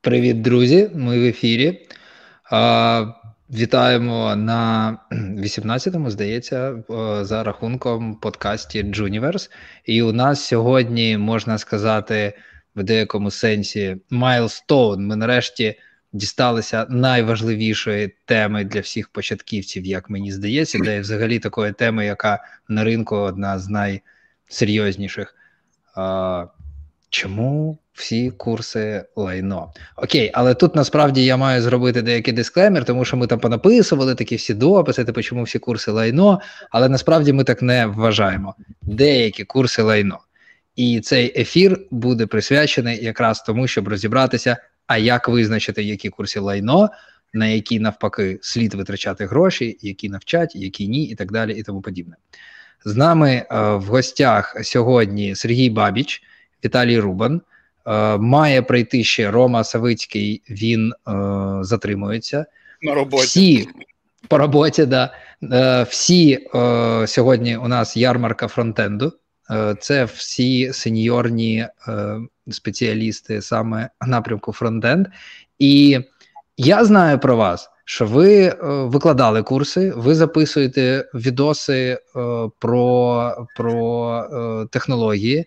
Привіт, друзі! Ми в ефірі. А, Вітаємо на 18-му, здається, за рахунком подкасті Juniverse. І у нас сьогодні можна сказати в деякому сенсі milestone. Ми нарешті дісталися найважливішої теми для всіх початківців, як мені здається, де взагалі такої теми, яка на ринку одна з найсерйозніших. А, Чому всі курси лайно? Окей, але тут насправді я маю зробити деякий дисклеймер, тому що ми там понаписували такі всі дописи, типу, чому всі курси лайно, але насправді ми так не вважаємо. Деякі курси лайно. І цей ефір буде присвячений якраз тому, щоб розібратися, а як визначити, які курси лайно, на які навпаки слід витрачати гроші, які навчать, які ні, і так далі, і тому подібне. З нами е, в гостях сьогодні Сергій Бабіч, Віталій Рубан. Е, має прийти ще Рома Савицький, він е, затримується. На роботі. Всі по роботі, да. Е, всі е, сьогодні у нас ярмарка фронтенду. Е, це всі сеньорні е, спеціалісти саме напрямку фронтенд. І я знаю про вас, що ви е, викладали курси, ви записуєте відоси про, про технології.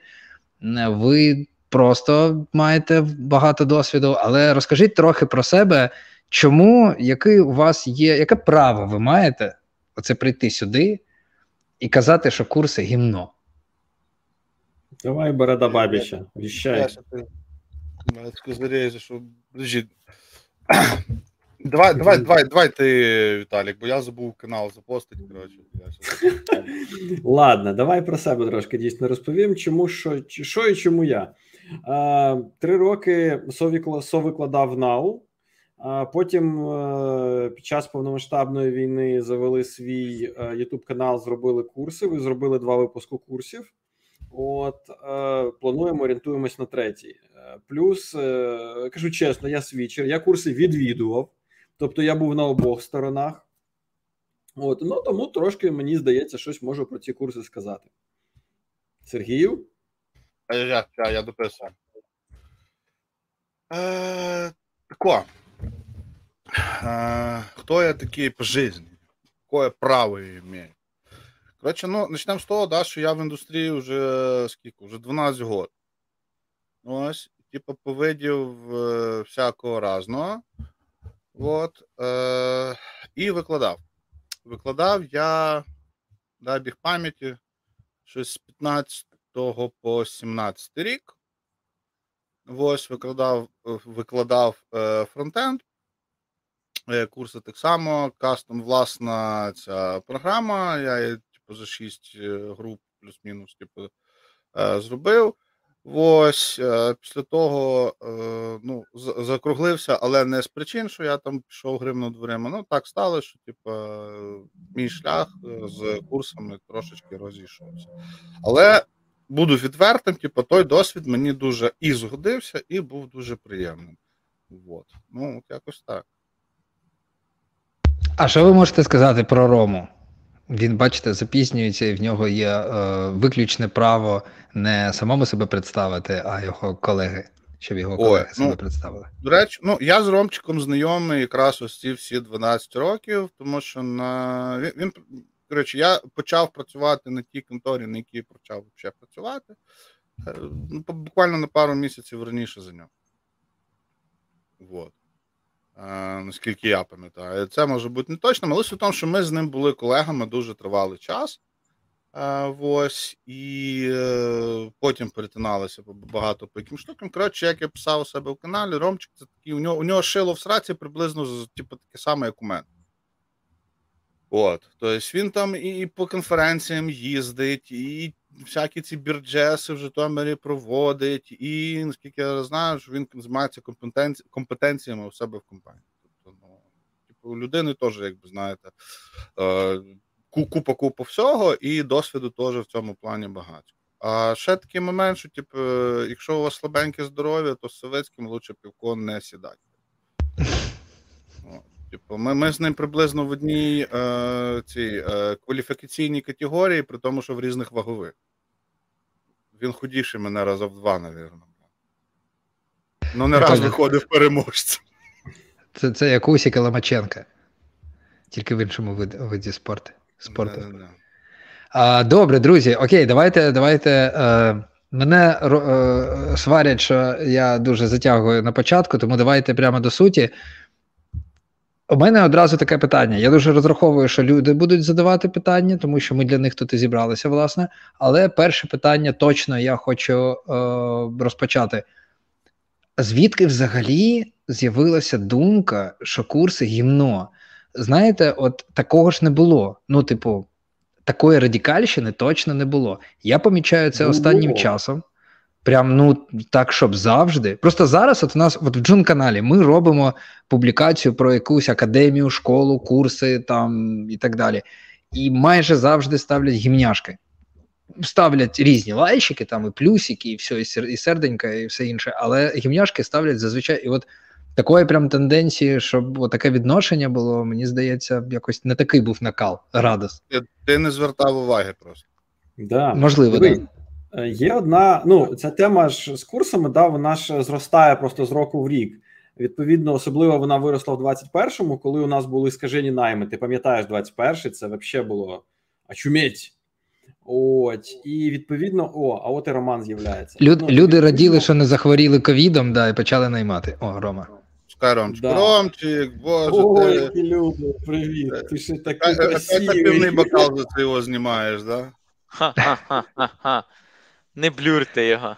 Ви просто маєте багато досвіду, але розкажіть трохи про себе, чому, який у вас є, яке право ви маєте оце прийти сюди і казати, що курси гімно? Давай, борода бабіча, віщай. Давай, давай, давай, давай ти, Віталік, бо я забув канал запостити. коротше. Ладно, давай про себе трошки дійсно розповім, чому що, що і чому я. Три роки совикладав НАУ, а потім е, під час повномасштабної війни завели свій youtube е, канал, зробили курси. Ви зробили два випуску курсів. От е, плануємо орієнтуємось на третій. Плюс кажу чесно, я свічер, я курси відвідував, тобто я був на обох сторонах. От ну тому трошки мені здається, щось можу про ці курси сказати. Сергію? Я я, я дописую. Е, Тако. Е, Хто я такий по житті? Какое право я имею? Коротше, ну, почнемо з того, да, що я в індустрії вже скільки, вже 12 років. Ось, типу, повидів е, всякого разного. От, е, І викладав. Викладав я, дай біг пам'яті, щось з 15 по 17 рік. Ось викладав викладав е, фронтенд. Е, курси так само. Кастом власна ця програма. Я типу, за 6 е, груп, плюс-мінус, типу, зробив. Ось після того ну, закруглився, але не з причин, що я там пішов гривну дверима. Ну так стало, що типу, мій шлях з курсами трошечки розійшовся. Але буду відвертим, типу, той досвід мені дуже і згодився, і був дуже приємним. От. Ну, якось так. А що ви можете сказати про Рому? Він, бачите, запізнюється, і в нього є е, виключне право не самому себе представити, а його колеги, щоб його колеги Ой, себе ну, представили. До речі, ну я з Ромчиком знайомий якраз ось ці всі 12 років, тому що на він, він Коротше, я почав працювати на тій конторі, на якій почав ще працювати. Е, ну, Буквально на пару місяців раніше за нього. Вот. А, наскільки я пам'ятаю, це може бути не точно, але в тому, що ми з ним були колегами дуже тривалий час. А, ось, І е, потім перетиналися багато по яким штукам. Коротше, як я писав у себе в каналі, Ромчик, це такий, у нього у нього шило в сраці приблизно типу, таке саме, як у мене. От, тобто він там і по конференціям їздить, і всякі ці бірджеси в Житомирі проводить, і наскільки я знаю, що він займається компетенці... компетенціями у себе в компанії. Тобто, ну, типу, у людини теж, як би знаєте, е, купа купа всього, і досвіду теж в цьому плані багато. А ще такий момент, що типу, якщо у вас слабеньке здоров'я, то з Совецьким лучше півко не сідати. Типу, ми ми з ним приблизно в одній е, цій е, кваліфікаційній категорії, при тому, що в різних вагових. Він худіший мене раза в два, навірно. Ну, не раз виходив переможцем. Це це як Усіка Ломаченка. Тільки в іншому виді, виді спорту. спорту. А, Добре, друзі, окей, давайте. давайте. Е, Мене е, сварять, що я дуже затягую на початку, тому давайте прямо до суті. У мене одразу таке питання. Я дуже розраховую, що люди будуть задавати питання, тому що ми для них тут і зібралися, власне. Але перше питання точно я хочу е, розпочати. Звідки взагалі з'явилася думка, що курси гімно? Знаєте, от такого ж не було. Ну, типу, такої радикальщини точно не було. Я помічаю це останнім часом. Прям ну так, щоб завжди. Просто зараз, от у нас от в Джун каналі, ми робимо публікацію про якусь академію, школу, курси там і так далі. І майже завжди ставлять гімняшки. Ставлять різні лайчики, там і плюсики, і все, і серденька, і все інше. Але гімняшки ставлять зазвичай. І от такої прям тенденції, щоб таке відношення було, мені здається, якось не такий був накал, радос. Ти, ти не звертав уваги просто. Да. Можливо, так. Да. Є одна, ну ця тема ж з курсами, да, вона ж зростає просто з року в рік. Відповідно, особливо вона виросла в 21-му, коли у нас були скажені найми. Ти пам'ятаєш, 21-й це взагалі було очуметь. От і відповідно, о, а от і Роман з'являється. Люд, ну, Люди раділи, що не захворіли ковідом, да, і почали наймати. О, Рома. Ромчик. Да. Ромчик, боже. Ой, ти... люди, привіт. Ти ще такий красивий. Це півний бокал за це його знімаєш, да? Ха-ха-ха-ха. Не блюрте його.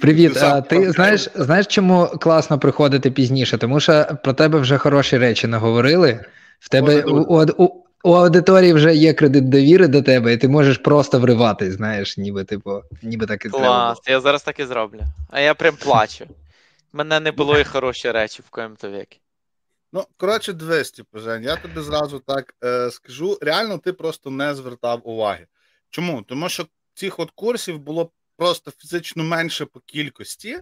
Привіт. А ти знаєш, знаєш, чому класно приходити пізніше? Тому що про тебе вже хороші речі наговорили. В тебе у, у, у аудиторії вже є кредит довіри до тебе, і ти можеш просто вривати, знаєш, ніби типу, ніби так і Клас, треба. Клас, я зараз так і зроблю. А я прям плачу. Мене не було і хороші речі в коєму-то віки. Ну, коротше, 200, Жень, я тобі зразу так е, скажу. Реально, ти просто не звертав уваги. Чому? Тому що цих от курсів було просто фізично менше по кількості,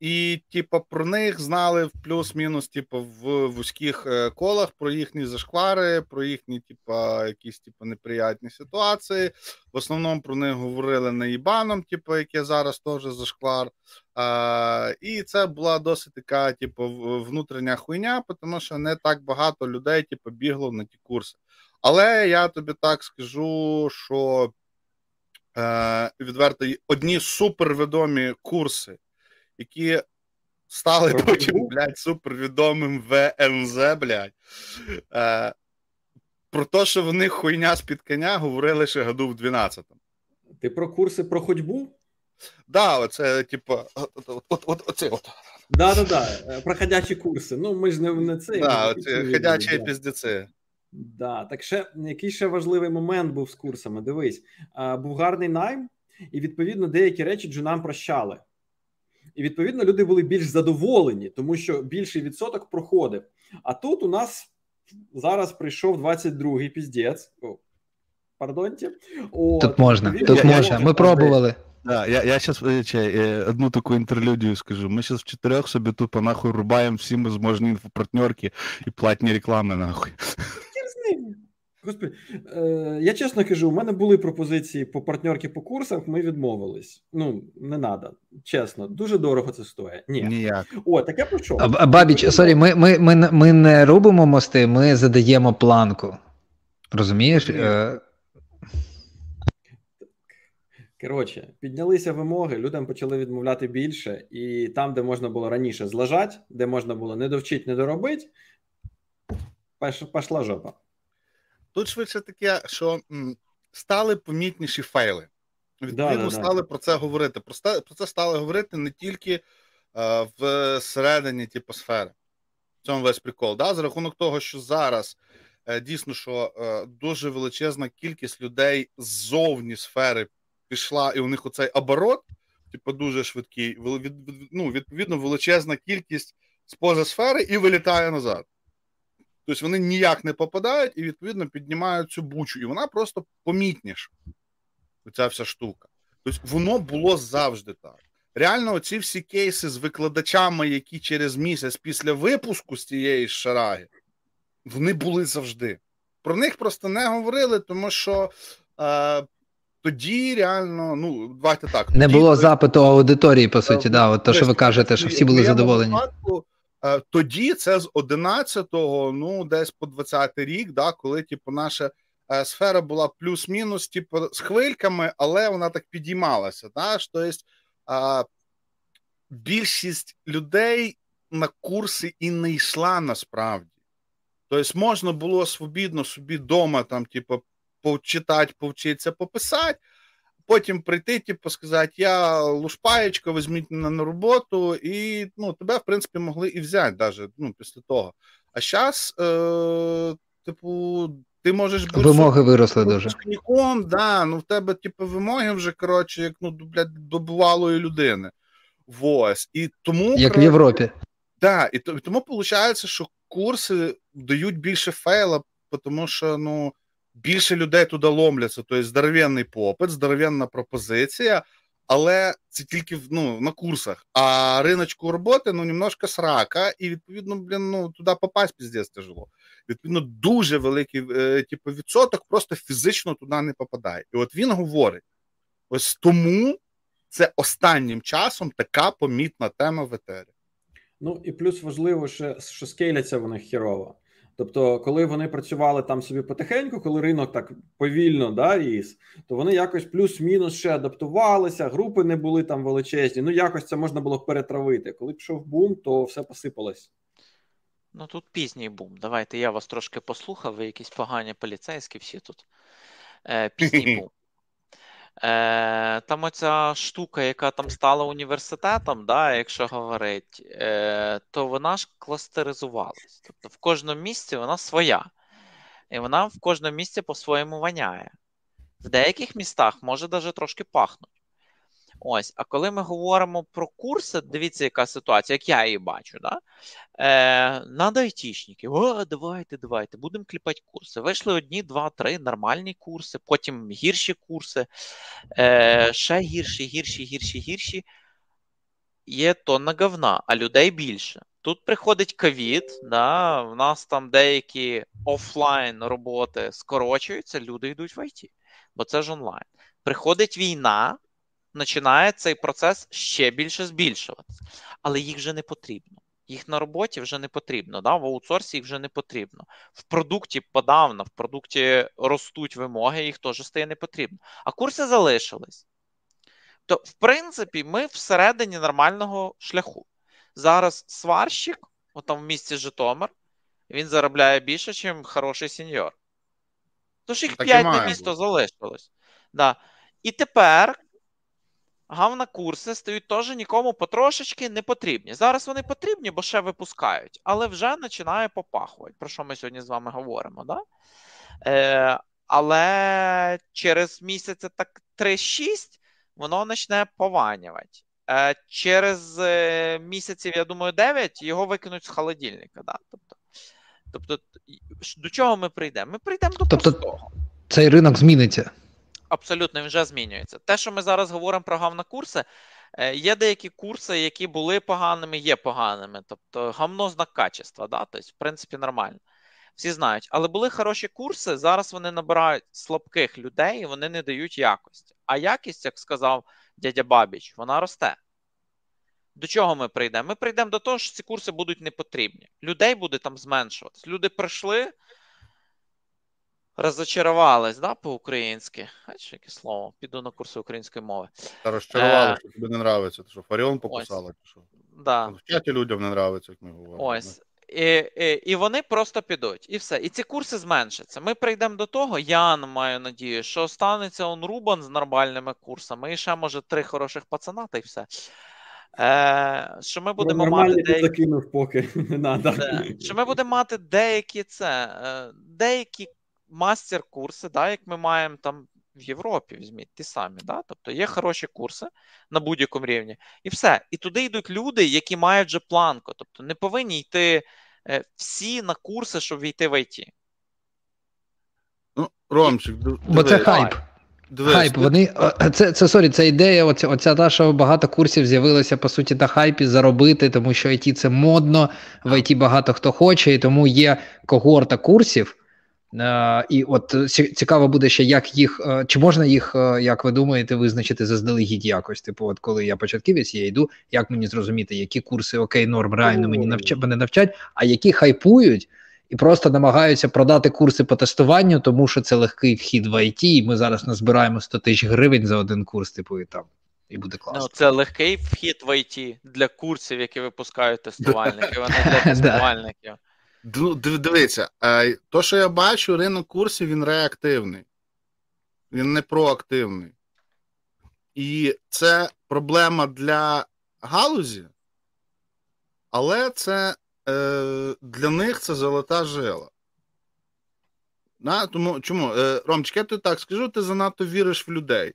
і, типу, про них знали в плюс-мінус, типу, в вузьких е, колах про їхні зашквари, про їхні, типу, якісь типу, неприятні ситуації. В основному про них говорили не їбаном, типу, яке зараз теж зашквар. А, І це була досить така, типу, внутрішня хуйня, тому що не так багато людей, типу, бігло на ті курси. Але я тобі так скажу, що е, відверто одні супервідомі курси які стали потім, блядь, супервідомим ВНЗ, блядь. Е, Про те, що в них хуйня з-під коня говорили ще году в 12-му. Ти про курси про ходьбу? Да, оце, типу, от, от, от, оце от. Да, да, да. Е, про ходячі курси. Ну, ми ж не, не це. Да, оці ходячі да. Да, так ще який ще важливий момент був з курсами. Дивись, а, був гарний найм, і відповідно деякі речі джунам прощали і відповідно люди були більш задоволені, тому що більший відсоток проходив. А тут у нас зараз прийшов 22-й піздець. Пардонте. О, тут можна, тут я, можна. Ми пробували. Да, я я зараз э, одну таку інтерлюдію скажу. Ми зараз в чотирьох собі тупо нахуй рубаємо всі можливі інфопартнерки і платні реклами, нахуй. Господи, е, я чесно кажу, у мене були пропозиції по партнерки по курсах, ми відмовились. Ну, не треба. Чесно, дуже дорого це стоїть. Ні. Ніяк. О, таке про що? Бабіч, sorry, ми ми, ми, ми не робимо мости, ми задаємо планку. Розумієш? Е... Коротше, піднялися вимоги, людям почали відмовляти більше, і там, де можна було раніше злажати, де можна було не довчити, не доробити, пішла жопа. Тут швидше таке, що м, стали помітніші фейли. Відповідно, да, стали да. про це говорити. Про, про це стали говорити не тільки е, в середині типу, сфери. В цьому весь прикол. Да? За рахунок того, що зараз е, дійсно що е, дуже величезна кількість людей ззовні сфери пішла, і у них оцей оборот, типу, дуже швидкий. Від, від, ну, Відповідно, величезна кількість з поза сфери і вилітає назад. Тобто вони ніяк не попадають і, відповідно, піднімають цю бучу. І вона просто помітніша. Оця вся штука. Тобто, воно було завжди так. Реально, оці всі кейси з викладачами, які через місяць після випуску з цієї шараги, вони були завжди. Про них просто не говорили, тому що е, тоді реально, ну давайте так. Не тоді, було запиту аудиторії, по суті, Е, да, от то, що ви кажете, що всі були задоволені. випадку, Тоді це з 11-го, ну десь по 20-й рік, да, коли типу, наша е, сфера була плюс-мінус, типу, з хвильками, але вона так підіймалася. Да? Тобто, е, більшість людей на курси і не йшла насправді. Тобто, можна було свобідно собі вдома там, типу, почитати, повчитися, пописати. Потім прийти, типу, сказати, я лушпаєчка, візьміть мене на роботу, і ну, тебе, в принципі, могли і взяти навіть ну, після того. А зараз, е, типу, ти можеш бути Вимоги виросли дуже. да, ну в тебе, типу, вимоги вже, коротше, як ну, блядь, до бувалої людини. Ось. І тому, Як в Європі. Да, і то- тому виходить, що курси дають більше фейла, тому що ну, більше людей туди ломляться. Тобто здоровенний попит, здоровенна пропозиція, але це тільки ну, на курсах. А риночку роботи ну, немножко срака, і відповідно, блін, ну, туди попасть піздець тяжело. Відповідно, дуже великий е, типу, відсоток просто фізично туди не попадає. І от він говорить: ось тому це останнім часом така помітна тема в етері. Ну і плюс важливо, що, що скейляться вони хірово. Тобто, коли вони працювали там собі потихеньку, коли ринок так повільно да, ріс, то вони якось плюс-мінус ще адаптувалися, групи не були там величезні. Ну, якось це можна було перетравити. Коли пішов бум, то все посипалось. Ну тут пізній бум. Давайте я вас трошки послухав, ви якісь погані поліцейські всі тут. Е, пізній бум. Е, там оця штука, яка там стала університетом, да, якщо говорить, е, то вона ж кластеризувалась. Тобто в кожному місці вона своя. І вона в кожному місці по-своєму воняє. В деяких містах може навіть трошки пахнути. Ось, а коли ми говоримо про курси, дивіться, яка ситуація, як я її бачу, да? Е, надо айтішників. О, давайте, давайте, будемо кліпати курси. Вийшли одні, два, три нормальні курси, потім гірші курси, е, ще гірші, гірші, гірші, гірші. Є тонна говна, а людей більше. Тут приходить ковід, да, в нас там деякі офлайн роботи скорочуються, люди йдуть в IT, бо це ж онлайн. Приходить війна, починає цей процес ще більше збільшуватися, але їх вже не потрібно. Їх на роботі вже не потрібно, да? в аутсорсі їх вже не потрібно. В продукті подавно, в продукті ростуть вимоги, їх теж стає не потрібно. А курси залишились. То, в принципі, ми всередині нормального шляху. Зараз сварщик, от там в місті Житомир, він заробляє більше, ніж хороший сеньор. Тож їх Так 5 на місто залишилось. Да. І тепер гавна курси стають теж нікому потрошечки не потрібні. Зараз вони потрібні, бо ще випускають, але вже починає попахувати, про що ми сьогодні з вами говоримо. Да? Е, але через місяця так 3-6 воно почне пованювати. Е, через е, місяців, я думаю, 9 його викинуть з холодильника. Да? Тобто, тобто, до чого ми прийдемо? Ми прийдемо до Тобто- простого. Цей ринок зміниться. Абсолютно, він вже змінюється. Те, що ми зараз говоримо про гавна-курси, е, є деякі курси, які були поганими, є поганими. Тобто гавно знак качества, да? тобто, в принципі, нормально. Всі знають. Але були хороші курси, зараз вони набирають слабких людей і вони не дають якості. А якість, як сказав дядя Бабіч, вона росте. До чого ми прийдемо? Ми прийдемо до того, що ці курси будуть не потрібні. Людей буде там зменшуватись. Люди прийшли, розочарувались, да, по-українськи. Бачиш, яке слово? Піду на курси української мови. Та розчарували, Е. що тобі не нравиться. Ти що, Фаріон покусала, чи що? Да. В чаті людям не нравиться, як ми говоримо. Ось. І, і, і вони просто підуть, і все. І ці курси зменшаться. Ми прийдемо до того, я маю надію, що станеться он Рубан з нормальними курсами, і ще, може, три хороших пацана, та й все. Е, що ми будемо мати деякі, закинув поки не надо. Що ми будемо мати деякі це, е, деякі мастер-курси, да, як ми маємо там в Європі, візьміть ті самі. Да? Тобто є хороші курси на будь-якому рівні, і все. І туди йдуть люди, які мають вже планку. Тобто не повинні йти е, всі на курси, щоб війти в ІТ. Ну, Ромчик, Бо це хайп. Хайп. Вони е, це, це sorry, це ідея. Оця, оця та, що багато курсів з'явилося по суті на хайпі заробити, тому що IT це модно, в IT багато хто хоче, і тому є когорта курсів, і от цікаво буде ще, як їх чи можна їх, як ви думаєте, визначити заздалегідь якось? Типу, от коли я початківець, я йду, як мені зрозуміти, які курси okay, норм реально мені навчать, мене навчать, а які хайпують і просто намагаються продати курси по тестуванню, тому що це легкий вхід в IT, і ми зараз назбираємо 100 тисяч гривень за один курс, типу, і там. І буде класно. Ну, Це легкий вхід в IT для курсів, які випускають тестувальники, а не для тестувальників. Дивіться, то, що я бачу, ринок курсів він реактивний, він не проактивний. І це проблема для галузі, але це е, для них це золота жила. На, тому, Чому? Е, Ромчик, я тобі так скажу, ти занадто віриш в людей.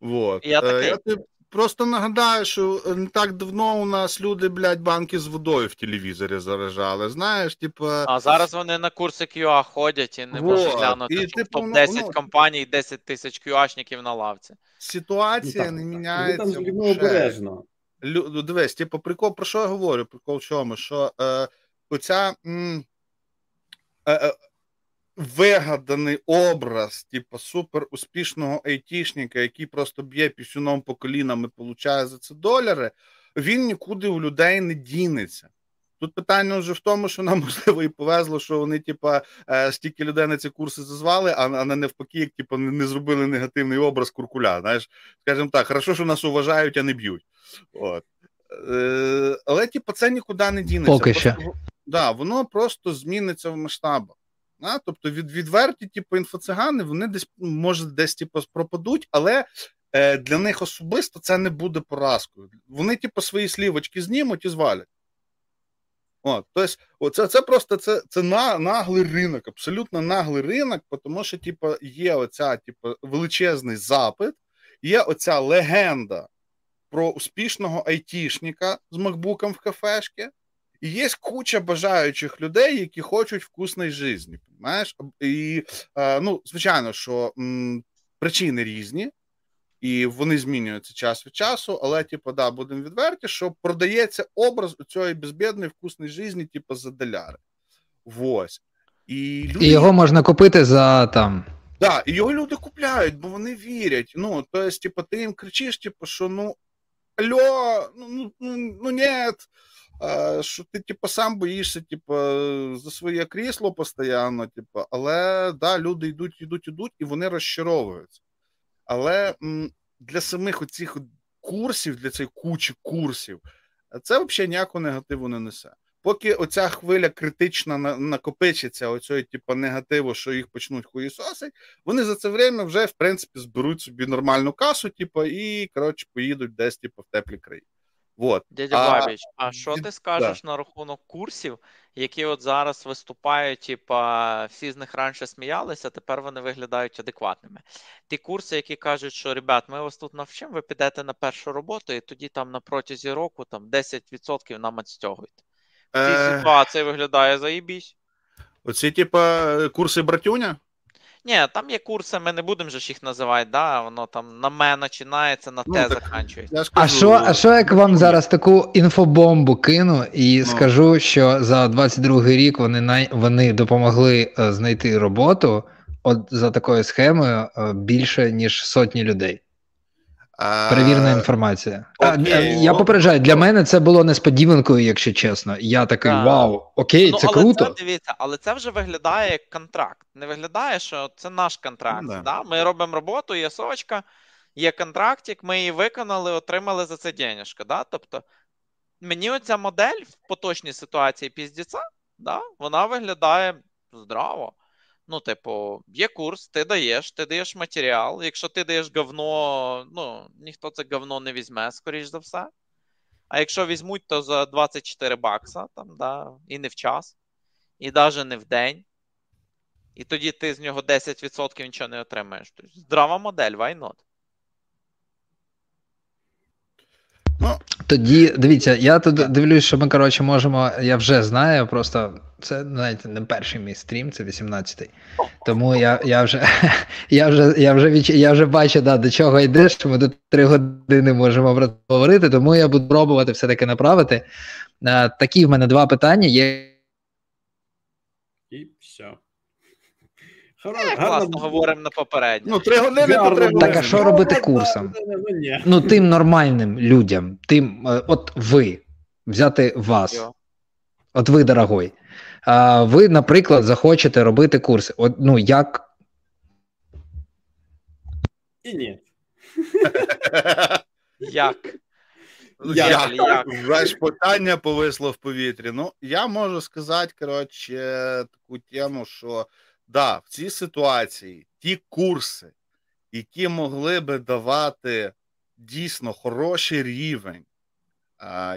Вот. Я такий. Е, я тобі просто нагадаю, що не так давно у нас люди, блядь, банки з водою в телевізорі заражали. Знаєш, типу. А зараз вони на курси QA ходять і не вот. можуть глянути, і, типу, топ-10 ну, компаній 10 тисяч QA-шників на лавці. Ситуація ну, не міняється. Там обережно. Лю, дивись, типу, прикол, про що я говорю? Прикол в чому? Що е, оця м, е, е, вигаданий образ, типу, супер успішного айтішника, який просто б'є пісюном по колінам і получає за це доляри, він нікуди у людей не дінеться. Тут питання вже в тому, що нам можливо і повезло, що вони, типа, е, стільки людей на ці курси зазвали, а не навпаки, як типу, не зробили негативний образ куркуля. Знаєш, скажімо так, хорошо, що нас уважають, а не б'ють. От. Е, але, типу, це нікуди не дінеться. Поки що. Да, воно просто зміниться в масштабах. А, тобто від, відверті, типу, інфоцигани, вони десь може десь типу, пропадуть, але е, для них особисто це не буде поразкою. Вони, типу, свої слівочки знімуть і звалять. От, тобто, оце, це просто це це на, наглий ринок, абсолютно наглий ринок, тому що типу, є оця типу, величезний запит, є оця легенда про успішного айтішника з макбуком в кафешки, і є куча бажаючих людей, які хочуть вкусної житті. Понимаєш? І, ну, звичайно, що м, причини різні. І вони змінюються час від часу, але, типу, да, будемо відверті, що продається образ у цієї безбідної вкусної житті, типу, за доляри. Ось. І люди... І його можна купити за там. Да, і його люди купляють, бо вони вірять. Ну, то есть, типу, ти їм кричиш, типу, що ну алло, ну ну, ну, ну нет, що ти, типу, сам боїшся, типу, за своє крісло постійно, типу, але да, люди йдуть, йдуть, йдуть, і вони розчаровуються. Але м, для самих оцих курсів, для цієї кучі курсів, це взагалі ніякого негативу не несе. Поки оця хвиля критична накопичиться, оцього, типу, негативу, що їх почнуть хуїсосить, вони за це время вже в принципі зберуть собі нормальну касу, типу, і коротше поїдуть десь, типу, в теплі краї. Вот. Дядя а, Бабіч, а що ти скажеш да. на рахунок курсів, які от зараз виступають, типа всі з них раніше сміялися, тепер вони виглядають адекватними. Ті курси, які кажуть, що ребят, ми вас тут навчимо, ви підете на першу роботу, і тоді там на протязі року там 10% нам відстягують. Цій е... ситуації виглядає заїбісь. Оці, типа, курси братюня? Ні, там є курси, ми не будемо ж їх називати, да, воно там на мене починається, на ну, те заканчується. А що, а що як вам зараз таку інфобомбу кину і ну. скажу, що за 22 рік вони най... вони допомогли е, знайти роботу от за такою схемою е, більше ніж сотні людей. Перевірена інформація. Окей. Я попереджаю, для мене це було несподіванкою, якщо чесно. Я такий так. вау, окей, ну, це але круто. Це, дивіться, але це вже виглядає як контракт. Не виглядає, що це наш контракт. Ну, да. Ми робимо роботу, є совочка, є контрактик, ми її виконали, отримали за це денежка. Да? Тобто, мені оця модель в поточній ситуації піздіця, да? вона виглядає здраво. Ну, типу, є курс, ти даєш, ти даєш матеріал. Якщо ти даєш говно, ну, ніхто це говно не візьме, скоріш за все. А якщо візьмуть, то за 24 бакса, там, да, і не в час, і навіть не в день. І тоді ти з нього 10% нічого не отримаєш. Тобто, здрава модель, why not? Ну, Тоді дивіться, я тут дивлюсь, що ми коротше можемо. Я вже знаю, просто це знаєте, не перший мій стрім, це 18-й. Тому я я вже я вже, я вже, відч... я вже бачу, да, до чого йдеш, що ми до три години можемо говорити, тому я буду пробувати все-таки направити. Такі в мене два питання є. Е, класно говоримо на попередньо. Ну, три години то три Так, а що робити курсом? Ну, тим нормальним людям, тим, е, от ви, взяти вас, от ви, дорогой, а ви, наприклад, захочете робити курси. От, ну, як І ні. Як? Ну, Як? як? Як? Знаєш, питання повисло в повітрі. Ну, я можу сказати, коротше, таку тему, що да, в цій ситуації ті курси, які могли би давати дійсно хороший рівень,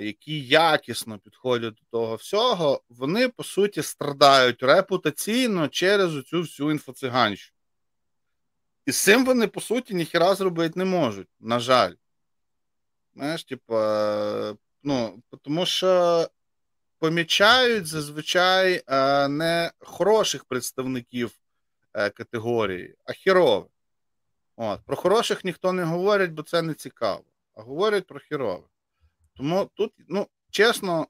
які якісно підходять до того всього, вони по суті страдають репутаційно через цю всю інфоциганщину. І з цим вони, по суті, ніхіра зробити не можуть, на жаль. Знаєш, типа, ну, тому що помічають зазвичай е, не хороших представників е, категорії, а хірових. От. Про хороших ніхто не говорить, бо це не цікаво. А говорять про хірових. Тому тут, ну, чесно,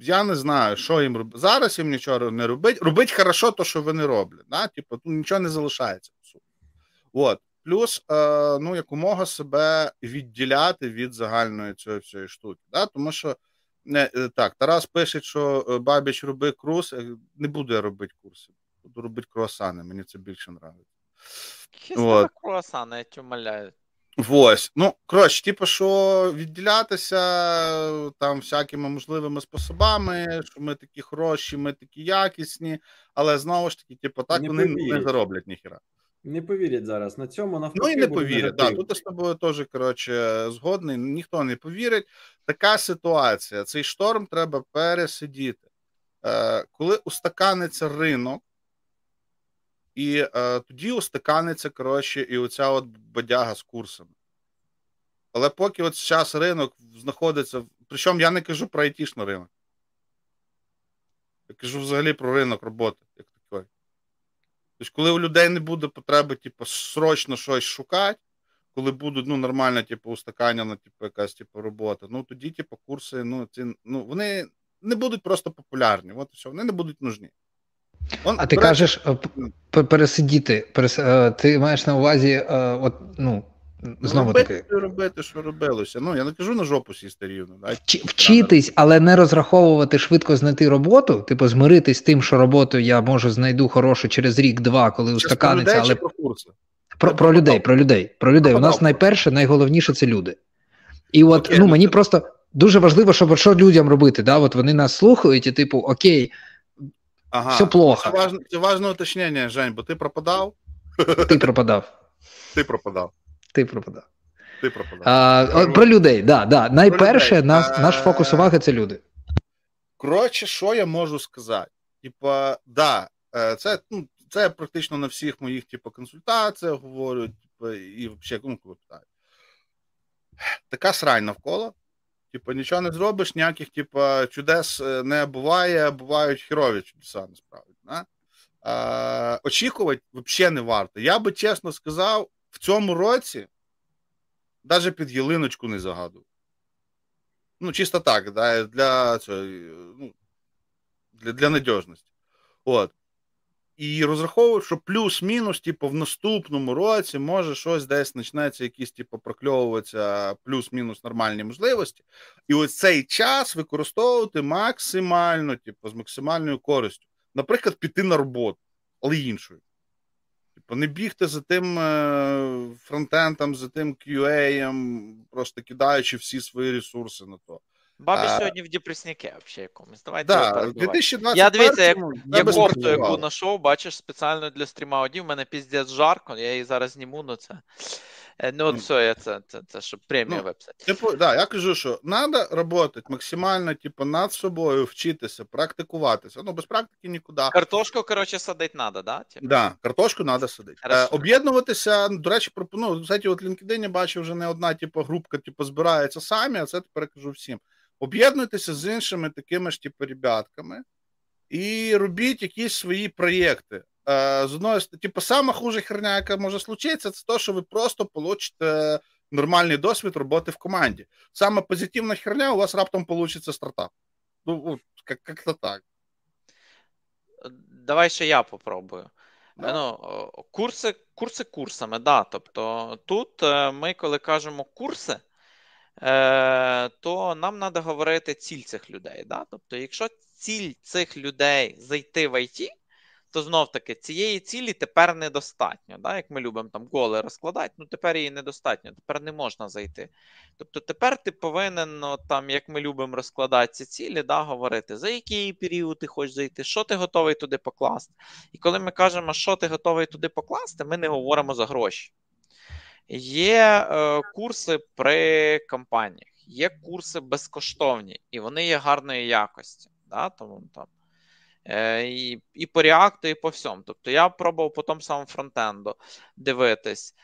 я не знаю, що їм робити. Зараз їм нічого не робить. Робить хорошо то, що вони роблять. Да? Типу, тут нічого не залишається. От. Плюс, е, ну, якомога себе відділяти від загальної цієї всієї штуки. Да? Тому що не, е, так, Тарас пише, що е, Бабіч роби курс. Е, Не буду я робити курси. Буду робити круасани, мені це більше. Хіста Вот. круасан, я тебе умоляю. Ось. Ну, коротше, типу, що відділятися там всякими можливими способами, що ми такі хороші, ми такі якісні, але знову ж таки, типу, так Не вони не зароблять ніхіра. Не повірять зараз. На цьому навпаки. Ну і не повірять. Да, тут я з тобою теж коротше згодний. Ніхто не повірить. Така ситуація. Цей шторм треба пересидіти. Е, коли устаканиться ринок, і е, тоді устаканиться коротше, і оця от бодяга з курсами. Але поки от зараз ринок знаходиться. Причому я не кажу про айтішний ринок. Я кажу взагалі про ринок роботи, як. Тобто, коли у людей не буде потреби, типу, срочно щось шукати, коли будуть ну, нормальне, типу, устаканена, типу, якась типу, робота, ну тоді, типу, курси, ну, ці, ну, вони не будуть просто популярні. От все, вони не будуть нужні. Он, А ти кажеш е, пересидіти. Перес... е, Ти маєш на увазі, е, от, ну, знову робити, таки, що робити, що робилося. Ну, я не кажу на жопу сісти рівно. Да? вчи- вчитись, але не розраховувати швидко знайти роботу, типу, змиритись з тим, що роботу я можу знайду хорошу через рік-два, коли устаканиться, але чи про курси? Про, про людей, про людей, про людей. У нас найперше, найголовніше це люди. І от Окей, ну ну мені це- просто дуже важливо, щоб що людям робити. Да? От вони нас слухають, і типу, окей, Ага. все плохо. Це важне, це важне уточнення, Жень, бо ти пропадав, ти пропадав. ти пропадав, Ти пропадав. ти пропадав. А, про людей, да, да. Найперше, людей. нас, наш фокус уваги це люди. Коротше, що я можу сказати? Типа, да, е, це, ну, це практично на всіх моїх типу, консультаціях говорю, типу, і взагалі, ну, коли питають. Така срань навколо. Типу, нічого не зробиш, ніяких, типу, чудес е, не буває, бувають хірові чудеса, насправді. Да? Е, очікувати взагалі не варто. Я би чесно сказав, в цьому році навіть під ялиночку не загадував. Ну, чисто так, да, для, ну, для, для надіжності. От. І розраховую, що плюс-мінус, типу, в наступному році може щось десь почнеться, якісь, типу, прокльовуватися плюс-мінус нормальні можливості. І ось цей час використовувати максимально, типу, з максимальною користю. Наприклад, піти на роботу, але іншою. Типу, не бігти за тим фронтентом, за тим QA, просто кидаючи всі свої ресурси на то. Бабі А- сьогодні в депресняке взагалі якомусь. Давайте Да, його в перебивати. 2021 Я дивіться, як- Я кофту, яку знайшов, бачиш, спеціально для стріма одів, у мене піздець жарко, я її зараз зніму, ну це. Е, Ну, от Ну. все, я це, це, це щоб премію Ну. Типу, да, я кажу, що треба працювати максимально, типу, над собою, вчитися, практикуватися. Ну, без практики нікуди. Картошку, коротше, садити треба, да? Типу? Да, картошку треба садити. Е, об'єднуватися, до речі, пропоную. Кстати, от LinkedIn бачив вже не одна типу, групка, типу, збирається самі, а це тепер кажу всім. Об'єднуйтеся з іншими такими ж, типу, ребятками і робіть якісь свої проєкти. Е, з одної сторони, типу, сама хуже херня, яка може случитися, це те, що ви просто получите нормальний досвід роботи в команді. Саме позитивна херня, у вас раптом получиться стартап. Ну, як- як-то так. Давай ще я попробую. Ну, Курси курси курсами, да. Тобто тут е, ми, коли кажемо курси, е, то нам треба говорити ціль цих людей. Да? Тобто, якщо ціль цих людей зайти в IT, то знов таки цієї цілі тепер недостатньо. Да? Як ми любимо там голи розкладати, ну тепер її недостатньо, тепер не можна зайти. Тобто тепер ти повинен, ну, там, як ми любимо розкладати ці цілі, да, говорити, за який період ти хочеш зайти, що ти готовий туди покласти. І коли ми кажемо, що ти готовий туди покласти, ми не говоримо за гроші. Є е, курси при компаніях, є курси безкоштовні, і вони є гарної якості. Да? Тому там і і по React, і по всьому. Тобто я пробував по тому самому фронтенду дивитись.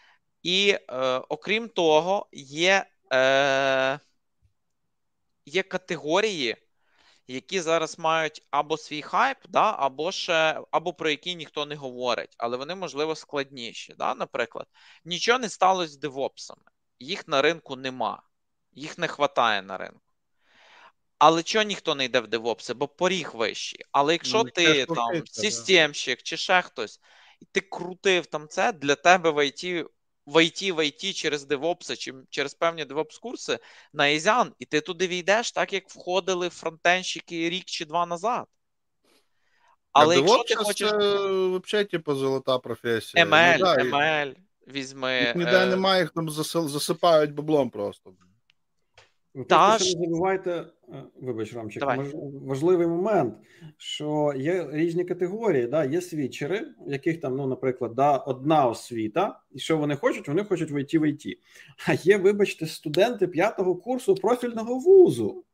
І е, окрім того, є е, є категорії, які зараз мають або свій хайп, да, або ще, або про які ніхто не говорить, але вони, можливо, складніші. Да? Наприклад, нічого не сталося з девопсами, їх на ринку нема, їх не вистачає на ринку. Але чого ніхто не йде в девопси, бо поріг вищий. Але якщо ну, ти там системщик чи ще хтось, і ти крутив там це, для тебе в IT в IT, в IT через девопси чи через певні девопс курси на ізян, і ти туди війдеш, так як входили фронтенщики рік чи два назад. Але а якщо ти хочеш... це взагалі типу, золота професія. ML, ну, да, ML, візьми. Їх ніде е... немає, їх там засипають баблом просто. Ви Та просто не забувайте, е, вибач, Ромчик, Давай. важливий момент, що є різні категорії. Да? Є свідчери, яких там, ну, наприклад, да, одна освіта, і що вони хочуть, вони хочуть войти в ІТ. А є, вибачте, студенти п'ятого курсу профільного вузу.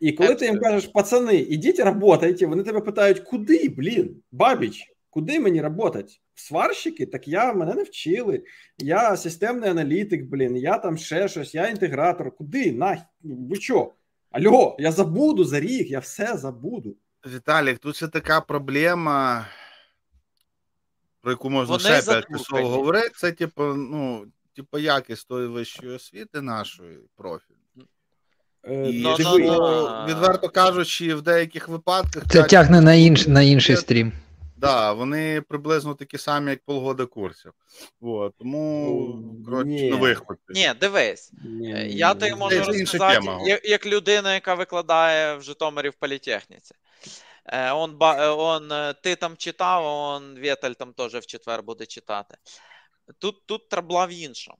І коли ти їм кажеш, пацани, ідіть працюйте, вони тебе питають, куди, блін, бабіч, куди мені працювати? Сварщики, так я мене не вчили. Я системний аналітик, блін, я там ще щось, я інтегратор. Куди? На, ви що? Алло, я забуду за рік, я все забуду. Віталік, тут це така проблема, про яку можна Вони ще п'ять часов говорити. Це, типу, ну, типу, якість тої вищої освіти нашої профіль. Е, І, no, no, no. Відверто кажучи, в деяких випадках це тягне на інш, на інший стрім. Да, вони приблизно такі самі, як полгода курсів. От, тому коротше, на виход. Ні, дивись. Ні, е, Я тобі можу розказати, як, як людина, яка викладає в Житомирі в політехніці. Е, он, е, он, Ти там читав, он Вєтель там теж в четвер буде читати. Тут тут трабла в іншому.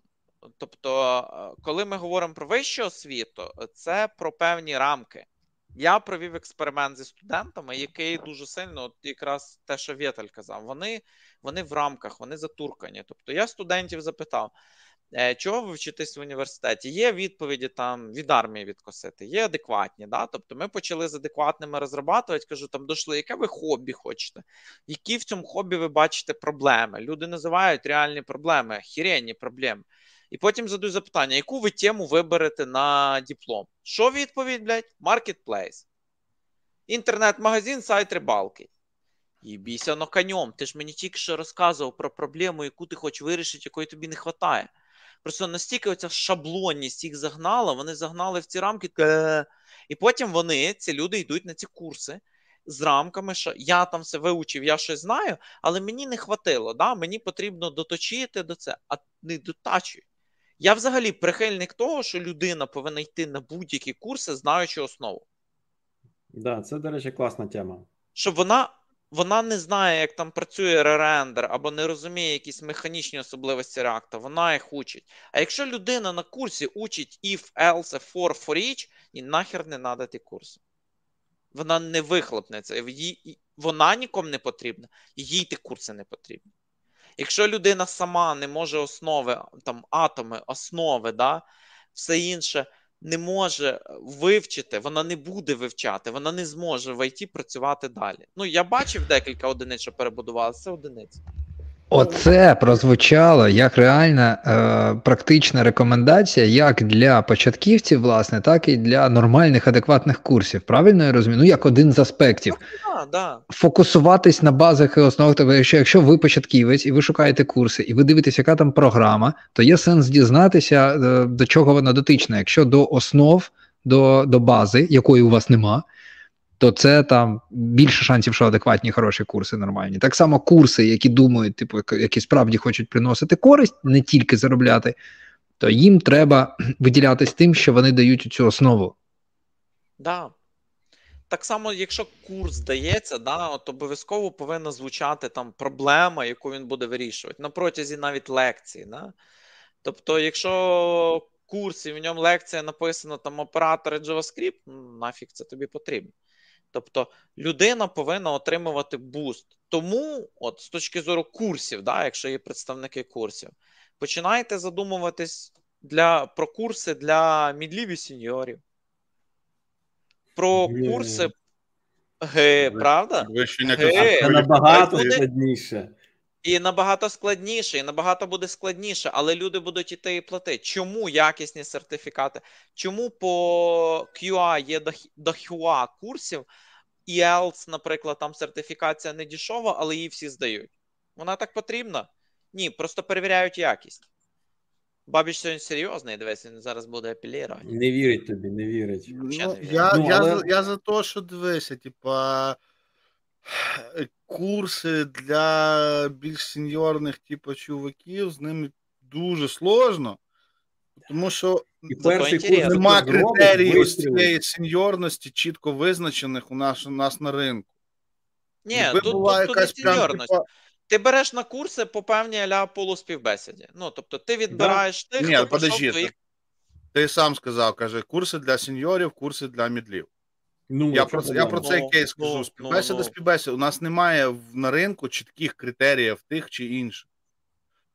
Тобто, коли ми говоримо про вищу освіту, це про певні рамки. Я провів експеримент зі студентами, який дуже сильно, от якраз те, що Вєтель казав, вони вони в рамках, вони затуркані. Тобто я студентів запитав, «Е, чого ви вчитесь в університеті? Є відповіді там від армії відкосити, є адекватні. Да? Тобто ми почали з адекватними розрабатувати, кажу, там дошли, яке ви хобі хочете? Які в цьому хобі ви бачите проблеми? Люди називають реальні проблеми, хіренні проблеми. І потім задаю запитання, яку ви тему виберете на диплом? Що відповідь, блядь? Маркетплейс. Інтернет-магазин, сайт рибалки. Їбійся на конем. Ти ж мені тільки що розказував про проблему, яку ти хочеш вирішити, якої тобі не вистачає. Просто настільки оця шаблонність їх загнала, вони загнали в ці рамки. І потім вони, ці люди, йдуть на ці курси з рамками, що я там все вивчив, я щось знаю, але мені не хватило. Да? Мені потрібно доточити до це, а не дотачують. Я взагалі прихильник того, що людина повинна йти на будь-які курси, знаючи основу. Да, це, до речі, класна тема. Щоб вона вона не знає, як там працює ререндер, або не розуміє якісь механічні особливості реакта, вона їх учить. А якщо людина на курсі учить if, else, for, for each, і нахер не треба ті курси. Вона не вихлопнеться, вона нікому не потрібна, їй ті курси не потрібні. Якщо людина сама не може основи, там атоми, основи, да, все інше не може вивчити, вона не буде вивчати, вона не зможе в ІТ працювати далі. Ну, я бачив декілька одиниць, що перебудувалися, це одиниці. Оце прозвучало як реальна е, практична рекомендація, як для початківців, власне, так і для нормальних адекватних курсів. Правильно я розумію? Ну, як один з аспектів. Да, да. Фокусуватись на базах і основах. Тобто, якщо, якщо ви початківець і ви шукаєте курси, і ви дивитесь, яка там програма, то є сенс дізнатися, е, до чого вона дотична. Якщо до основ, до, до бази, якої у вас нема то це там більше шансів, що адекватні хороші курси нормальні. Так само курси, які думають, типу, які справді хочуть приносити користь, не тільки заробляти, то їм треба виділятись тим, що вони дають цю основу. Да. Так само, якщо курс дається, да, от обов'язково повинна звучати там проблема, яку він буде вирішувати на протязі навіть лекції. Да? Тобто, якщо курс і в ньому лекція написана там оператори JavaScript, ну, нафіг це тобі потрібно. Тобто людина повинна отримувати буст. Тому, от з точки зору курсів, да, якщо є представники курсів, починайте задумуватись для, про курси для мідлів і сіньорів. про курси Г, правда? Вищення Е, Це набагато складніше. І набагато складніше, і набагато буде складніше, але люди будуть іти і платити. Чому якісні сертифікати? Чому по QA є до, QA курсів, і IELTS, наприклад, там сертифікація не дешова, але її всі здають. Вона так потрібна? Ні, просто перевіряють якість. Бабіч сьогодні серйозний, дивись, він зараз буде апелірувати. Не вірить тобі, не вірить. Ну, я, Ну, я, але- за, я за те, що дивися, типа курси для більш сеньорних, типу, чуваків, з ними дуже сложно, тому що І перший курс нема ти ось цієї сеньорності, чітко визначених у нас, у нас на ринку. Ні, Якби тут, була тут, тут не якась прям, сеньорність. Ти береш на курси по певній аля полуспівбесіді. Ну, тобто ти відбираєш тих, Ні, хто подожди, твоїх ти сам сказав, каже, курси для сеньорів, курси для мідлів. Ну, Я про, це- я про цей кейс Ну, кажу. ну, Співбесіда, ну. співбесіда. У нас немає на ринку чітких критеріїв тих чи інших.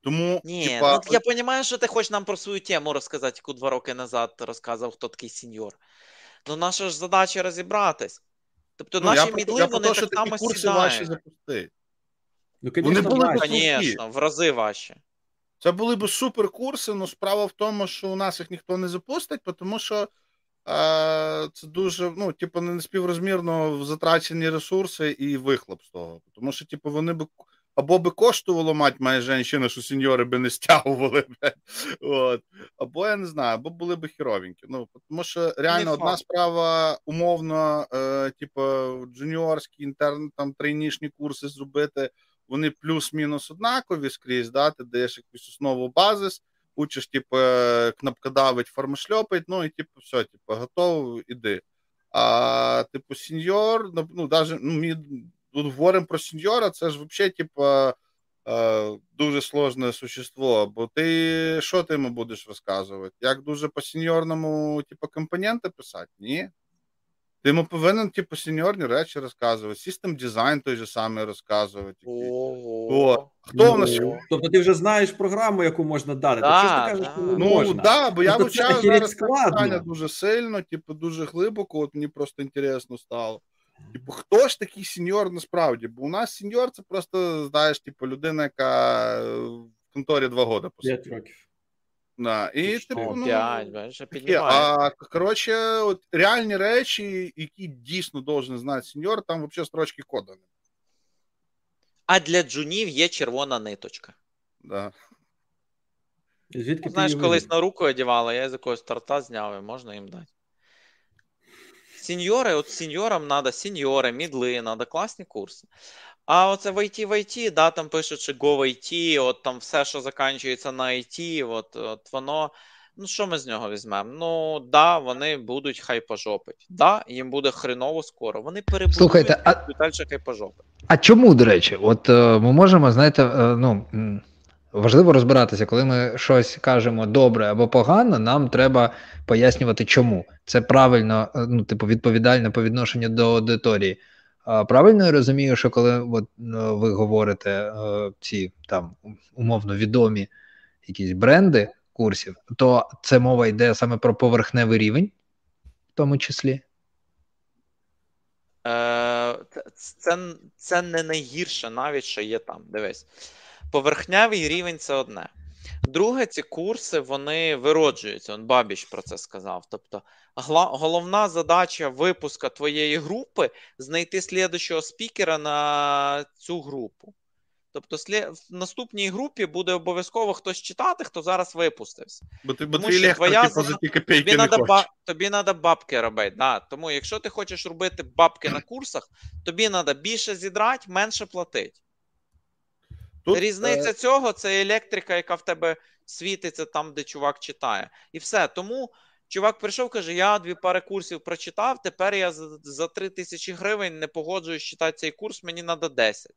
Тому, Ні, типа, ну я розумію, що ти хочеш нам про свою тему розказати, яку два роки назад розказував, хто такий сеньор. Ну, наша ж задача розібратись. Тобто, ну, наші мідли, вони так само сідають. запустити. Ну, Вони були Звісно, в рази важче. Це були б супер курси, але справа в тому, що у нас їх ніхто не запустить, тому що це дуже, ну, типу, не співрозмірно затрачені ресурси і вихлоп з того. Тому що, типу, вони б або би коштувало мать моя жінка, що сеньори би не стягували. блядь. От. Або я не знаю, або були б херовенькі. Ну, тому що реально Не одна факт. справа умовно, е, типу, джуніорські, інтерн, там тройнішні курси зробити. Вони плюс-мінус однакові скрізь, да? ти даєш якусь основу базис, учиш, типу, кнопкодавить, формошльопить, ну і типу, все, типу, готов, іди. А, типу, сеньор, ну, ну, даже, ну, ми тут говоримо про сеньора, це ж взагалі, типу, е, дуже сложне существо, бо ти що ти йому будеш розказувати? Як дуже по сеньорному, типу, компоненти писати? Ні. Ти йому повинен, типу, сеньорні речі розказувати, систем дизайн той же самий розказувати. Ого. Хто в нас? Ну, Тобто ти вже знаєш програму, яку можна дати. Да, то чого ти кажеш, да. що не Ну, можна? да, бо я Тобто вивчаю зараз питання дуже сильно, типу, дуже глибоко, от мені просто інтересно стало. Типу, хто ж такий сеньор насправді? Бо у нас сеньор це просто, знаєш, типу, людина, яка е, в конторі два роки П'ять років. Да. І, Ти типу, ну, П'ять, бачиш, піднімає. А коротше, от реальні речі, які дійсно должен знати сеньор, там взагалі строчки кода. немає. А для джунів є червона ниточка. Да. Звідки ти Знаєш, колись на руку одягала, я з якогось торта зняв, і можна їм дати. Сеньори, от сеньорам треба сеньори, мідли, треба класні курси. А оце в IT, в IT, да, там пишуть, що Go в IT, от там все, що закінчується на IT, от, от воно. Ну, що ми з нього візьмемо? Ну, да, вони будуть хайпожопить. Да, їм буде хреново скоро. Вони перебудують Слухайте, а- і далі хайпожопить. А чому, до речі, от е, ми можемо, знаєте, е, ну важливо розбиратися, коли ми щось кажемо добре або погано, нам треба пояснювати, чому. Це правильно, е, ну, типу, відповідально по відношенню до аудиторії. Правильно я розумію, що коли от, е, ви говорите е, ці там умовно відомі якісь бренди курсів, то це мова йде саме про поверхневий рівень, в тому числі. Е, це, це не найгірше, навіть що є там. Дивись. Поверхневий рівень це одне. Друге, ці курси вони вироджуються. Он Бабіч про це сказав. Тобто, гла- головна задача випуска твоєї групи знайти слідущого спікера на цю групу. Тобто, в наступній групі буде обов'язково хтось читати, хто зараз випустився. Бо ти, бо Тому ти твоя типу, за ті копійки тобі не ба... Тобі треба бабки робити. Да. Тому, якщо ти хочеш робити бабки на курсах, тобі треба більше зідрати, менше платити. Тут, Різниця е... цього це електрика, яка в тебе світиться там, де чувак читає. І все. Тому чувак прийшов каже: Я дві пари курсів прочитав, тепер я за, 3 тисячі гривень не погоджуюсь читати цей курс, мені треба 10.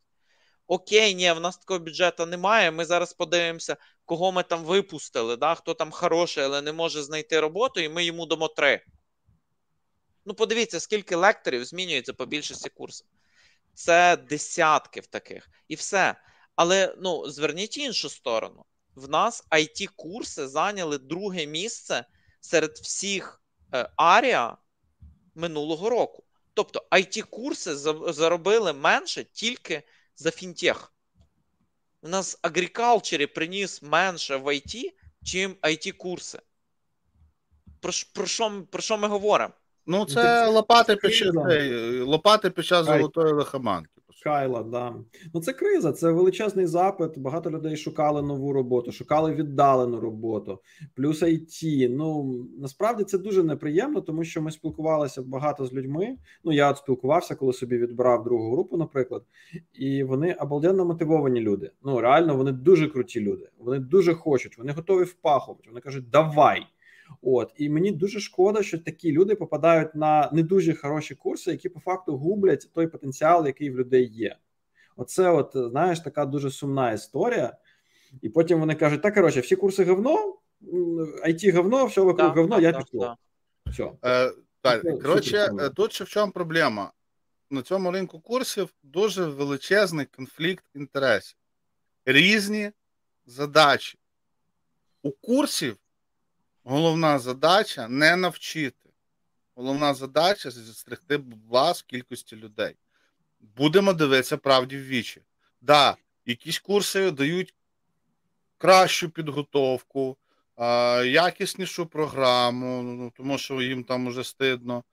Окей, ні, в нас такого бюджету немає. Ми зараз подивимося, кого ми там випустили, да? хто там хороший, але не може знайти роботу, і ми йому дамо три. Ну, подивіться, скільки лекторів змінюється по більшості курсів. Це десятки в таких. І все. Але ну, зверніть іншу сторону. В нас it курси зайняли друге місце серед всіх е, арія минулого року. Тобто it курси заробили менше тільки за фінтех. У нас агрикалчері приніс менше в IT, чим it курси. Про, про, що, про що ми говоримо? Ну, це лопати під час, лопати під час золотої лихоманки. Кайла, да. Ну це криза, це величезний запит. Багато людей шукали нову роботу, шукали віддалену роботу, плюс IT. Ну насправді це дуже неприємно, тому що ми спілкувалися багато з людьми. Ну я от спілкувався, коли собі відбирав другу групу, наприклад, і вони обалденно мотивовані люди. Ну реально, вони дуже круті люди. Вони дуже хочуть, вони готові впахувати. Вони кажуть, давай. От і мені дуже шкода, що такі люди попадають на не дуже хороші курси, які по факту гублять той потенціал, який в людей є. Оце, от знаєш, така дуже сумна історія. І потім вони кажуть: так коротше, всі курси говно, IT говно, все вокруг да, говно, да, я пішло. Все. Е, так, коротше, е, тут ще в чому проблема? На цьому ринку курсів дуже величезний конфлікт інтересів, різні задачі. У курсів Головна задача не навчити. Головна задача застрягти вас в кількості людей. Будемо дивитися правді в вічі. Да, якісь курси дають кращу підготовку, якіснішу програму, ну, тому що їм там уже стидно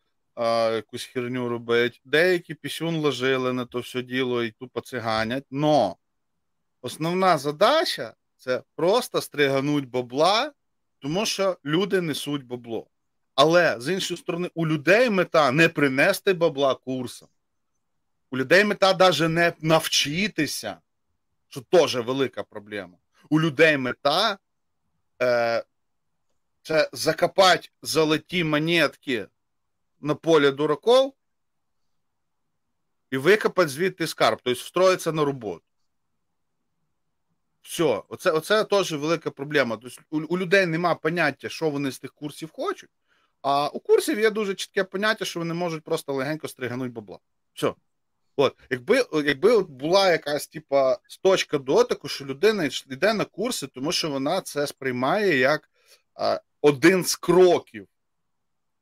якусь херню робити. Деякі пісюн ложили на то все діло і тупо циганять. Но основна задача це просто стригануть бабла тому що люди несуть бабло. Але з іншої сторони, у людей мета не принести бабла курсом. У людей мета навіть не навчитися, що теж велика проблема. У людей мета е, це закопати золоті монетки на полі дураков і викопати звідти скарб, тобто встроїтися на роботу. Все, оце оце теж велика проблема. Тобто у, у людей нема поняття, що вони з тих курсів хочуть. А у курсів є дуже чітке поняття, що вони можуть просто легенько стригануть бабла. Все. От, якби якби от була якась типа точка дотику, що людина йде на курси, тому що вона це сприймає як а, один з кроків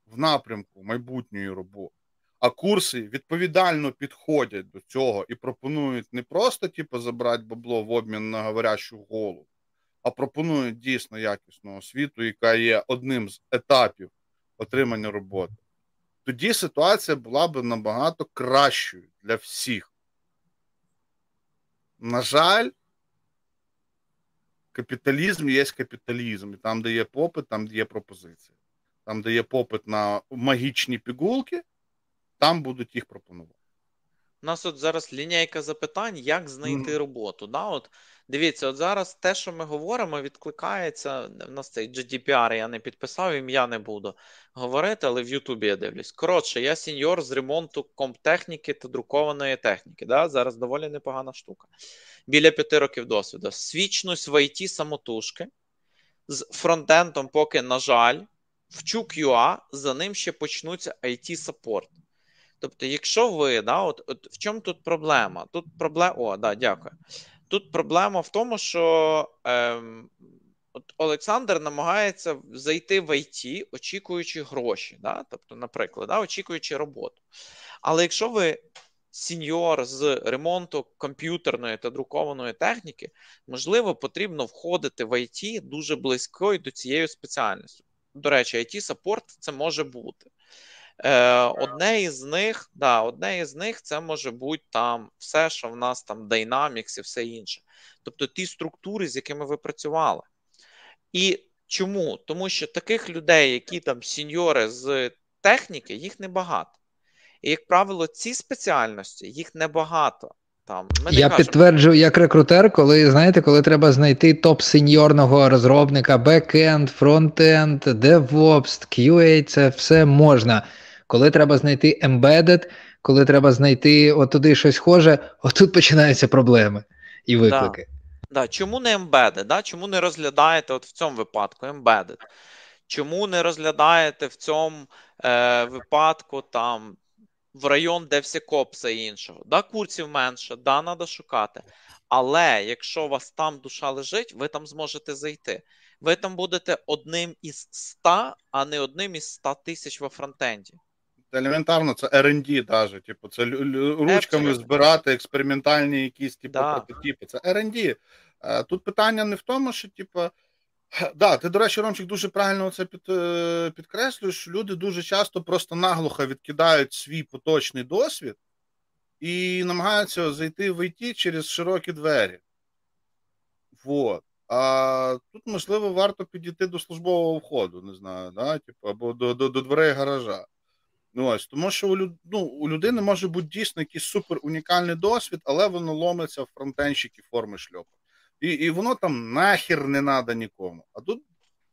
в напрямку майбутньої роботи а курси відповідально підходять до цього і пропонують не просто типу, забрати бабло в обмін на говорящу голову, а пропонують дійсно якісну освіту, яка є одним з етапів отримання роботи. Тоді ситуація була б набагато кращою для всіх. На жаль, капіталізм є капіталізм. І там, де є попит, там де є пропозиція. Там, де є попит на магічні пігулки, там будуть їх пропонувати. У нас от зараз лінійка запитань, як знайти mm. роботу. Да? От Дивіться, от зараз те, що ми говоримо, відкликається. У нас цей GDPR я не підписав, ім'я не буду говорити, але в Ютубі я дивлюсь. Коротше, я сеньор з ремонту комптехніки та друкованої техніки. Да? Зараз доволі непогана штука. Біля п'яти років досвіду. Свічнусь в ІТ самотужки з фронтендом, поки, на жаль, вчу QA, за ним ще почнуться IT саппорт Тобто, якщо ви, да, от, от в чому тут проблема? Тут проблема, о, да, дякую. Тут проблема в тому, що ем, от Олександр намагається зайти в IT, очікуючи гроші, да? тобто, наприклад, да, очікуючи роботу. Але якщо ви senior з ремонту комп'ютерної та друкованої техніки, можливо, потрібно входити в IT дуже близько до цієї спеціальності. До речі, IT-support це може бути. Е, Одне із них, да, одне із них це може бути там все, що в нас там Dynamics і все інше. Тобто ті структури, з якими ви працювали. І чому? Тому що таких людей, які там сіньори з техніки, їх небагато. І, як правило, ці спеціальності їх небагато. Там, ми Я кажемо... підтверджую як рекрутер, коли знаєте, коли треба знайти топ сеньорного розробника, бекенд, фронтенд, DevOps, QA, це все можна. Коли треба знайти embedded, коли треба знайти отуди щось схоже, отут починаються проблеми і виклики. Да. Да. Чому не embedded? Да? Чому не розглядаєте от в цьому випадку embedded? Чому не розглядаєте в цьому е, випадку там в район де всі копси і іншого? Да, курсів менше, да, треба шукати. Але якщо у вас там душа лежить, ви там зможете зайти. Ви там будете одним із ста, а не одним із ста тисяч во фронтенді. Елементарно, це R&D навіть, типу, це ручками збирати експериментальні якісь типу, да. прототипи. Це R&D. Е, тут питання не в тому, що типу, да, ти, до речі, Ромчик, дуже правильно це під, е, підкреслюєш. Люди дуже часто просто наглухо відкидають свій поточний досвід і намагаються зайти в ІТ через широкі двері. Вот. А тут, можливо, варто підійти до службового входу, не знаю, да? типу, або до до, до дверей гаража. Ну, ось, Тому що у ну, у людини може бути дійсно якийсь супер унікальний досвід, але воно ломиться в фронтенщики форми шльопу. І і воно там нахер не треба нікому. А тут,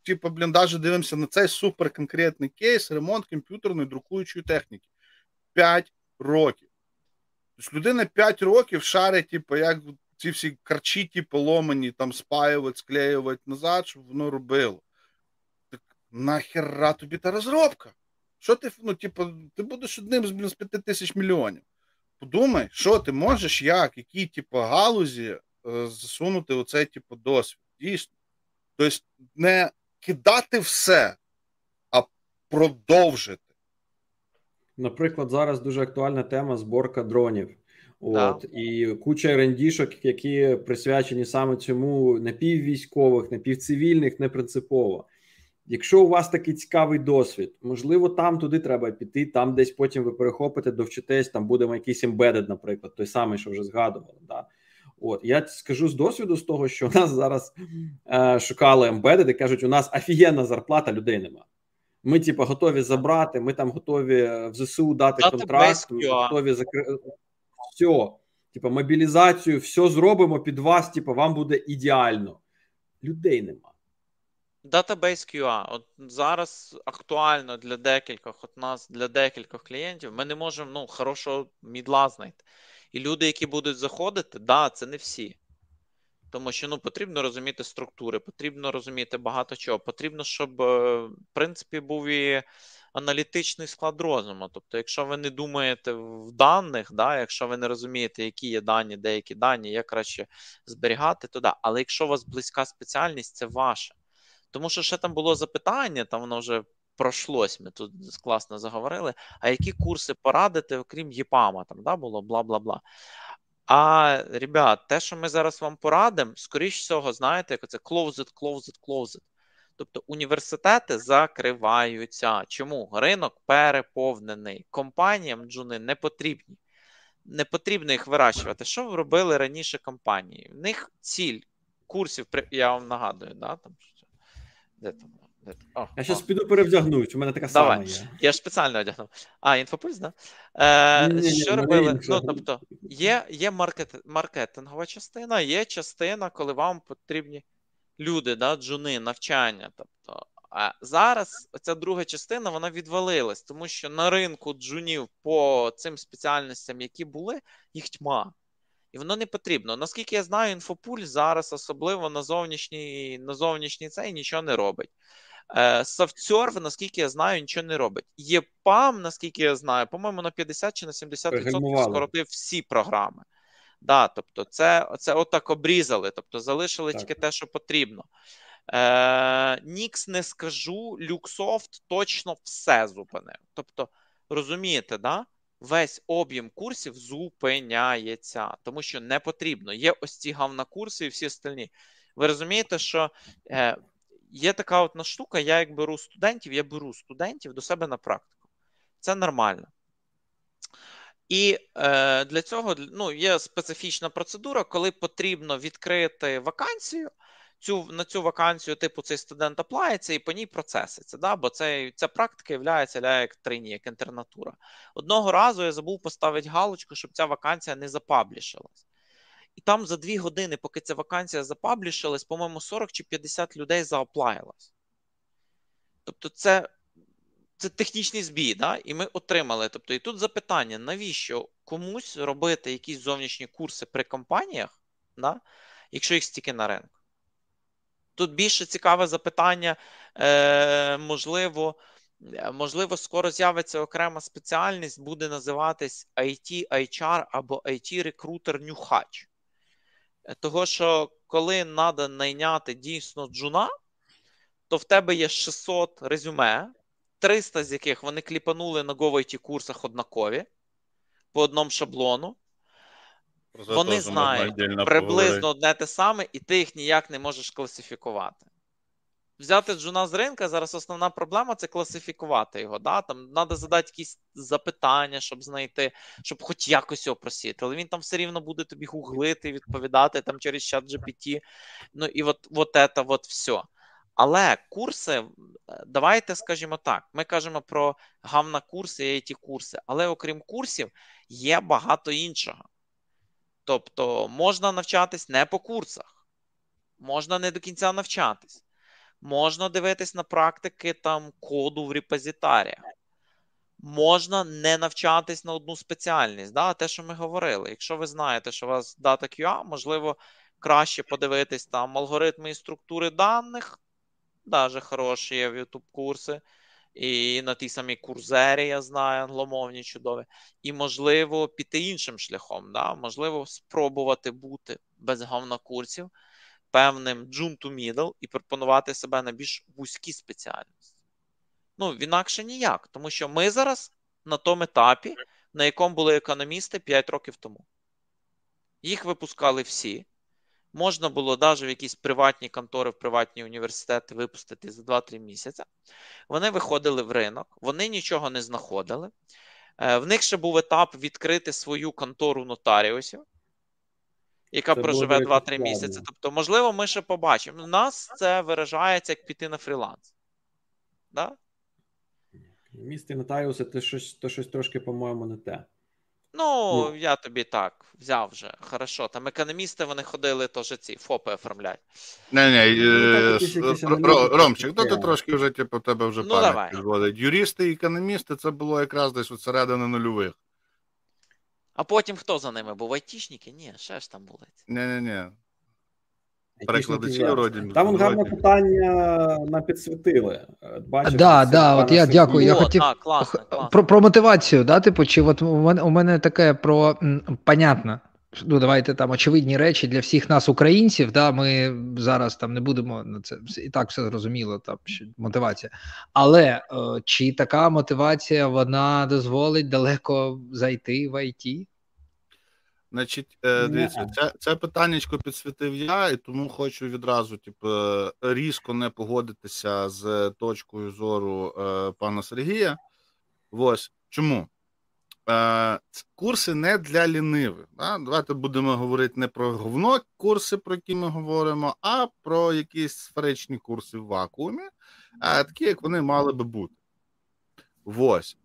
типу, блін, навіть дивимося на цей супер конкретний кейс, ремонт комп'ютерної друкуючої техніки. П'ять років. Тобто людина 5 років шарить, типу, як ці всі карчі, типу, ломані, там спаювати, склеювати назад, щоб воно робило. Так нахера тобі та розробка? Що ти, ну, типу, ти будеш одним з блін, з 5 тисяч мільйонів. Подумай, що ти можеш, як, які, типу, галузі Е, засунути оцей типу досвід. Дійсно. Тобто, не кидати все, а продовжити. Наприклад, зараз дуже актуальна тема зборка дронів. От, да. І куча рендішок, які присвячені саме цьому напіввійськових, напівцивільних, не принципово. Якщо у вас такий цікавий досвід, можливо, там туди треба піти, там десь потім ви перехопите, довчитесь, там будемо якийсь embedded, наприклад, той самий, що вже згадували. Да? От я скажу з досвіду з того, що у нас зараз е, шукали embedded і кажуть, у нас офігенна зарплата, людей нема. Ми, типу, готові забрати. Ми там готові в ЗСУ дати Дати контракт, ми готові закрити все. Типу, мобілізацію, все зробимо під вас. Типу, вам буде ідеально. Людей нема. Database QA. От зараз актуально для декількох от нас, для декількох клієнтів. Ми не можемо ну, хорошого мідла знайти. І люди, які будуть заходити, да, це не всі. Тому що ну, потрібно розуміти структури, потрібно розуміти багато чого. Потрібно, щоб, е, в принципі, був і аналітичний склад розуму. Тобто, якщо ви не думаєте в даних, да, якщо ви не розумієте, які є дані, деякі дані, як краще зберігати, то да. Але якщо у вас близька спеціальність, це ваше. Тому що ще там було запитання, там воно вже пройшлось, ми тут класно заговорили. А які курси порадити, окрім ЄПАМа, там да, було бла бла бла. А ребят, те, що ми зараз вам порадимо, скоріш всього, знаєте, як це closed, closed, closed. Тобто університети закриваються. Чому? Ринок переповнений. Компаніям джуни не потрібні. Не потрібно їх вирощувати. Що ви робили раніше компанії? В них ціль курсів, я вам нагадую, да, там, де там о, Я зараз піду перевдягнусь, у мене така Давай. сама є. Я ж спеціально одягнув. А, інфопульс, да? Е, ні, ні, Що ні, робили? Ну, тобто, є є маркет, маркетингова частина, є частина, коли вам потрібні люди, да, джуни, навчання. Тобто, а зараз ця друга частина вона відвалилась, тому що на ринку джунів по цим спеціальностям, які були, їх тьма. І воно не потрібно. Наскільки я знаю, інфопульс зараз особливо на зовнішній на зовнішній цей нічого не робить. SoftServe, наскільки я знаю, нічого не робить. ЄПАМ, наскільки я знаю, по-моєму, на 50 чи на 70% скоротив всі програми. Да, Тобто, це це отак обрізали, тобто залишили так. тільки те, що потрібно. Е, Нікс не скажу, Люксофт точно все зупинив. Тобто, розумієте, да? Весь об'єм курсів зупиняється, тому що не потрібно. Є ось ці гавна курси і всі остальні. Ви розумієте, що е, є така от штука, я як беру студентів, я беру студентів до себе на практику. Це нормально. І е, для цього ну, є специфічна процедура, коли потрібно відкрити вакансію. Цю, На цю вакансію, типу, цей студент аплається і по ній процеситься. Да? Бо це, ця практика є як трейні, як інтернатура. Одного разу я забув поставити галочку, щоб ця вакансія не запаблішилась. І там за дві години, поки ця вакансія запаблішилась, по-моєму, 40 чи 50 людей зааплаїлось. Тобто, це це технічний збій, да? і ми отримали. Тобто, і тут запитання: навіщо комусь робити якісь зовнішні курси при компаніях, да? якщо їх стільки на ринку? Тут більше цікаве запитання, е, можливо, можливо, скоро з'явиться окрема спеціальність, буде називатись IT HR або IT рекрутер нюхач. Того, що коли треба найняти дійсно джуна, то в тебе є 600 резюме, 300 з яких вони кліпанули на GoIT курсах однакові по одному шаблону. Вони знають приблизно одне те саме, і ти їх ніяк не можеш класифікувати. Взяти джуна з ринка, зараз основна проблема це класифікувати його. Да? Там Треба задати якісь запитання, щоб знайти, щоб хоч якось його просити. Але він там все рівно буде тобі гуглити, відповідати там через чат GPT. Ну і от, от це от все. Але курси, давайте скажімо так, ми кажемо про гамна курси і it курси, але окрім курсів, є багато іншого. Тобто можна навчатись не по курсах, можна не до кінця навчатись, можна дивитись на практики там коду в репозитаріях. Можна не навчатись на одну спеціальність, да, те, що ми говорили. Якщо ви знаєте, що у вас Data QA, можливо, краще подивитись там алгоритми і структури даних, Даже хороші є в YouTube курси. І на тій самій курзері, я знаю, англомовні чудові. І, можливо, піти іншим шляхом. Да? Можливо, спробувати бути без говнокурсів певним джун to middle і пропонувати себе на більш вузькі спеціальності. Ну, інакше ніяк. Тому що ми зараз на тому етапі, на якому були економісти 5 років тому. Їх випускали всі. Можна було навіть в якісь приватні контори, в приватні університети випустити за 2-3 місяці. Вони виходили в ринок, вони нічого не знаходили. Е, в них ще був етап відкрити свою контору нотаріусів, яка це проживе 2-3 місяці. Тобто, можливо, ми ще побачимо. У нас це виражається як піти на фріланс. Да? Місти нотаріуси це щось, то щось трошки, по-моєму, не те. Ну, ну, я тобі так взяв вже. Хорошо. Там економісти вони ходили, теж ці ФОПи оформляють. Не, не, ну, Ромчик, то ти трошки вже, типу, тебе вже ну, пам'ять підводить. Юристи і економісти це було якраз десь у середини нульових. А потім хто за ними був? Айтішники? Ні, ще ж там були. Не-не-не. Перекладачі вроді. Там гарне питання на підсвітили. Бачив, да, да, от я дякую. Я хотів а, класно, класно. Про, про мотивацію, да, типу, чи от у мене у мене таке про понятно. Ну, давайте там очевидні речі для всіх нас, українців. Да, Ми зараз там не будемо на це і так все зрозуміло. Там що мотивація. Але е, чи така мотивація вона дозволить далеко зайти в ІТ? Значить, е, дивіться, це це питаннячко підсвітив я, і тому хочу відразу, типу, різко не погодитися з точкою зору е, пана Сергія. Ось чому? Е, Курси не для лінивих. Да? Давайте будемо говорити не про говно курси, про які ми говоримо, а про якісь сферичні курси в вакуумі, а такі, як вони мали би бути. Ось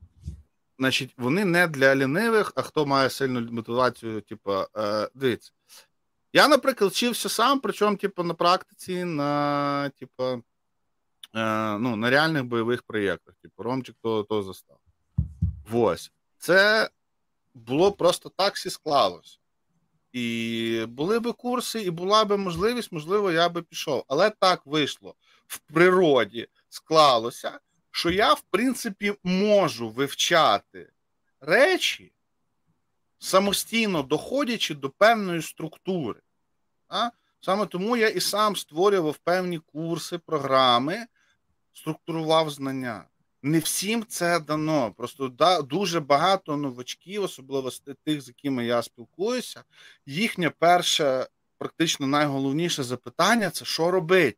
значить, вони не для лінивих, а хто має сильну мотивацію, типу, е, дивіться. Я, наприклад, вчився сам, причому, типу, на практиці, на типу, е, ну, на реальних бойових проєктах. Типу, Ромчик то то застав. Ось. Це було просто так всі склалося. І були би курси, і була би можливість, можливо, я би пішов. Але так вийшло. В природі склалося, що я, в принципі, можу вивчати речі, самостійно доходячи до певної структури. А? Саме тому я і сам створював певні курси, програми, структурував знання. Не всім це дано. Просто да, дуже багато новачків, особливо з тих, з якими я спілкуюся, їхнє перше, практично найголовніше запитання це що робити.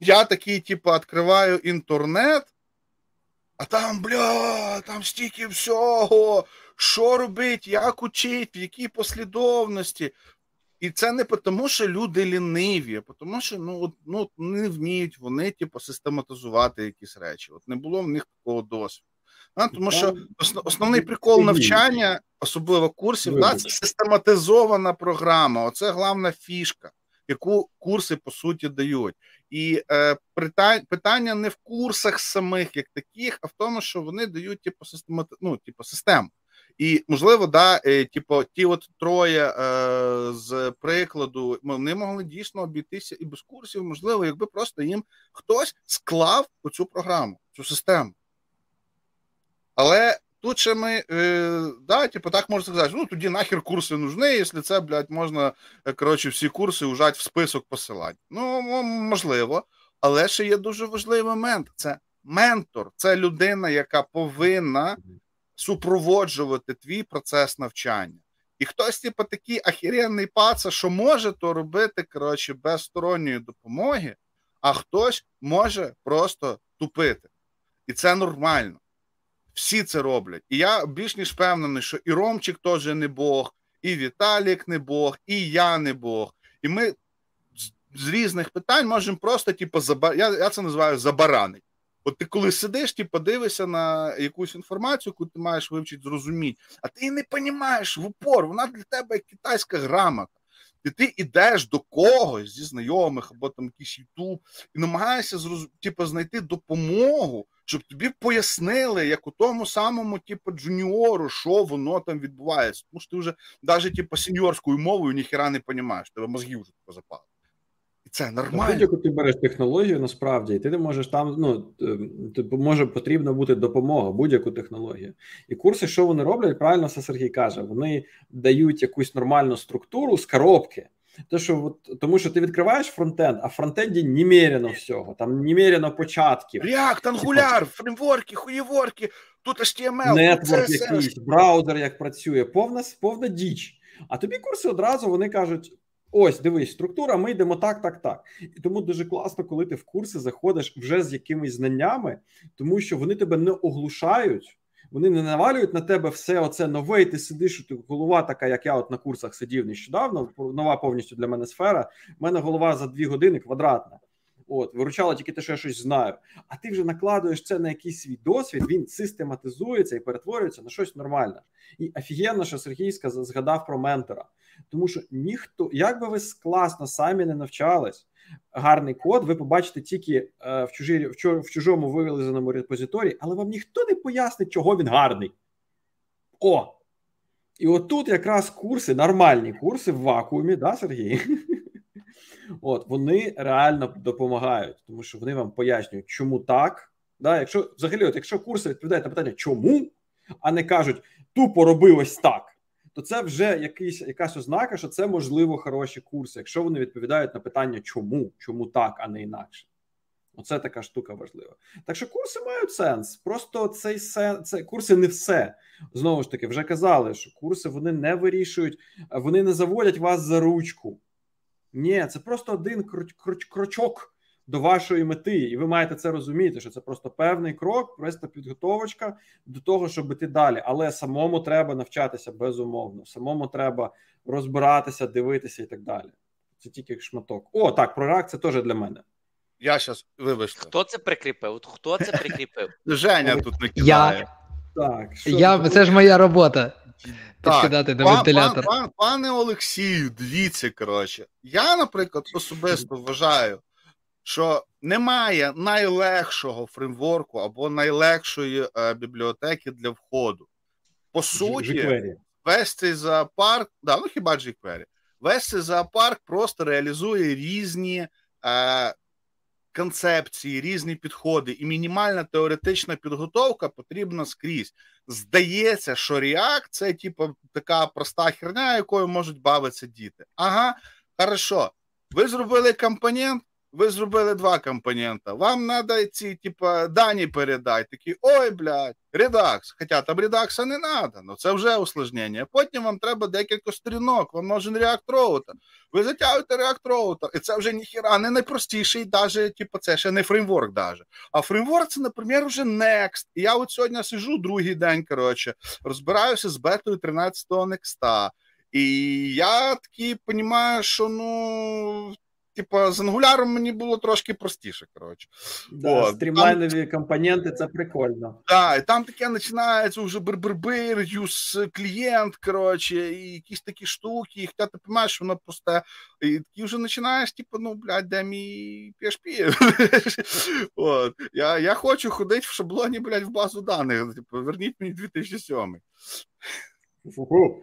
Я такий, типу, відкриваю інтернет, А там, бля, там стільки всього, що робить, як учить, в якій послідовності. І це не тому, що люди ліниві, а тому, що ну, ну, не вміють вони типу, систематизувати якісь речі. От не було в них такого досвіду. А, тому що основний прикол навчання, особливо курсів, да, це систематизована програма. Оце головна фішка, яку курси по суті дають. І е, питання не в курсах самих як таких, а в тому, що вони дають типу, системати... ну, типу, систему. І можливо, да, е, типу, ті от троє е, з прикладу, вони могли дійсно обійтися і без курсів, можливо, якби просто їм хтось склав оцю програму, цю систему. Але тут ще ми, е, да, типу, так можна сказати, ну тоді нахер курси нужны, якщо це, блядь, можна, е, коротше, всі курси ужати в список посилань. Ну, можливо, але ще є дуже важливий момент: це ментор, це людина, яка повинна супроводжувати твій процес навчання. І хтось, типу, такий ахіренний паца, що може то робити, коротше, без сторонньої допомоги, а хтось може просто тупити. І це нормально. Всі це роблять. І я більш ніж впевнений, що і Ромчик теж не Бог, і Віталік не Бог, і я не Бог. І ми з, різних питань можемо просто, типу, заба... я, я це називаю забаранить. От ти коли сидиш, ти подивишся на якусь інформацію, яку ти маєш вивчити, зрозуміти, а ти не розумієш в упор, вона для тебе як китайська грамота. І ти йдеш до когось зі знайомих або там якийсь Ютуб і намагаєшся зроз... типу, знайти допомогу, щоб тобі пояснили, як у тому самому, типу, джуніору, що воно там відбувається. Тому що ти вже навіть типу, сеньорською мовою ніхіра не розумієш, тебе мозги вже запали. Це нормально. Будь-яку ти береш технологію, насправді, і ти не можеш там. Ну типу, може потрібна бути допомога, будь-яку технологію. І курси, що вони роблять, правильно все Сергій каже, вони дають якусь нормальну структуру з коробки. То, що от, Тому що ти відкриваєш фронтенд, а в фронтенді немерено всього, там немерено початків. React, Angular, фреймворки, хуєворки, тут HTML, Нетворк якийсь, браузер як працює, повна повна діч. А тобі курси одразу вони кажуть: Ось, дивись, структура, ми йдемо так, так, так. І тому дуже класно, коли ти в курси заходиш вже з якимись знаннями, тому що вони тебе не оглушають, вони не навалюють на тебе все оце нове, і ти сидиш, ти голова така, як я от на курсах сидів нещодавно, нова повністю для мене сфера. У мене голова за дві години квадратна. От, виручало тільки те, що я щось знаю. А ти вже накладуєш це на якийсь свій досвід, він систематизується і перетворюється на щось нормальне. І офігенно, що Сергій згадав про ментора. Тому що ніхто, як би ви класно самі не навчались, гарний код, ви побачите тільки е, в чужі, в, чужому вилизаному репозиторії, але вам ніхто не пояснить, чого він гарний. О! І отут якраз курси, нормальні курси в вакуумі, да, Сергій? От вони реально допомагають, тому що вони вам пояснюють, чому так. Да, Якщо взагалі, от якщо курси відповідають на питання, чому, а не кажуть, тупо роби ось так то це вже якийсь якась ознака, що це можливо хороші курси, якщо вони відповідають на питання, чому, чому так, а не інакше. Оце така штука важлива. Так що курси мають сенс. Просто цей сен, це курси не все. Знову ж таки, вже казали, що курси вони не вирішують, вони не заводять вас за ручку. Ні, це просто один крочок до вашої мети, і ви маєте це розуміти, що це просто певний крок, просто підготовочка до того, щоб іти далі. Але самому треба навчатися безумовно, самому треба розбиратися, дивитися і так далі. Це тільки шматок. О, так, про рак це теж для мене. Я зараз вибачте. Хто це прикріпив? Хто це прикріпив? Женя тут не кидає. Так, Я, Це ж моя робота. Підкидати на вентилятор. Пан, пан, пане Олексію, дивіться, коротше. Я, наприклад, особисто вважаю, що немає найлегшого фреймворку або найлегшої е, бібліотеки для входу. По суті, весь цей зоопарк, да, ну хіба jQuery, весь цей зоопарк просто реалізує різні е, концепції, різні підходи, і мінімальна теоретична підготовка потрібна скрізь. Здається, що React – це типу така проста херня, якою можуть бавитися діти. Ага, хорошо. Ви зробили компонент, ви зробили два компонента. Вам треба ці, типа, дані передати. Такі, ой, блядь, редакс. Хоча там редакса не треба, ну це вже усложнення. Потім вам треба декілька сторінок, вам нужен React Router. Ви затягуєте React Router, і це вже ніхіра не найпростіший, даже, типу, це ще не фреймворк. Даже. А фреймворк це, наприклад, вже Next. І я от сьогодні сижу другий день, коротше, розбираюся з бетою 13-го Next. І я такий розумію, що ну типа, з ангуляром мені було трошки простіше. коротше. Да, О, Стрімлайнові там... компоненти це прикольно. Так, і там таке починається вже бербербир, юз клієнт, коротше, і якісь такі штуки, і хоча ти розумієш, воно просто. І такі вже починаєш, типу, ну, блядь, де мій PHP? От. Я я хочу ходити в шаблоні, блядь, в базу даних. Типу, верніть мені 2007. Фу.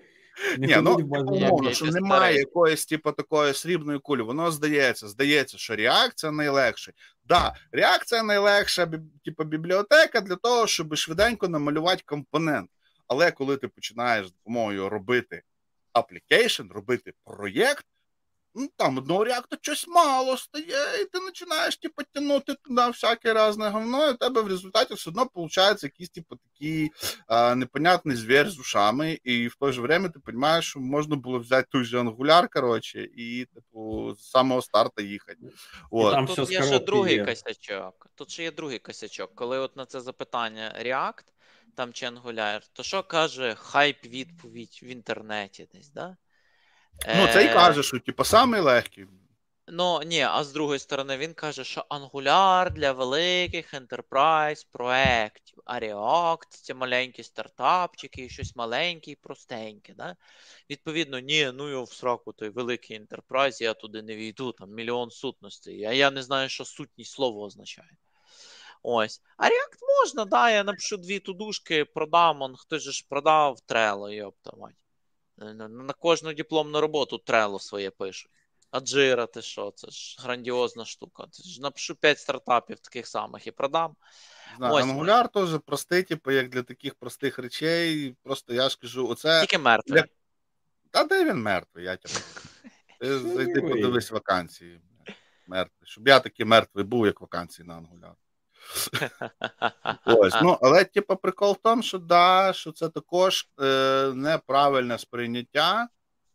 Ні, ну умовно, що немає якоїсь типу такої срібної кулі. Воно здається, здається, що реакція найлегша. Да, реакція найлегша, типу, бібліотека для того, щоб швиденько намалювати компонент. Але коли ти починаєш з допомогою робити application, робити проєкт, ну, там одного React у щось мало стає, і ти починаєш типу, тягнути туди всяке разне говно, і у тебе в результаті все одно виходить якийсь типу, такий а, непонятный звір з ушами, і в то же время ти розумієш, що можна було взяти той же Angular, коротше, і типу, з самого старту їхати. От. Там Тут є ще другий є. косячок. Тут ще є другий косячок. Коли от на це запитання React, там чи Angular, то що каже хайп відповідь в інтернеті десь, да? Ну, це і е, каже, що типу, самий легкий. Ну, ні, а з другої сторони, він каже, що Angular для великих enterprise проєктів, а React це маленькі стартапчики, щось маленьке і простеньке. Да? Відповідно, ні, ну я в сраку той великий enterprise, я туди не війду, там мільйон сутностей. А я не знаю, що сутність слово означає. Ось. А React можна, да, я напишу дві тудушки, продам, он хтось же ж продав трело, йопта мать. Е, на кожну дипломну роботу трело своє пишуть. А Джира, ти що? Це ж грандіозна штука. Це ж напишу 5 стартапів таких самих і продам. Знаю, Angular теж простий, типу, як для таких простих речей. Просто я ж кажу, оце. Тільки мертвий. Для... Та де він мертвий, я тебе. Ти зайди подивись вакансії. Мертвий. Щоб я такий мертвий був, як вакансії на Angular. Ось, ну, Але, типу, прикол в тому, що да, що це також е, неправильне сприйняття,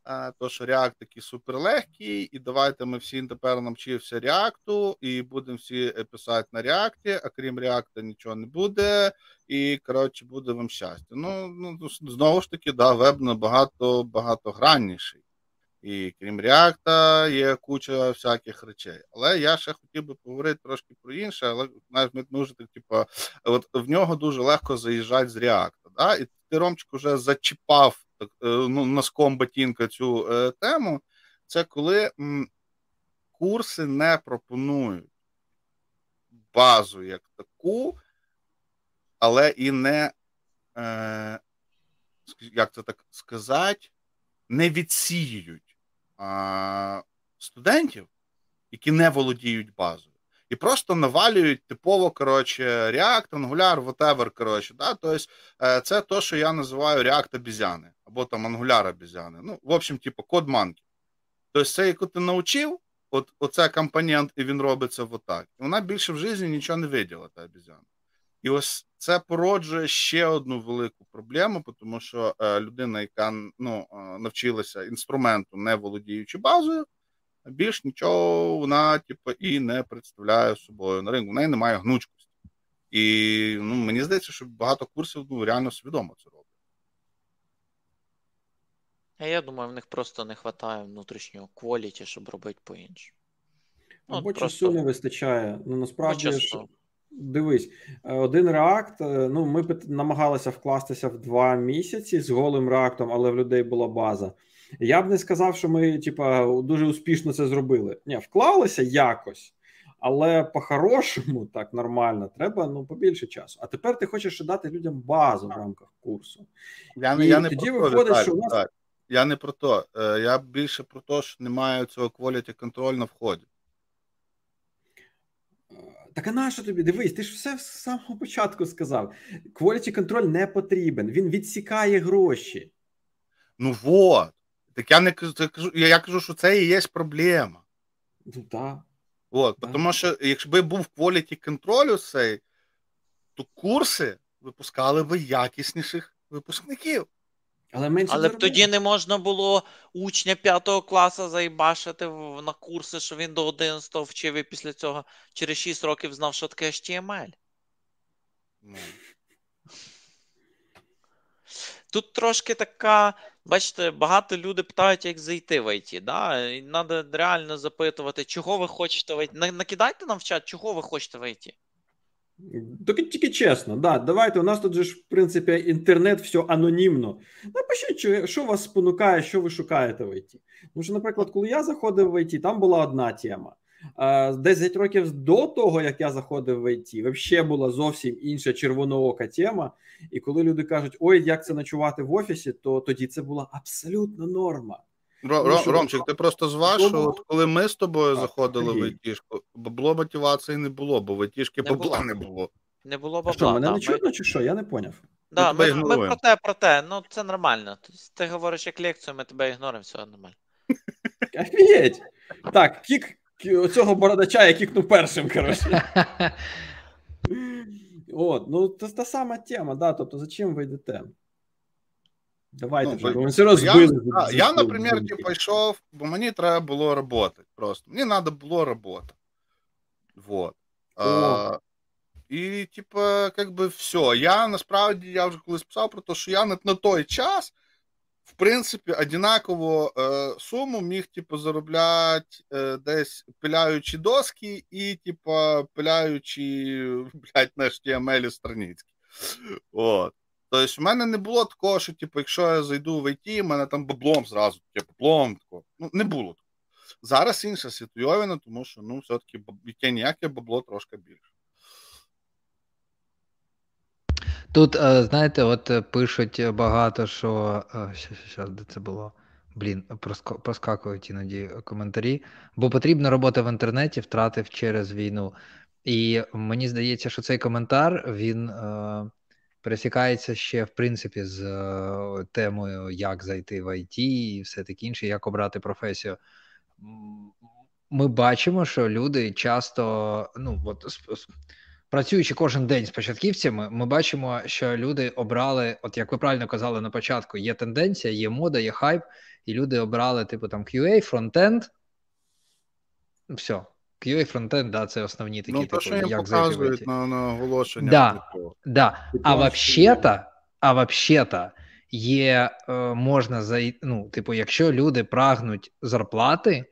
е, то що React такий суперлегкий, і давайте ми всі тепер навчився React, і будемо всі писати на React, а крім React нічого не буде, і коротше буде вам щастя. Ну, ну знову ж таки, да, веб набагато багатогранніший. І крім React, є куча всяких речей. Але я ще хотів би поговорити трошки про інше, але навіть ми дуже типу, от в нього дуже легко заїжджати з React. Да? І ти Ромчик вже зачіпав так, е, ну, носком ботинка цю е, тему. Це коли м, курси не пропонують базу як таку, але і не, е, як це так сказати, не відсіюють студентів, які не володіють базою, і просто навалюють типово коротше, React, Angular, whatever, коротше, да? Тобто це то, що я називаю React обізяни або там Angular обізяни. Ну, в общем, типу, код манки. Тобто, це, яку ти навчив, от, оце компонент, і він робиться отак. Вона більше в житті нічого не виділа, та обізяна. І ось це породжує ще одну велику проблему, тому що е, людина, яка ну, е, навчилася інструменту, не володіючи базою, більш нічого вона типу, і не представляє собою на ринку. В неї немає гнучкості. І ну, мені здається, що багато курсів ну, реально свідомо це роблять. А я думаю, в них просто не вистачає внутрішнього кваліті, щоб робити по-іншому. Ну, Або просто... не вистачає. Ну насправді. Дивись, е, один реакт. Е, ну, ми намагалися вкластися в два місяці з голим реактом, але в людей була база. Я б не сказав, що ми, типа, дуже успішно це зробили. Ні, вклалися якось, але по-хорошому, так нормально, треба ну побільше часу. А тепер ти хочеш дати людям базу в рамках курсу. Я не, я не тоді про виходить, то, що у нас. Так. Я не про то. Е, я більше про те, що немає цього quality контролю на вході. Так а на що тобі? Дивись, ти ж все з самого початку сказав. Quality контроль не потрібен, він відсікає гроші. Ну вот. Так я не кажу, я кажу, що це і є проблема. Ну так. От, Тому що якби був quality контролю цей, то курси випускали би якісніших випускників. Але менше Але б тоді не можна було учня п'ятого класу заїбашити на курси, що він до 11 вчив і після цього через 6 років знав, що таке HTML. Ну. Тут трошки така, бачите, багато людей питають, як зайти в ІТ. Да? І Треба реально запитувати, чого ви хочете в ІТ. Накидайте нам в чат, чого ви хочете в ІТ. Тільки, тільки чесно, да, давайте. У нас тут же ж, в принципі, інтернет, все анонімно. Напишіть, що вас спонукає, що ви шукаєте в ІТ. Тому що, наприклад, коли я заходив в ІТ, там була одна тема. 10 років до того, як я заходив в ІТ, взагалі була зовсім інша червоноока тема. І коли люди кажуть, ой, як це ночувати в офісі, то тоді це була абсолютно норма. Ром, Ромчик, ти просто зваж, що от коли ми з тобою так, заходили в ІТшку, бабло мотивації не було, бо в ІТшки бабла не було. Не було бабла. Що, мене не чутно, чи що? Я не поняв. Да, ми, ми, ми про те, про те, ну це нормально. Ти говориш як лекцію, ми тебе ігноримо, все нормально. Офігеть! Так, кік оцього бородача я кікнув першим, коротше. От, ну це та сама тема, да, тобто зачем ви йдете? Давайте ну, вже, бо все розбили. Я, я, наприклад, типу, йшов, бо мені треба було роботи. Просто мені треба було роботи. Вот. А, І, типу, як би все. Я насправді я вже колись писав про те, що я на, на той час, в принципі, одинаково е, суму міг, типу, заробляти е, десь пиляючи доски і, типу, пиляючи, блядь, на HTML страницьки. От. Тобто, в мене не було такого, що, типу, якщо я зайду в ІТ, мене там баблом зразу, типу, баблом такого. Ну, не було такого. Зараз інша світойовина, тому що ну, все-таки яке ніяке бабло трошки більше. Тут, е, знаєте, от е, пишуть багато, що. Що, е, де це було? Блін, проскакують іноді коментарі. Бо потрібна робота в інтернеті, втратив через війну. І мені здається, що цей коментар він пересікається ще, в принципі, з е, темою, як зайти в ІТ і все таке інше, як обрати професію. Ми бачимо, що люди часто, ну от працюючи кожен день з початківцями, ми бачимо, що люди обрали, от як ви правильно казали на початку, є тенденція, є мода, є хайп, і люди обрали, типу, там QA, фронтенд. Все, QA фронтенд, да, це основні такі ну, типу, що як показують на, на оголошення. Да, да. А вообще-то, а вообще-то є, е, можна зайти, ну, типу, якщо люди прагнуть зарплати,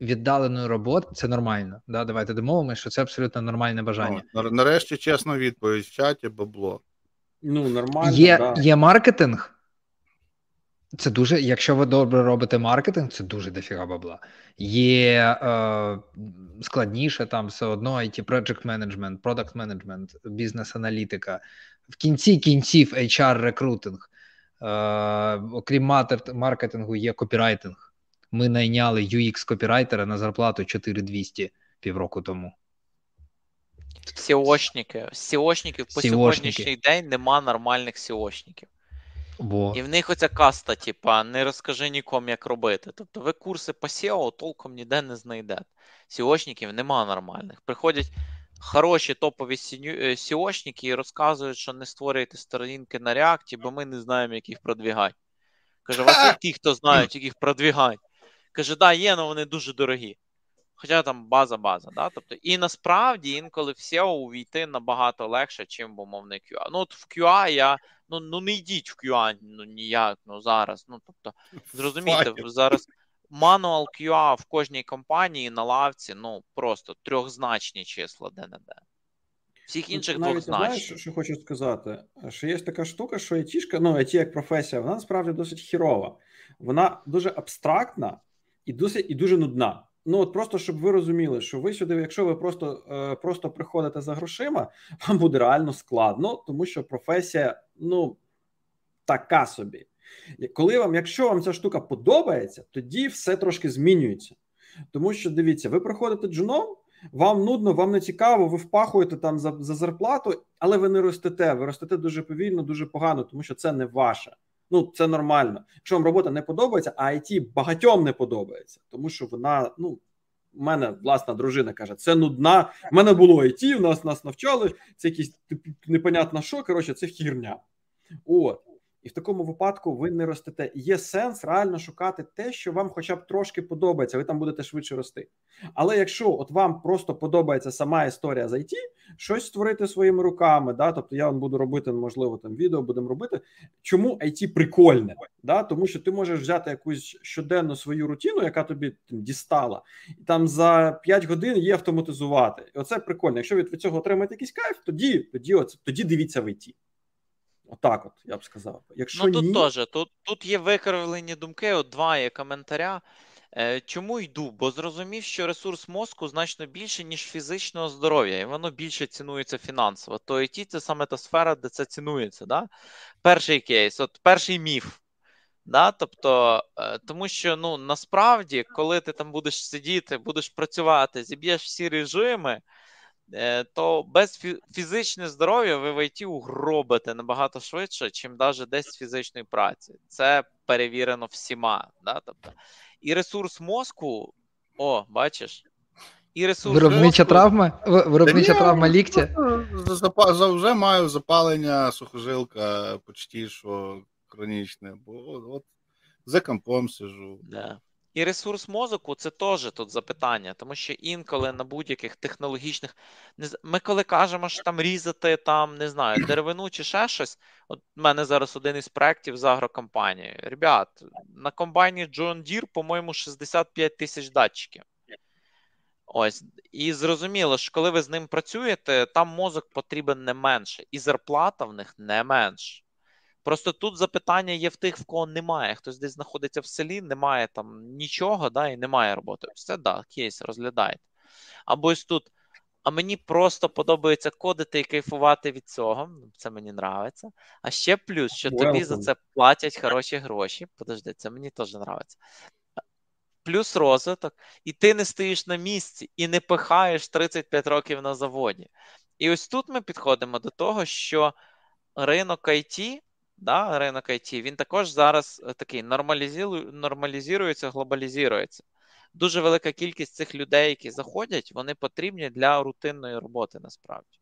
віддаленої роботи, це нормально. Да? Давайте домовимося, що це абсолютно нормальне бажання. Ну, нарешті чесна відповідь в чаті бабло. Ну, нормально. Є, да. є маркетинг, це дуже, якщо ви добре робите маркетинг, це дуже дофіга бабла. Є е, складніше там все одно IT project management, product management, бізнес-аналітика. В кінці кінців HR рекрутинг. Е, окрім маркетингу, є копірайтинг. Ми найняли UX копірайтера на зарплату 4200 півроку тому. SEOшники. SEOшників по сьогоднішній день нема нормальних SEOшників. Бо... І в них оця каста, типа, не розкажи нікому, як робити. Тобто ви курси по SEO толком ніде не знайдете. SEOшників нема нормальних. Приходять хороші топові SEOшники і розказують, що не створюєте сторінки на реакті, бо ми не знаємо, як їх продвігати. Каже, у вас є ті, хто знають, як їх продвігати. Каже, да, є, але вони дуже дорогі. Хоча там база-база. Да? Тобто, І насправді інколи в SEO увійти набагато легше, чим в умовний QA. Ну, от в QA я ну ну не йдіть в QA ну ніяк ну зараз. Ну тобто, зрозумійте, зараз мануал QA в кожній компанії на лавці ну просто трьохзначні числа де-не-де. Всіх інших Навіть, двохзначні. Знаєш, що хочу сказати? Що є така штука, що айтішка, ну IT як професія, вона насправді досить хірова. Вона дуже абстрактна і досить і дуже нудна. Ну от просто щоб ви розуміли, що ви сюди, якщо ви просто е, просто приходите за грошима, вам буде реально складно, тому що професія ну така собі. Коли вам, якщо вам ця штука подобається, тоді все трошки змінюється. Тому що дивіться, ви приходите джуном, вам нудно, вам не цікаво, ви впахуєте там за за зарплату, але ви не ростете. Ви ростете дуже повільно, дуже погано, тому що це не ваше. Ну, це нормально. Якщо вам робота не подобається, а IT багатьом не подобається, тому що вона ну У мене власна дружина каже, це нудна. У мене було IT, у нас нас навчали. Це якісь непонятно що. Коротше, це хірня. От. І в такому випадку ви не ростете. Є сенс реально шукати те, що вам, хоча б трошки подобається. Ви там будете швидше рости. Але якщо от вам просто подобається сама історія з IT, щось створити своїми руками, да, тобто я вам буду робити, можливо, там відео будемо робити. Чому IT прикольне? Да, Тому що ти можеш взяти якусь щоденну свою рутину, яка тобі там, дістала, і там за 5 годин її автоматизувати. І оце прикольно. Якщо від цього отримаєте якийсь кайф, тоді тоді, оце, тоді дивіться в IT. Отак, от я б сказав. Якщо ну тут ні... теж тут тут є викривлені думки. От два є коментаря. Е, Чому йду? Бо зрозумів, що ресурс мозку значно більше, ніж фізичного здоров'я, і воно більше цінується фінансово. То IT – це саме та сфера, де це цінується. Да? Перший кейс, от перший міф. Да? Тобто, е, тому що ну насправді, коли ти там будеш сидіти, будеш працювати, зіб'єш всі режими. Е, то без фізичного здоров'я ви в ІТ угробите набагато швидше, чим навіть десь фізичної праці. Це перевірено всіма. Да? Тобто, І ресурс мозку, о, бачиш. І ресурс Виробнича мозку... травма виробнича травма ліктя. За, вже маю запалення сухожилка почти що хронічне, бо от, от за компом сижу. Да. І ресурс мозку це теж тут запитання, тому що інколи на будь-яких технологічних ми коли кажемо, що там різати там, не знаю, деревину чи ще щось. От у мене зараз один із проєктів з агрокомпанії. Ребят, на комбайні John Deere, по-моєму, 65 тисяч датчиків. Ось, і зрозуміло, що коли ви з ним працюєте, там мозок потрібен не менше, і зарплата в них не менше. Просто тут запитання є в тих, в кого немає. Хтось десь знаходиться в селі, немає там нічого, да, і немає роботи. Все, да, кейс розглядаєте. Або ось тут. А мені просто подобається кодити і кайфувати від цього. Це мені нравиться. А ще плюс, що Welcome. тобі за це платять хороші гроші. Подожди, це мені теж нравиться. Плюс розвиток, і ти не стоїш на місці і не пихаєш 35 років на заводі. І ось тут ми підходимо до того, що ринок IT да, ринок IT, він також зараз е, такий нормалізується, глобалізується. Дуже велика кількість цих людей, які заходять, вони потрібні для рутинної роботи насправді.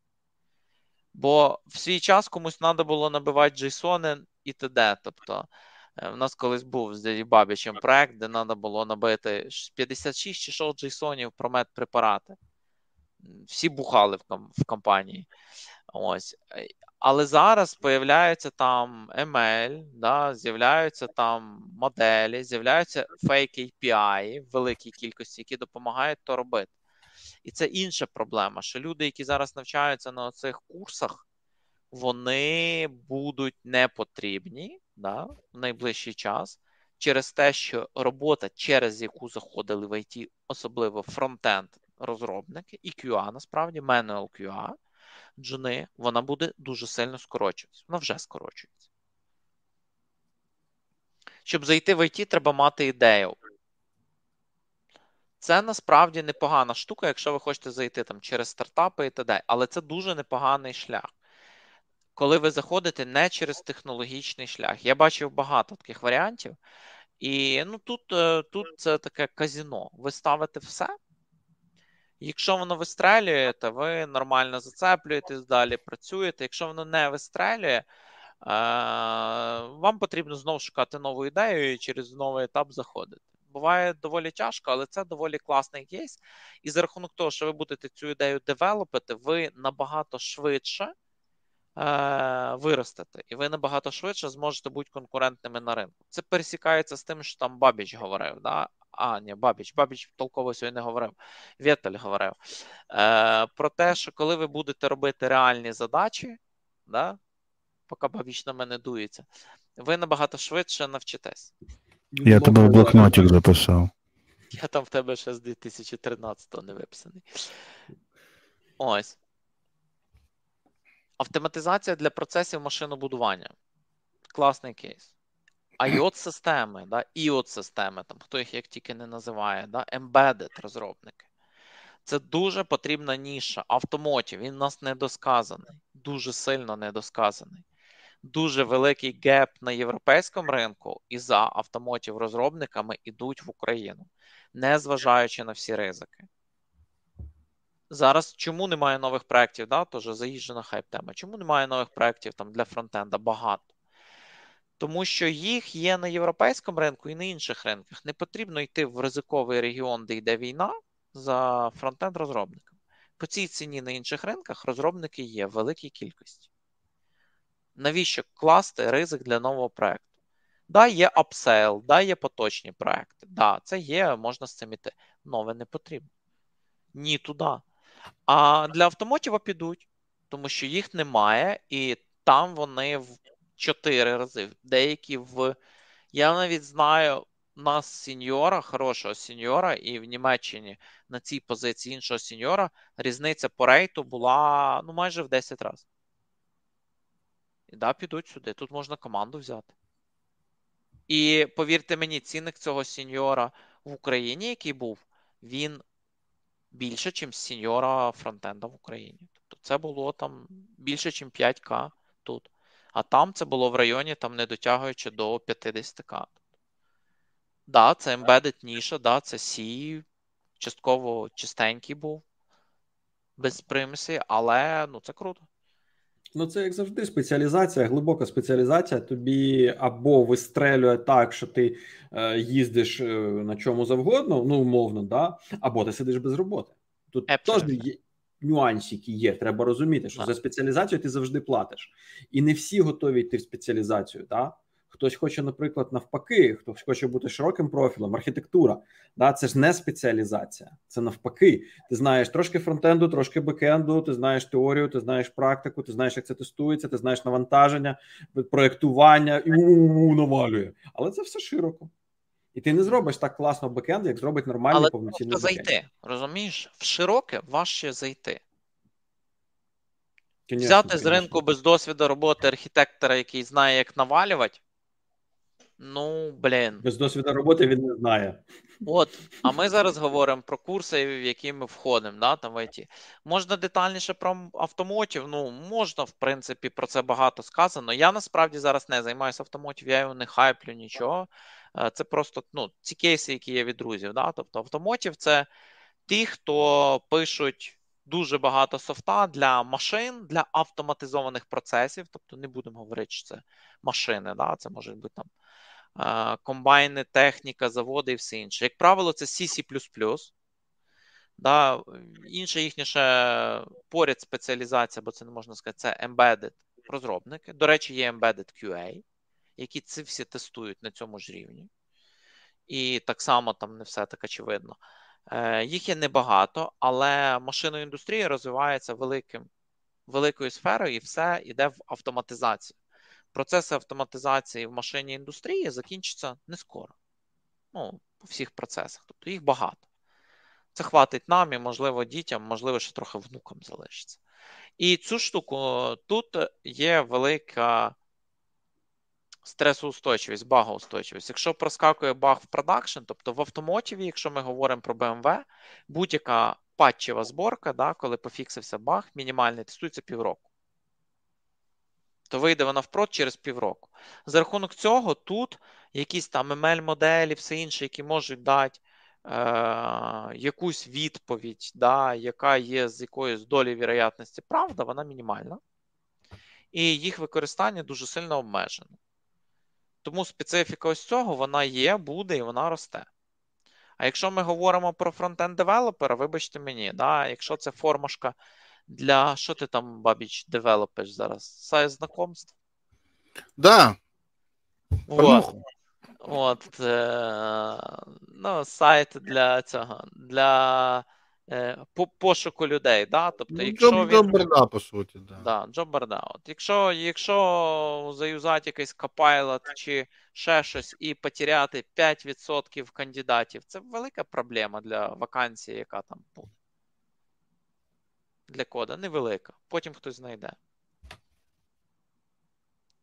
Бо в свій час комусь треба було набивати JSON і т.д. Тобто, е, в нас колись був з Дяді Бабічем проект, де треба було набити 56 чи 6 JSONів про медпрепарати. Всі бухали в компанії. Ось. Але зараз появляються там ML, да, з'являються там моделі, з'являються фейк API в великій кількості, які допомагають то робити. І це інша проблема, що люди, які зараз навчаються на цих курсах, вони будуть не потрібні да, в найближчий час через те, що робота, через яку заходили в IT, особливо фронтенд розробники, і QA, насправді, manual QA, джуни, вона буде дуже сильно скорочуватися. Вона вже скорочується. Щоб зайти в IT, треба мати ідею. Це насправді непогана штука, якщо ви хочете зайти там через стартапи і т.д. Але це дуже непоганий шлях. Коли ви заходите не через технологічний шлях. Я бачив багато таких варіантів. І ну, тут е, тут це таке казіно. Ви ставите все, Якщо воно вистрелює, то ви нормально зацеплюєтесь, далі працюєте. Якщо воно не вистрелює, е, вам потрібно знову шукати нову ідею і через новий етап заходити. Буває доволі тяжко, але це доволі класний кейс. І за рахунок того, що ви будете цю ідею девелопити, ви набагато швидше е, виростете, і ви набагато швидше зможете бути конкурентними на ринку. Це пересікається з тим, що там Бабіч говорив. Да? А, ні, Бабіч. Бабіч толково сьогодні не говорив. Вєтель говорив. Е, Про те, що коли ви будете робити реальні задачі, да, поки Бабіч на мене дується, ви набагато швидше навчитесь. Я тебе в блокнотик записав. Я там в тебе ще з 2013-го не виписаний. Ось. Автоматизація для процесів машинобудування. Класний кейс iot системи да, iot системи там хто їх як тільки не називає, да, embedded розробники. Це дуже потрібна ніша. Автомотів, він у нас недосказаний, дуже сильно недосказаний. Дуже великий gap на європейському ринку, і за automotive розробниками йдуть в Україну. не зважаючи на всі ризики. Зараз чому немає нових проєктів? Да? Тож заїжджена хайп тема. Чому немає нових проєктів там для frontend а? Багато. Тому що їх є на європейському ринку і на інших ринках. Не потрібно йти в ризиковий регіон, де йде війна, за frontend розробниками. По цій ціні на інших ринках розробники є в великій кількості. Навіщо класти ризик для нового проекту? Да, є upsale, да, є поточні проекти. Да, це є, можна з цим іти. Нове не потрібно. Ні туди. А для automotive а підуть, тому що їх немає, і там вони 4 рази. Деякі в. Я навіть знаю нас senior а, хорошого senior а, і в Німеччині на цій позиції іншого senior а різниця по рейту була ну, майже в 10 разів. І да, підуть сюди. Тут можна команду взяти. І повірте мені, цінник цього сеньора в Україні, який був, він більше, ніж сеньора фронтенда в Україні. Тобто це було там більше, ніж 5К тут. А там це було в районі, там не дотягуючи до 50к. Да, це embedded ніша, да, це C, частково чистенький був, без примісі, але ну це круто. Ну, це як завжди, спеціалізація, глибока спеціалізація. Тобі або вистрелює так, що ти е, їздиш е, на чому завгодно, ну умовно, да, або ти сидиш без роботи. Тут теж є нюансики є. Треба розуміти, що за спеціалізацію ти завжди платиш, і не всі готові йти в спеціалізацію. Да? Хтось хоче, наприклад, навпаки, хтось хоче бути широким профілем, архітектура. Да, Це ж не спеціалізація, це навпаки. Ти знаєш трошки фронтенду, трошки бекенду, ти знаєш теорію, ти знаєш практику, ти знаєш, як це тестується, ти знаєш навантаження, проєктування і навалює. Але це все широко. І ти не зробиш так класно бекенд, як зробить нормальний Але повноцінний бекенд. зайти. Розумієш, в широке важче зайти. Конечно, Взяти конечно. з ринку без досвіду роботи архітектора, який знає, як навалювати. Ну, блін. Без досвіду роботи він не знає. От, а ми зараз говоримо про курси, в які ми входимо, да, там в IT. Можна детальніше про автомотів. Ну, можна, в принципі, про це багато сказано. Я насправді зараз не займаюся автомотів, я його не хайплю нічого. Е, це просто ну, ці кейси, які є від друзів. Да? Тобто автомотів це ті, хто пишуть дуже багато софта для машин, для автоматизованих процесів. Тобто не будемо говорити, що це машини, да? це може бути там е, комбайни, техніка, заводи і все інше. Як правило, це C, Да, Інша їхня ще поряд спеціалізація, бо це не можна сказати, це embedded розробники. До речі, є embedded QA які ці всі тестують на цьому ж рівні. І так само там не все так очевидно. Е, Їх є небагато, але машинна індустрія розвивається великим, великою сферою, і все йде в автоматизацію. Процеси автоматизації в машинній індустрії закінчаться не скоро. Ну, по всіх процесах. Тобто їх багато. Це хватить нам і, можливо, дітям, можливо, ще трохи внукам залишиться. І цю штуку тут є велика стресоустойчивість, багоустойчивість. Якщо проскакує баг в продакшн, тобто в автомотиві, якщо ми говоримо про BMW, будь-яка патчева зборка, да, коли пофіксився баг, мінімальний тестується півроку. То вийде вона впрод через півроку. За рахунок цього, тут якісь там ML-моделі, все інше, які можуть дати е, якусь відповідь, да, яка є з якоюсь долі вірогятності правда, вона мінімальна. І їх використання дуже сильно обмежено. Тому специфіка ось цього вона є, буде і вона росте. А якщо ми говоримо про frontend developer а, вибачте мені, да, якщо це формашка для що ти там, бабіч, develop иш зараз? Сайт знакомств? Да. От, от е, ну, сайт для цього, для по пошуку людей. Да? Тобто, ну, якщо він... Job board а, по суті, да. Да, Job board а. От Якщо якщо заюзати якийсь Copilot чи ще щось і потеряти 5% кандидатів, це велика проблема для вакансії, яка там буде. Для кода невелика. Потім хтось знайде.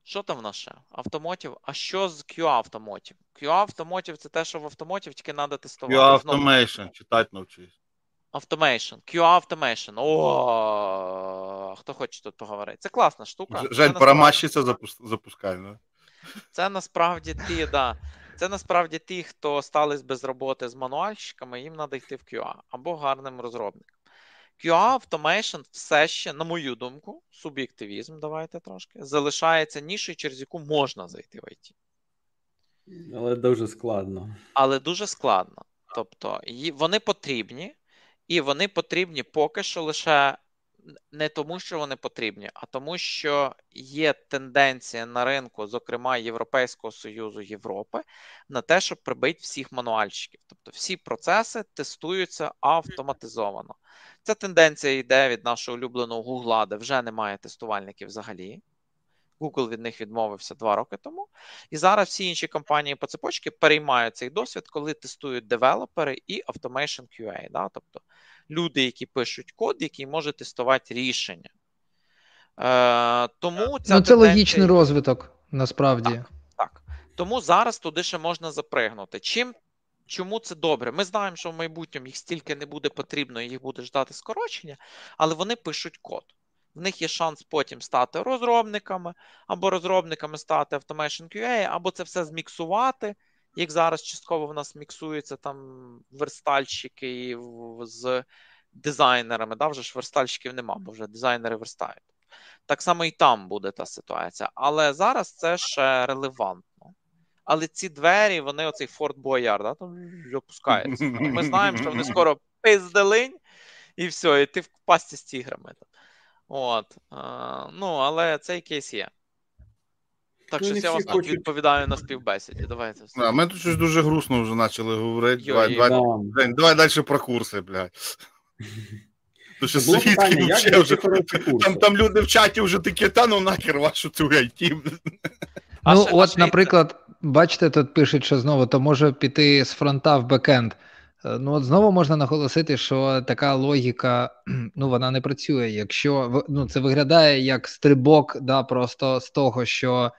Що там в нас ще? Автомотів. А що з QA автомотів? QA автомотів це те, що в автомотів тільки треба тестувати. QA Automation, читати навчись. Automation, QA Automation. О, хто хоче тут поговорити? Це класна штука. Жень, пора масчиця запускай, Це насправді ти, да. Це насправді ті, хто стались без роботи з мануальщиками, їм треба йти в QA або гарним розробникам. QA Automation все ще, на мою думку, суб'єктивізм, давайте трошки, залишається нішою, через яку можна зайти в IT. Але дуже складно. Але дуже складно. Тобто, вони потрібні, і вони потрібні поки що лише не тому, що вони потрібні, а тому, що є тенденція на ринку, зокрема Європейського Союзу Європи, на те, щоб прибити всіх мануальщиків. Тобто всі процеси тестуються автоматизовано. Ця тенденція йде від нашого улюбленого Гугла, де вже немає тестувальників взагалі. Google від них відмовився два роки тому. І зараз всі інші компанії по цепочці переймають цей досвід, коли тестують девелопери і Automation QA. Да? Тобто люди, які пишуть код, який може тестувати рішення. Е, Тому ця ну, це тенденція... логічний розвиток насправді. Так, так. Тому зараз туди ще можна запригнути. Чим Чому це добре? Ми знаємо, що в майбутньому їх стільки не буде потрібно, їх буде ждати скорочення, але вони пишуть код. В них є шанс потім стати розробниками, або розробниками стати Automation QA, або це все зміксувати. Як зараз частково в нас міксуються там верстальщики з дизайнерами. Да? Вже ж верстальщиків нема, бо вже дизайнери верстають. Так само і там буде та ситуація. Але зараз це ще релевантно. Але ці двері, вони оцей Форт Бояр, да, там опускаються. Ми знаємо, що вони скоро пизделинь, і все, і ти в пасті з тіграми. От. А, Ну, але цей кейс є. Так що я вас тут відповідаю на співбесіді. Давайте. А, Ми тут щось дуже грустно вже почали говорити. Йо, давай, давай, давай, давай далі про курси, блядь. То що питання, вже, там, там люди в чаті вже такі, та ну нахер вашу цю IT. Ну, от, наприклад, бачите, тут пишуть, що знову то може піти з фронта в бекенд. Е, ну, от знову можна наголосити, що така логіка ну, вона не працює. Якщо ну, це виглядає як стрибок, да, просто з того, що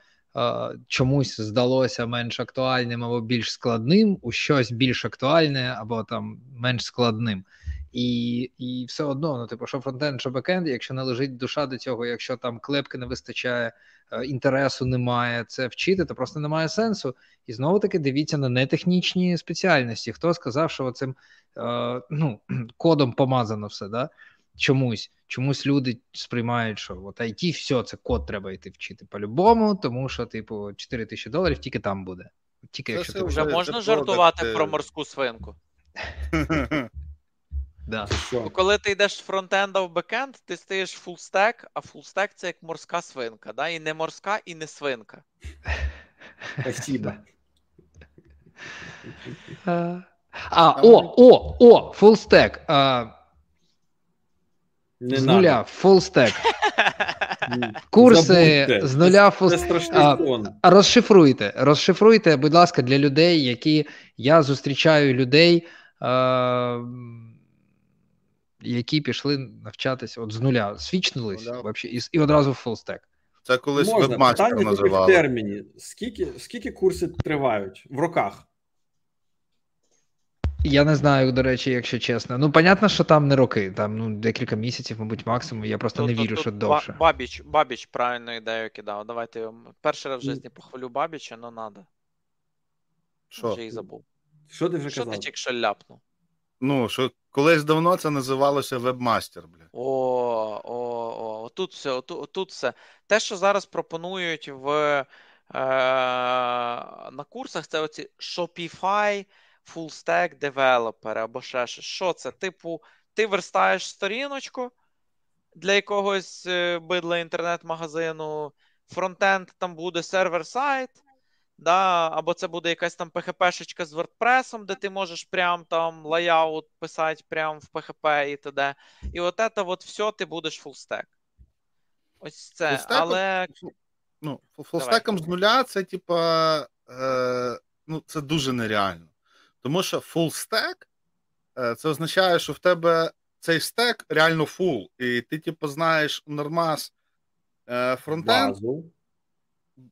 чомусь здалося менш актуальним або більш складним, у щось більш актуальне або там менш складним. І і все одно, ну типу, що фронтенд, що бекенд, якщо не лежить душа до цього, якщо там клепки не вистачає, е, інтересу немає це вчити, то просто немає сенсу. І знову таки дивіться на нетехнічні спеціальності. Хто сказав, що цим е, ну, кодом помазано все, да? Чомусь чомусь люди сприймають, що от IT, все, це код треба йти вчити по-любому, тому що, типу, 4 тисячі доларів тільки там буде. Тільки якщо ти вже можна жартувати про морську свинку. Да. Бо коли ти йдеш з frontend а в backend, ти стаєш full stack, а full stack це як морська свинка. Да? І не морська, і не свинка. Спасибо. А, о, о, о, full stack. Не з нуля, full stack. Курси Забудьте. з нуля full stack. Розшифруйте. Розшифруйте, будь ласка, для людей, які я зустрічаю людей які пішли навчатися от з нуля, switch нулись ну, вообще, і і одразу full stack. Це колись webmaster називали. в терміні. Скільки скільки курси тривають в роках? Я не знаю, до речі, якщо чесно. Ну, понятно, що там не роки, там ну, декілька місяців, мабуть, максимум. Я просто тут, не вірю, тут, що тут довше. Бабіч Бабіч правильну ідею кидав. Давайте перший раз в житті похвалю Бабіча, але треба. Що? Вже і забув. Що ти вже що казав? Що ти тільки ляпнув? Ну, що колись давно це називалося вебмастер, бля. О, о, о, тут все, отут, тут все. Те, що зараз пропонують в е, на курсах, це оці Shopify Full Stack Developer або ще щось. Що це? Типу, ти верстаєш сторіночку для якогось е, бидла інтернет-магазину, frontend там буде server-side да, або це буде якась там PHP -шечка з WordPress, де ти можеш прям там layout писати прямо в PHP і т.д. І от це от все ти будеш full stack. Ось це. Full stack ом, але. Ну, full stack ом з нуля це, типа, е, ну, це дуже нереально. Тому що full stack е, це означає, що в тебе цей stack реально full, і ти, типу, знаєш нормас е, frontend.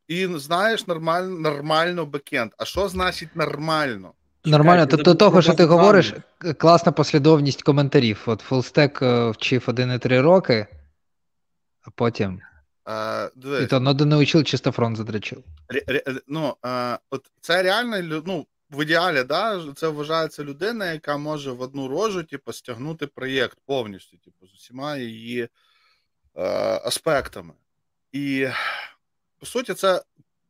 І знаєш нормально нормально backend. А що значить нормально? Нормально, то до того, що ти говориш, класна послідовність коментарів. От Full stack вчив 1,3 роки, а потім Е, дивись, І то ноду не учив, чисто фронт задрачив. ре- ре- ну, е, от це реально ну, в ідеалі, да, це вважається людина, яка може в одну рожу, типу, стягнути проєкт повністю, типу, з усіма її е, аспектами. І по суті, це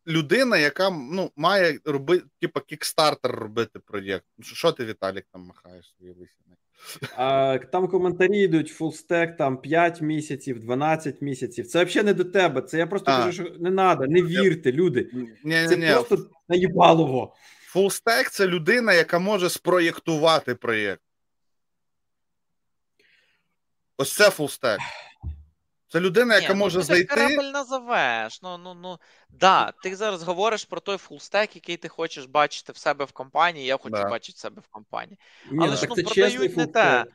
людина, яка ну, має робити, типу, Kickstarter робити проєкт. Ну, що, ти, Віталік, там махаєш свої лисини? А, там коментарі йдуть full stack, там 5 місяців, 12 місяців. Це взагалі не до тебе. Це я просто А. кажу, що не треба, не вірте, люди. Ні, Це ні, ні. просто наїбалово. Full stack це людина, яка може спроєктувати проєкт. Ось це full stack. Це людина, яка Ні, може ну, ти зайти. корабль назовеш. Ну, ну, ну, да, ти зараз говориш про той full stack, який ти хочеш бачити в себе в компанії. Я хочу Да. бачити в себе в компанії. Ні, Але ну, ж, ну, продають не те.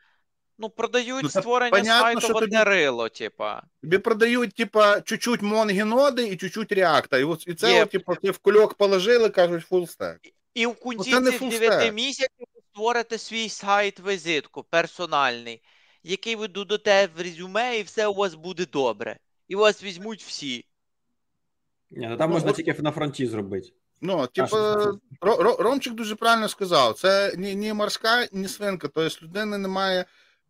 Ну, продають Ну, створення понятно, сайту що в одне тобі- рило, типа. Тобі продають, типа, чуть-чуть монги ноди і чуть-чуть реакта. І, і це, Є. от, типа, ти в кульок положили, кажуть, full stack. І в Ну, кінці цих full stack. 9 місяців ви створите свій сайт-візитку персональний, який ви додате в резюме, і все у вас буде добре. І вас візьмуть всі. Ні, ну, там Ну, можна тільки на фронті зробити. Ну, типу, Ромчик дуже правильно сказав: це ні, ні морська, ні свинка. Тобто людини немає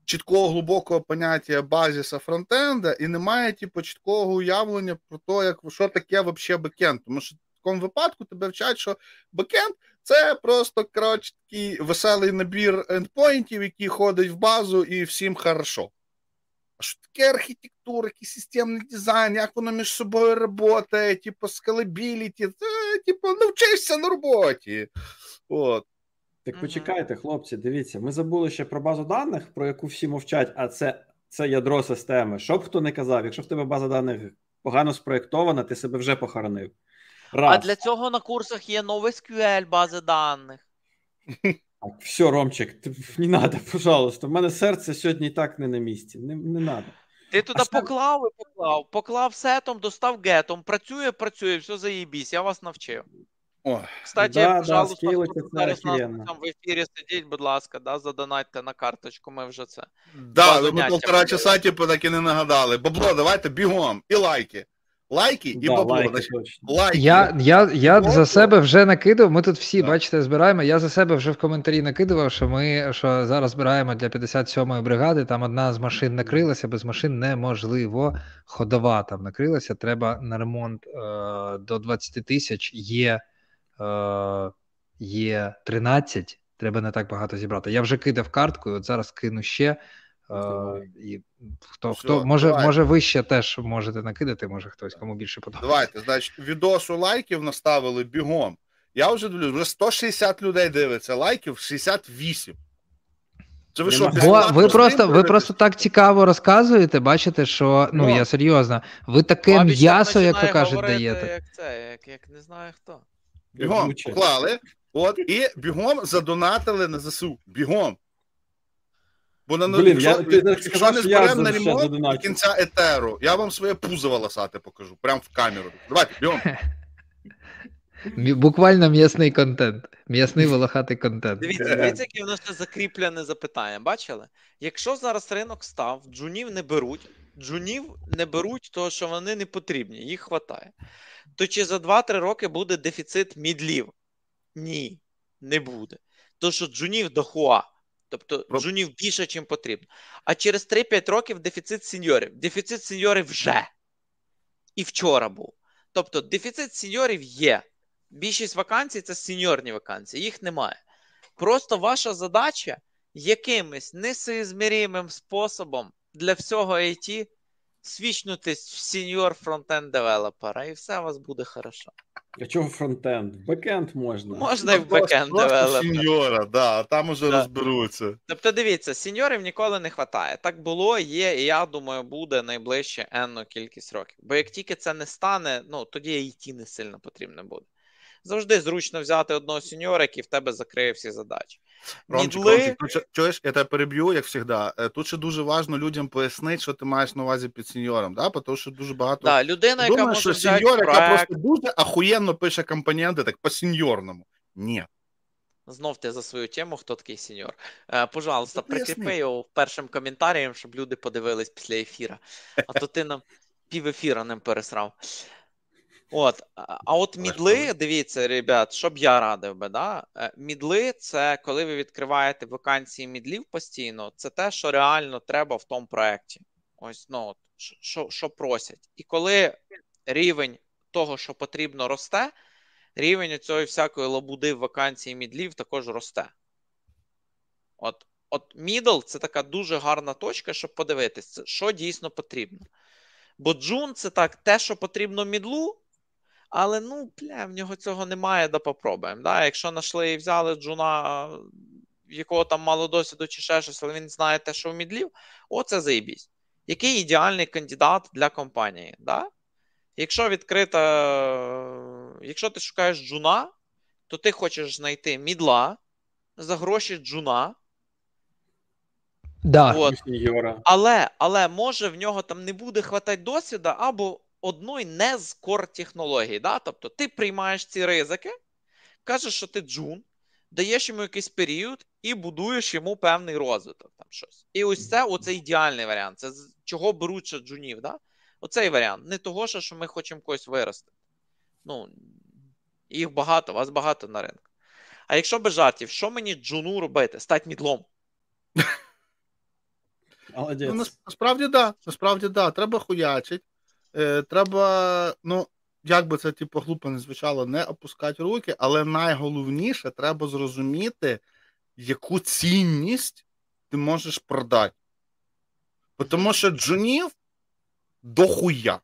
чіткого глибокого поняття базіса фронтенда і немає, типу, чіткого уявлення про те, як що таке взагалі бекенд. Тому що в такому випадку тебе вчать, що бекенд це просто коротше, такий веселий набір ендпоінтів, який ходить в базу, і всім хорошо. А що таке архітектура, який системний дизайн, як воно між собою працює, типу, скалабіліті, це, типу, навчишся на роботі. От. Так почекайте, хлопці, дивіться, ми забули ще про базу даних, про яку всі мовчать, а це, це ядро системи. Що б хто не казав, якщо в тебе база даних погано спроєктована, ти себе вже похоронив. Раз. А для цього на курсах є NoSQL бази даних. Так, все, Ромчик, ти, не надо, пожалуйста. В мене серце сьогодні і так не на місці. Не, не надо. Ти туди що- поклав і поклав, поклав сетом, достав гетом, працює, працює, все заєбісь, я вас навчив. О, Кстати, Да, да, пожалуйста, це зараз нас там в ефірі сидіть, будь ласка, да, задонатьте на карточку, ми вже це. да, Два ми полтора часа, типу, так і не нагадали. Бабло, давайте бігом. І лайки. Лайки і Да, бабло. лайки Значить, лайки. Я, я, я Бабло. за себе вже накидав. Ми тут всі, Так. бачите, збираємо. Я за себе вже в коментарі накидував, що ми що зараз збираємо для 57-ї бригади. Там одна з машин накрилася, без машин неможливо. Ходова там накрилася. Треба на ремонт е, до 20 тисяч. Є, е, є 13. Треба не так багато зібрати. Я вже кидав картку, і от зараз кину ще. Е, і хто, Все, хто може, давай. може ви ще теж можете накидати, може хтось кому більше подобається. Давайте, значить, відосу лайків наставили бігом. Я вже дивлюсь, вже 160 людей дивиться, лайків 68. Це ви що, Бо ви просто, ви просто так цікаво розказуєте, бачите, що ну Ну. я серйозно, ви таке м'ясо, як то кажуть, даєте. Як це, як, як не знаю хто. Бігом поклали, от, і бігом задонатили на ЗСУ. Бігом. Бо на Блін, якщо, я- ти якщо сказав, не зберемо на ремонт до кінця етеру, я вам своє пузо волосате покажу, прямо в камеру. Давайте. Мі- Буквально м'ясний контент. М'ясний волохатий контент. Дивіться, дивіться, яке в нас ще закріплене запитання. Бачили? Якщо зараз ринок став, джунів не беруть, джунів не беруть, тому що вони не потрібні, їх хватає. То чи за 2-3 роки буде дефіцит мідлів? Ні, не буде. То що джунів дохуа. Тобто Про- джунів більше, ніж потрібно. А через 3-5 років дефіцит сеньорів. Дефіцит сеньорів вже. І вчора був. Тобто дефіцит сеньорів є. Більшість вакансій це сеньорні вакансії, їх немає. Просто ваша задача якимось несоізмірімим способом для всього IT switch нутись в senior frontend developer а, і все у вас буде хорошо. А чого frontend? Backend можна. Можна і в backend сеньора, да, а там уже Да. розберуться. Тобто, дивіться, сеньорів ніколи не вистачає. Так було, є, і я думаю, буде найближче енну кількість років. Бо як тільки це не стане, ну тоді IT не сильно потрібно буде. Завжди зручно взяти одного сеньора, який в тебе закриє всі задачі. Ромчик, Мідли, Ромчик, чуєш, я тебе переб'ю, як завжди. Е, Тут ще дуже важливо людям пояснити, що ти маєш на увазі під сеньором, да? тому що дуже багато да, людина, яка може що сеньор, яка проект, просто дуже ахуєнно пише компоненти, так по-сеньорному. Ні. Знов ти за свою тему, хто такий сеньор. Е, пожалуйста, прикріпи його першим коментарієм, щоб люди подивились після ефіра. А то ти нам пів ефіра ним пересрав. От, а от мідли, дивіться, ребят, що б я радив би, да? Е, мідли це коли ви відкриваєте вакансії мідлів постійно, це те, що реально треба в тому проєкті. Ось ну, от, що, що просять. І коли рівень того, що потрібно, росте, рівень цієї всякої лабуди в вакансії мідлів також росте. От от мідл це така дуже гарна точка, щоб подивитися, що дійсно потрібно. Бо джун це так, те, що потрібно мідлу, але ну, бля, в нього цього немає, да попробуємо. Да? Якщо знайшли і взяли джуна, якого там мало досвіду чи ще щось, але він знає те, що в мідлів, оце заїбісь. Який ідеальний кандидат для компанії? Да? Якщо відкрита, якщо ти шукаєш джуна, то ти хочеш знайти мідла за гроші джуна. Да. От. Але але може в нього там не буде хватати досвіду, або одної не з кор технологій. Да? Тобто ти приймаєш ці ризики, кажеш, що ти джун, даєш йому якийсь період і будуєш йому певний розвиток. там щось. І ось це оце ідеальний варіант. Це з чого беруть ще джунів. Да? Оцей варіант. Не того, що ми хочемо когось вирости. Ну, їх багато, вас багато на ринку. А якщо без жартів, що мені джуну робити? Стать мідлом. Ну, Насправді, да. Насправді, да. Треба хуячить. Е, Треба, ну, як би це типу, глупо не звучало, не опускати руки, але найголовніше треба зрозуміти, яку цінність ти можеш продати. Тому що джунів дохуя.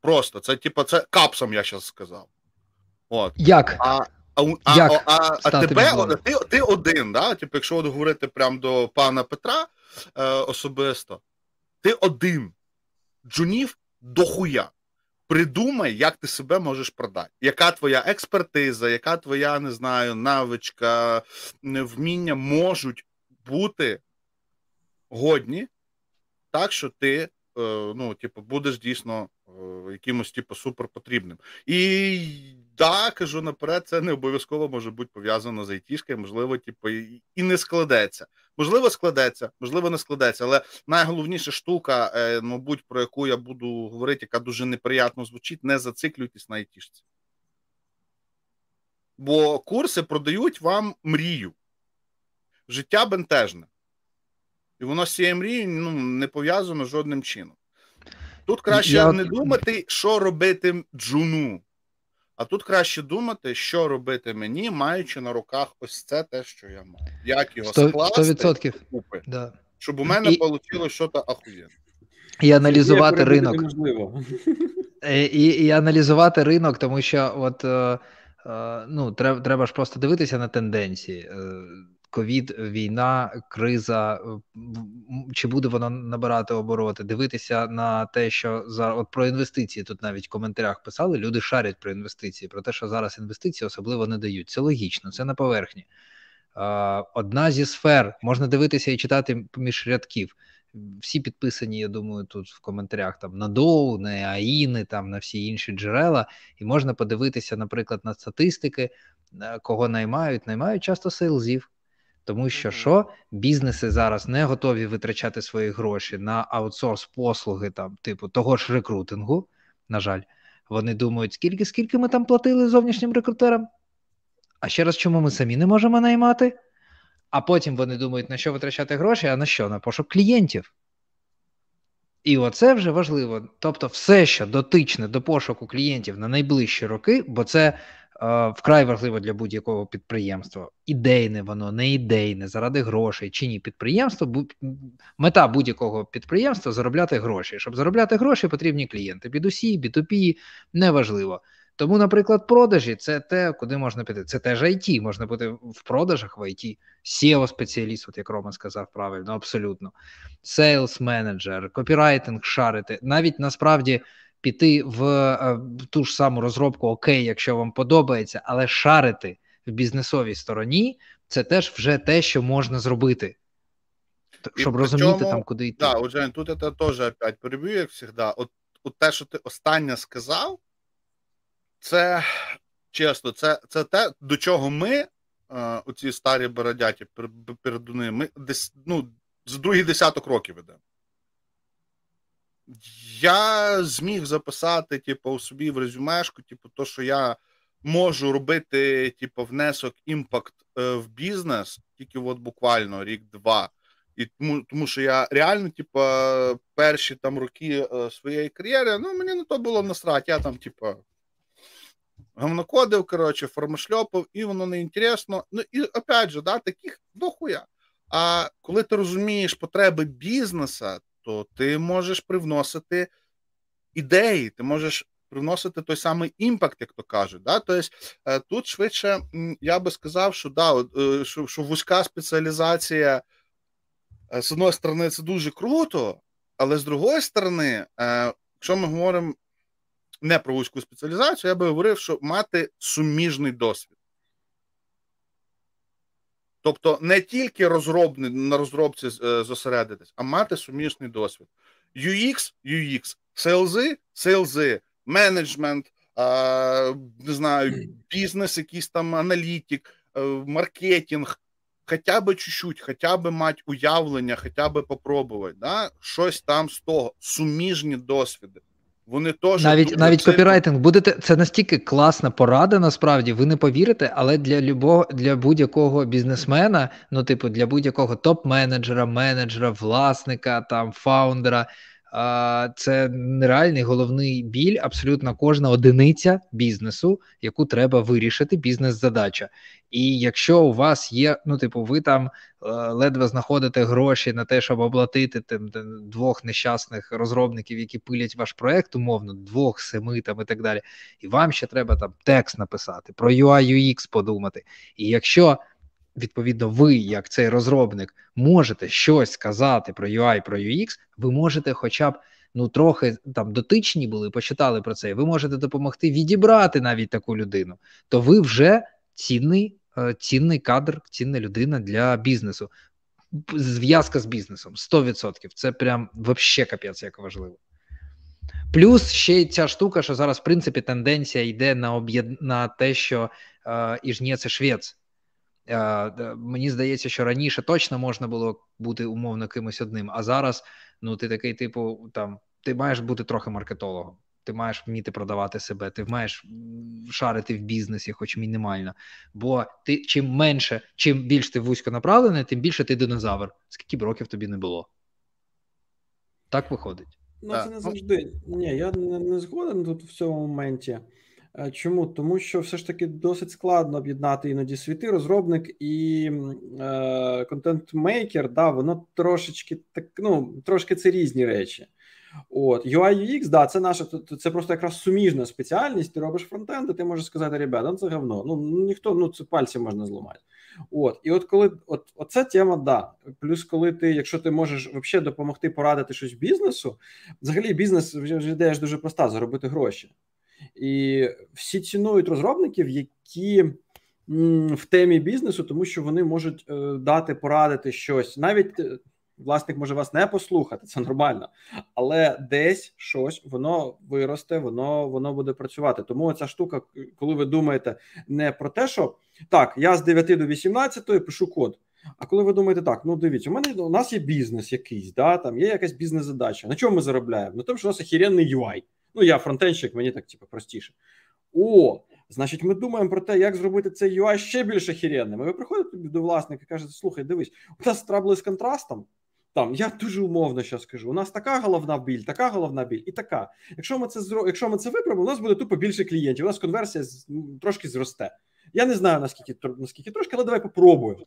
Просто це, типу, це капсом я зараз сказав. От. Як? А а, Як а, а, а тебе ти ти один, да? Типу, якщо от говорити прямо до пана Петра е, особисто, ти один. Джунів дохуя. Придумай, як ти себе можеш продати. Яка твоя експертиза, яка твоя, не знаю, навичка, вміння можуть бути годні, так що ти е, ну, типу, будеш дійсно е, якимось типу, супер потрібним. І да, кажу наперед, це не обов'язково може бути пов'язано з айтішкою, можливо, типу, і не складеться. Можливо, складеться, можливо, не складеться. Але найголовніша штука, е, мабуть, про яку я буду говорити, яка дуже неприятно звучить, не зациклюйтесь на айтішці. Бо курси продають вам мрію. Життя бентежне. І воно з цією мрією ну, не пов'язано жодним чином. Тут краще я... не думати, що робити джуну. А тут краще думати, що робити мені, маючи на руках ось це те, що я маю. Як його 100%, скласти 100%. купи, да. щоб у мене і... вийшло щось ахуєнне. І аналізувати ринок. І, і і, аналізувати ринок, тому що от е, е, ну, треба треба ж просто дивитися на тенденції. Е, ковід, війна, криза, чи буде воно набирати обороти, дивитися на те, що за от про інвестиції тут навіть в коментарях писали. Люди шарять про інвестиції, про те, що зараз інвестиції особливо не дають. Це логічно, це на поверхні. Одна зі сфер можна дивитися і читати між рядків. Всі підписані, я думаю, тут в коментарях там на Доу, на АІНи, там на всі інші джерела, і можна подивитися, наприклад, на статистики, е, кого наймають, наймають часто сейлзів. Тому що що бізнеси зараз не готові витрачати свої гроші на аутсорс послуги, там, типу того ж рекрутингу. На жаль, вони думають, скільки скільки ми там платили зовнішнім рекрутерам. А ще раз, чому ми самі не можемо наймати? А потім вони думають, на що витрачати гроші, а на що? На пошук клієнтів. І оце вже важливо. Тобто, все, що дотичне до пошуку клієнтів на найближчі роки, бо це вкрай важливо для будь-якого підприємства. Ідейне воно, не ідейне, заради грошей чи ні. Підприємство мета будь-якого підприємства заробляти гроші. Щоб заробляти гроші, потрібні клієнти. B2C, B2P, неважливо. Тому, наприклад, продажі це те, куди можна піти. Це теж IT, можна бути в продажах в IT, seo спеціаліст от як Рома сказав правильно, абсолютно. Sales менеджер, копірайтинг шарити. Навіть насправді піти в, е, ту ж саму розробку, окей, якщо вам подобається, але шарити в бізнесовій стороні це теж вже те, що можна зробити. Щоб розуміти чому, там, куди йти. Так, да, Жень, тут я теж опять переб'ю, як завжди. От, от те, що ти останнє сказав, це чесно, це це те, до чого ми, е, оці старі бородяті передуни, ми десь ну, з другий десяток років ведемо. Я зміг записати, типу, у собі в резюмешку, типу, то, що я можу робити, типу, внесок імпакт е, в бізнес, тільки от буквально рік-два. І тому, тому що я реально, типу, перші там роки е, своєї кар'єри, ну мені на то було насрать. Я там, типу, говнокодив, коротше, формошльопав, і воно не інтересно. Ну і опять же, да, таких дохуя. А коли ти розумієш потреби бізнеса, то ти можеш привносити ідеї, ти можеш привносити той самий імпакт, як то кажуть. Да? Тобто тут швидше я би сказав, що да, е, що, що вузька спеціалізація, е, з одної сторони, це дуже круто, але з другої сторони, якщо ми говоримо не про вузьку спеціалізацію, я би говорив, що мати суміжний досвід. Тобто не тільки розробни, на розробці зосередитись, а мати суміжний досвід. UX, UX, Sales, Sales, менеджмент, не знаю, бізнес, якийсь там аналітик, е, маркетинг, хоча б чуть-чуть, хоча б мати уявлення, хоча б попробувати, да? щось там з того, суміжні досвіди. Вони теж навіть навіть це... копірайтинг будете це настільки класна порада. Насправді ви не повірите, але для любого для будь-якого бізнесмена, ну типу для будь-якого топ-менеджера, менеджера, власника, там фаундера, це нереальний головний біль, абсолютно кожна одиниця бізнесу, яку треба вирішити, бізнес-задача. І якщо у вас є, ну типу, ви там е, ледве знаходите гроші на те, щоб оплатити тим двох нещасних розробників, які пилять ваш проект, умовно, двох, семи там і так далі, і вам ще треба там текст написати, про UI, UX подумати. І якщо відповідно, ви, як цей розробник, можете щось сказати про UI, про UX, ви можете, хоча б ну трохи там дотичні були, почитали про це, і ви можете допомогти відібрати навіть таку людину, то ви вже цінний, е, цінний кадр, цінна людина для бізнесу. Зв'язка з бізнесом 100%. Це прям вообще капець, як важливо. Плюс ще ця штука, що зараз, в принципі, тенденція йде на об'єд... на те, що е, Іжнє це швець. Мені здається, що раніше точно можна було бути умовно кимось одним, а зараз ну ти такий, типу, там ти маєш бути трохи маркетологом. Ти маєш вміти продавати себе, ти маєш шарити в бізнесі, хоч мінімально. Бо ти чим менше, чим більш ти вузько направлений, тим більше ти динозавр. Скільки б років тобі не було? Так виходить. Ну, це не завжди. Ні, я не, не згоден тут в цьому моменті. Е, чому? Тому що все ж таки досить складно об'єднати іноді світи, розробник і е, контент-мейкер, да, воно трошечки так, ну, трошки це різні речі. От, UI UX, да, це наша це просто якраз суміжна спеціальність. Ти робиш фронтенд, і ти можеш сказати, ребята, ну це говно. Ну ніхто, ну це пальці можна зламати. От, і от коли от оця тема, да. Плюс, коли ти, якщо ти можеш взагалі допомогти порадити щось бізнесу, взагалі бізнес ідея ж дуже проста заробити гроші. І всі цінують розробників, які в темі бізнесу, тому що вони можуть е, дати порадити щось. Навіть е, власник може вас не послухати, це нормально, але десь щось воно виросте, воно воно буде працювати. Тому ця штука, коли ви думаєте не про те, що так, я з 9 до 18 пишу код. А коли ви думаєте, так, ну дивіться, у мене у нас є бізнес якийсь, да, там є якась бізнес-задача. На чому ми заробляємо? На тому, що у нас охеренний UI. Ну, я фронтенщик, мені так типу, простіше. О, значить, ми думаємо про те, як зробити цей UI ще більш охеренним. І ви приходите до власника і кажете, слухай, дивись, у нас трабли з контрастом. Там я дуже умовно що скажу. У нас така головна біль, така головна біль і така. Якщо ми це якщо ми це виправимо, у нас буде тупо більше клієнтів. У нас конверсія трошки зросте. Я не знаю наскільки наскільки трошки, але давай попробуємо.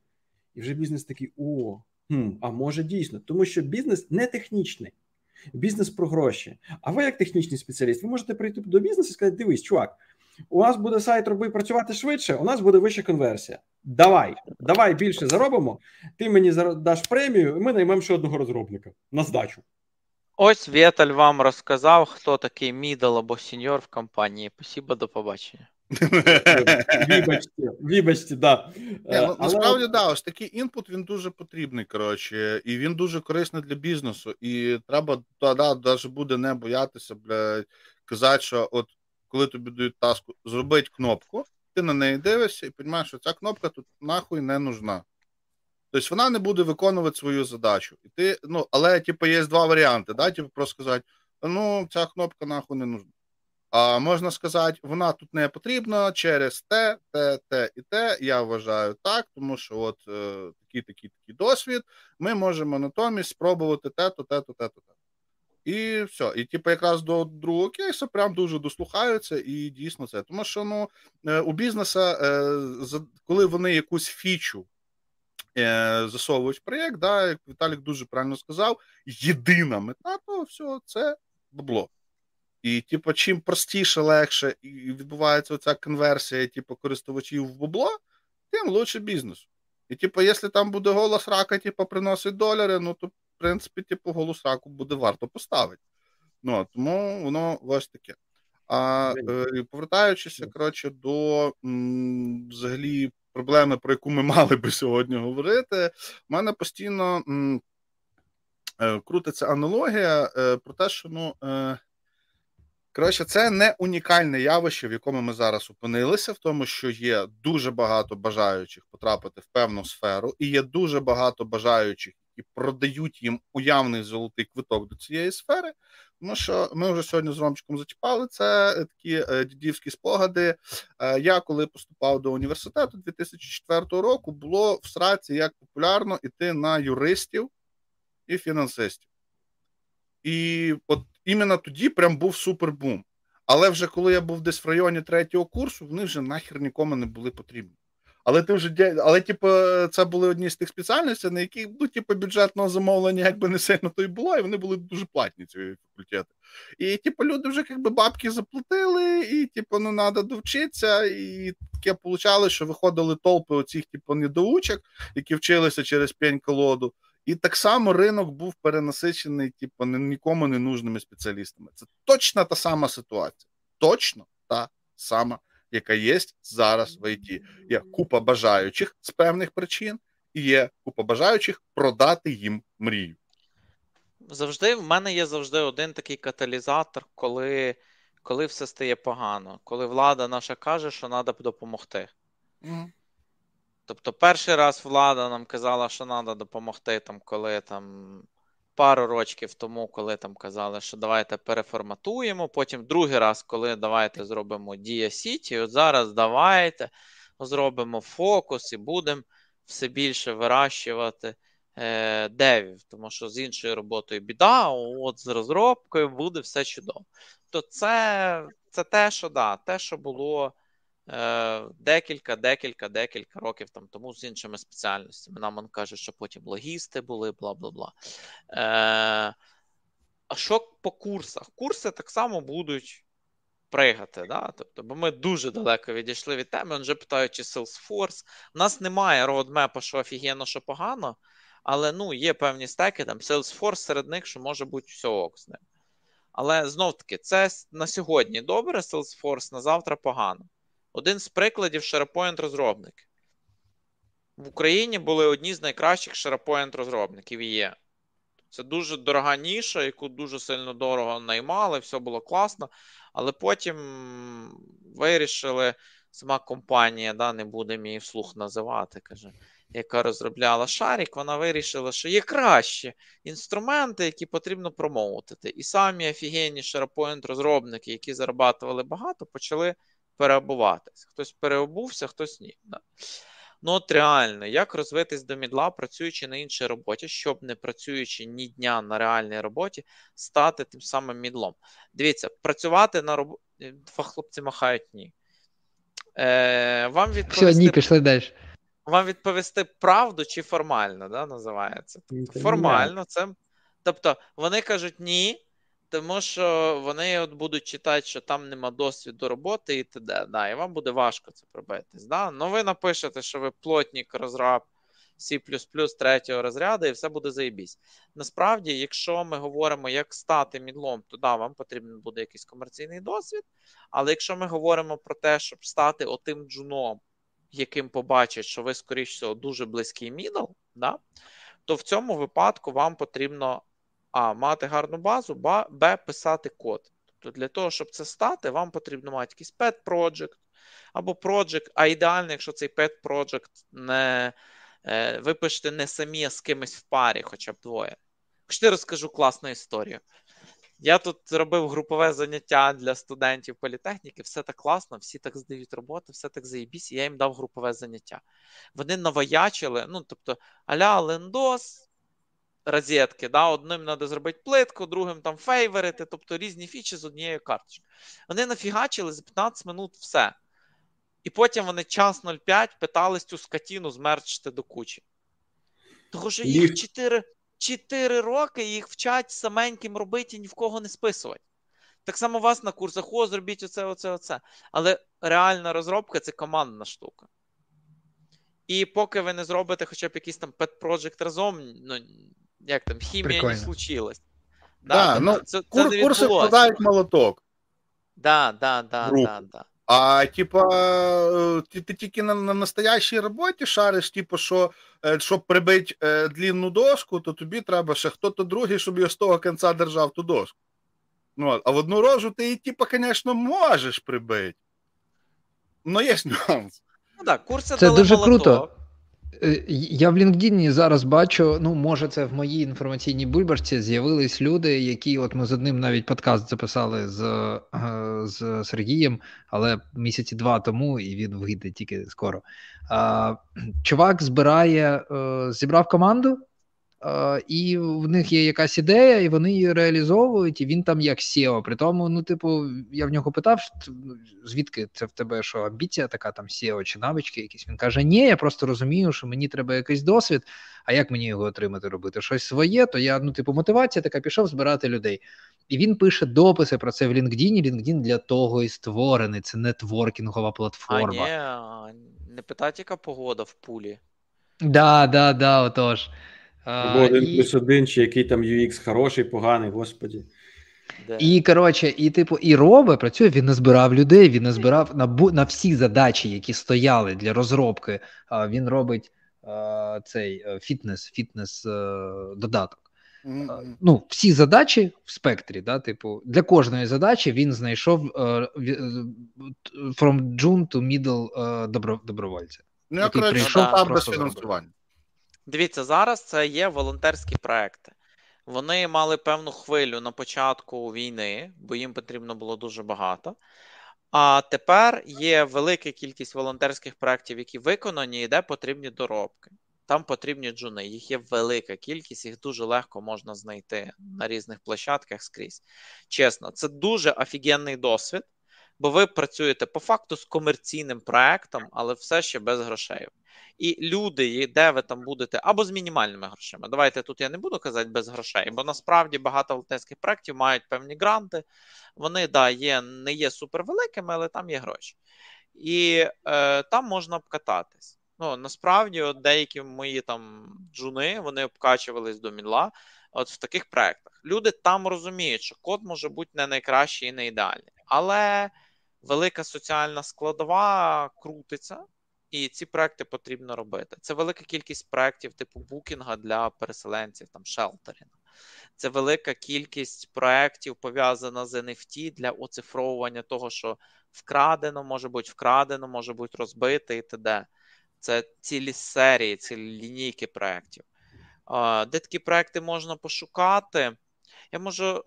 І вже бізнес такий: о, хм, а може дійсно, тому що бізнес не технічний бізнес про гроші. А ви, як технічний спеціаліст, ви можете прийти до бізнесу і сказати: дивись, чувак, у нас буде сайт робити працювати швидше, у нас буде вища конверсія. Давай, давай більше заробимо. Ти мені даш премію, і ми наймемо ще одного розробника на здачу. Ось Віталь вам розказав, хто такий middle або senior в компанії. Спасибо, до побачення. Вибачте, вибачте, да. Ні, ну, Насправді, да, ось такий input він дуже потрібний, коротше, і він дуже корисний для бізнесу. І треба тоді навіть буде не боятися, блядь, казати, що от коли тобі дають таску, зробити кнопку, ти на неї дивишся і розумієш, що ця кнопка тут нахуй не нужна. Тобто вона не буде виконувати свою задачу. І ти, ну, Але, типу, є два варіанти. Да? Типу, просто сказати, ну ця кнопка нахуй не нужна. А можна сказати, вона тут не потрібна через те, те, те і те. Я вважаю так, тому що от е, такий такий такий досвід. Ми можемо натомість спробувати те-то, те-то, те-то, те. І все. І типу, якраз до другого кейсу прям дуже дослухаються, і дійсно це. Тому що ну е, у бізнеса, е, коли вони якусь фічу е, засовують в проєкт, да, як Віталік дуже правильно сказав, єдина мета, то все це бабло. І, типу, чим простіше, легше і відбувається оця конверсія, типу, користувачів в бабло, тим лучше бізнесу. І, типу, якщо там буде голос рака, типу, приносить доляри, ну то, в принципі, типу, голос раку буде варто поставити. Ну, Тому воно ось таке. А е, повертаючися, коротше, до м, взагалі проблеми, про яку ми мали би сьогодні говорити, в мене постійно м, е, крутиться аналогія е, про те, що ну. Е, Коротше, це не унікальне явище, в якому ми зараз опинилися, в тому, що є дуже багато бажаючих потрапити в певну сферу, і є дуже багато бажаючих, які продають їм уявний золотий квиток до цієї сфери. Тому що ми вже сьогодні з Ромчиком зачіпали це такі е, дідівські спогади. Е, я коли поступав до університету 2004 року, було в сраці як популярно іти на юристів і фінансистів. І от іменно тоді прям був супербум. Але вже коли я був десь в районі третього курсу, вони вже нахер нікому не були потрібні. Але ти вже але, типу, це були одні з тих спеціальностей, на які ну, типу, бюджетного замовлення якби не сильно то й було, і вони були дуже платні, ці факультети. І, типу, люди вже якби бабки заплатили, і, типу, ну треба довчитися. І таке вийшло, що виходили толпи оцих, типу, недоучок, які вчилися через пень колоду. І так само ринок був перенасичений, типу, нікому не нужними спеціалістами. Це точно та сама ситуація. Точно та сама, яка є зараз в ІТ. Є купа бажаючих з певних причин, і є купа бажаючих продати їм мрію. Завжди в мене є завжди один такий каталізатор, коли коли все стає погано, коли влада наша каже, що треба допомогти. Mm. Тобто, перший раз влада нам казала, що треба допомогти, там, коли там пару років тому, коли там казали, що давайте переформатуємо. Потім другий раз, коли давайте зробимо Дія Сіті, от зараз давайте зробимо фокус і будемо все більше вирощувати е, девів, тому що з іншою роботою біда, от з розробкою буде все чудово. То це це те, що да, те, що було. Е, декілька, декілька, декілька років там тому з іншими спеціальностями. Нам он каже, що потім логісти були, бла бла бла. Е, а що по курсах? Курси так само будуть пригати. Да? Тобто, Бо ми дуже далеко відійшли від теми. Вже питають, чи Salesforce. У нас немає роудмепа, що офігенно, що погано, але ну, є певні стеки, там Salesforce серед них, що може бути все ок з ним. Але знов таки, це на сьогодні добре, Salesforce, на завтра погано. Один з прикладів SharePoint розробники. В Україні були одні з найкращих SharePoint розробників є. Це дуже дорога ніша, яку дуже сильно дорого наймали, все було класно. Але потім вирішили, сама компанія, да, не будемо її вслух називати, каже, яка розробляла Шарік, вона вирішила, що є кращі інструменти, які потрібно промоутити. І самі офігенні SharePoint розробники, які зарабатували багато, почали переобуватись. Хтось переобувся, хтось ні. Да. Ну, от реально, як розвитись до мідла, працюючи на іншій роботі, щоб не працюючи ні дня на реальній роботі, стати тим самим мідлом. Дивіться, працювати на роботі. Два хлопці махають ні. Е, Вам відповісти... Все, ні, пішли далі. Вам відповісти правду чи формально, да, називається? Формально, це. Тобто, вони кажуть ні, тому що вони от будуть читати, що там нема досвіду роботи і т.д. Да, І вам буде важко це пробитись. Да? Ну ви напишете, що ви плотник, розраб C третього розряду, і все буде заєбісь. Насправді, якщо ми говоримо, як стати мідлом, то да, вам потрібен буде якийсь комерційний досвід. Але якщо ми говоримо про те, щоб стати отим джуном, яким побачать, що ви, скоріш всього, дуже близький мідл, да, то в цьому випадку вам потрібно а. Мати гарну базу, Б. Писати код. Тобто для того, щоб це стати, вам потрібно мати якийсь pet project або project, а ідеально, якщо цей pet project не е, ви пишете не самі, а з кимось в парі, хоча б двоє. Хочете розкажу класну історію. Я тут зробив групове заняття для студентів політехніки, все так класно, всі так здають роботи, все так заєбісь, і я їм дав групове заняття. Вони новоячили, ну, тобто, аля лендос, розетки, да, одним треба зробити плитку, другим там фейверити, тобто різні фічі з однією карточкою. Вони нафігачили за 15 минут все. І потім вони час 05 питались цю скотіну змерчити до кучі. Тому що їх 4 4 роки їх вчать саменьким робити і ні в кого не списувати. Так само вас на курсах, о, зробіть оце, оце, оце. Але реальна розробка це командна штука. І поки ви не зробите хоча б якийсь там pet project разом, ну, як там, хімія Прикольно. не случилась. Да, да, ну, це, кур, це Курси вкладають молоток. Да, да, да, да, да. А типа, е, ти, ти тільки на на настоящій роботі шариш, типу, що е, щоб прибити е, длінну доску, то тобі треба ще хто-то другий, щоб його з того кінця держав ту доску. Ну, А в одну рожу ти її, типу, звісно, можеш прибити. Ну, є нюанс. Ну так, курси Це дуже молоток. круто. Е, я в LinkedIn зараз бачу, ну може, це в моїй інформаційній бульбашці з'явились люди, які от ми з одним навіть подкаст записали з е, з Сергієм, але місяці два тому, і він вийде тільки скоро. Чувак збирає, е, зібрав команду і в них є якась ідея, і вони її реалізовують, і він там як SEO. При тому, ну, типу, я в нього питав, ну, звідки це в тебе що амбіція така там SEO чи навички якісь. Він каже: Ні, я просто розумію, що мені треба якийсь досвід. А як мені його отримати робити? Щось своє, то я, ну, типу, мотивація така пішов збирати людей. І він пише дописи про це в LinkedIn. LinkedIn для того і створений. Це нетворкінгова платформа. А, ні, Не питати, яка погода в пулі. Да, да, да, отож. Або один і... плюс один, чи який там UX хороший, поганий, господі. І коротше, і типу, і Робе працює, він не збирав людей, він не збирав на на всі задачі, які стояли для розробки. Він робить цей е, фітнес, фітнес е, додаток. Mm-hmm. Ну, всі задачі в спектрі, да, типу, для кожної задачі він знайшов uh, from June to middle uh, добро, добровольця. Ну, я коротше, там без фінансування. Дивіться, зараз це є волонтерські проекти. Вони мали певну хвилю на початку війни, бо їм потрібно було дуже багато. А тепер є велика кількість волонтерських проєктів, які виконані, і де потрібні доробки. Там потрібні джуни. Їх є велика кількість, їх дуже легко можна знайти на різних площадках скрізь. Чесно, це дуже офігенний досвід, бо ви працюєте по факту з комерційним проектом, але все ще без грошей. І люди, де ви там будете, або з мінімальними грошима. Давайте тут я не буду казати без грошей, бо насправді багато волонтерських проєктів мають певні гранти. Вони да, є, не є супервеликими, але там є гроші. І е, там можна обкататись. Ну, насправді, от деякі мої там джуни вони обкачувались до мідла от в таких проєктах. Люди там розуміють, що код може бути не найкращий і не ідеальний. Але велика соціальна складова крутиться. І ці проекти потрібно робити. Це велика кількість проєктів типу букінга для переселенців, там шелтерінг. Це велика кількість проєктів пов'язана з NFT для оцифровування того, що вкрадено, може бути вкрадено, може бути розбите і т.д. Це цілі серії, цілі лінійки проєктів. Де такі проекти можна пошукати? Я можу,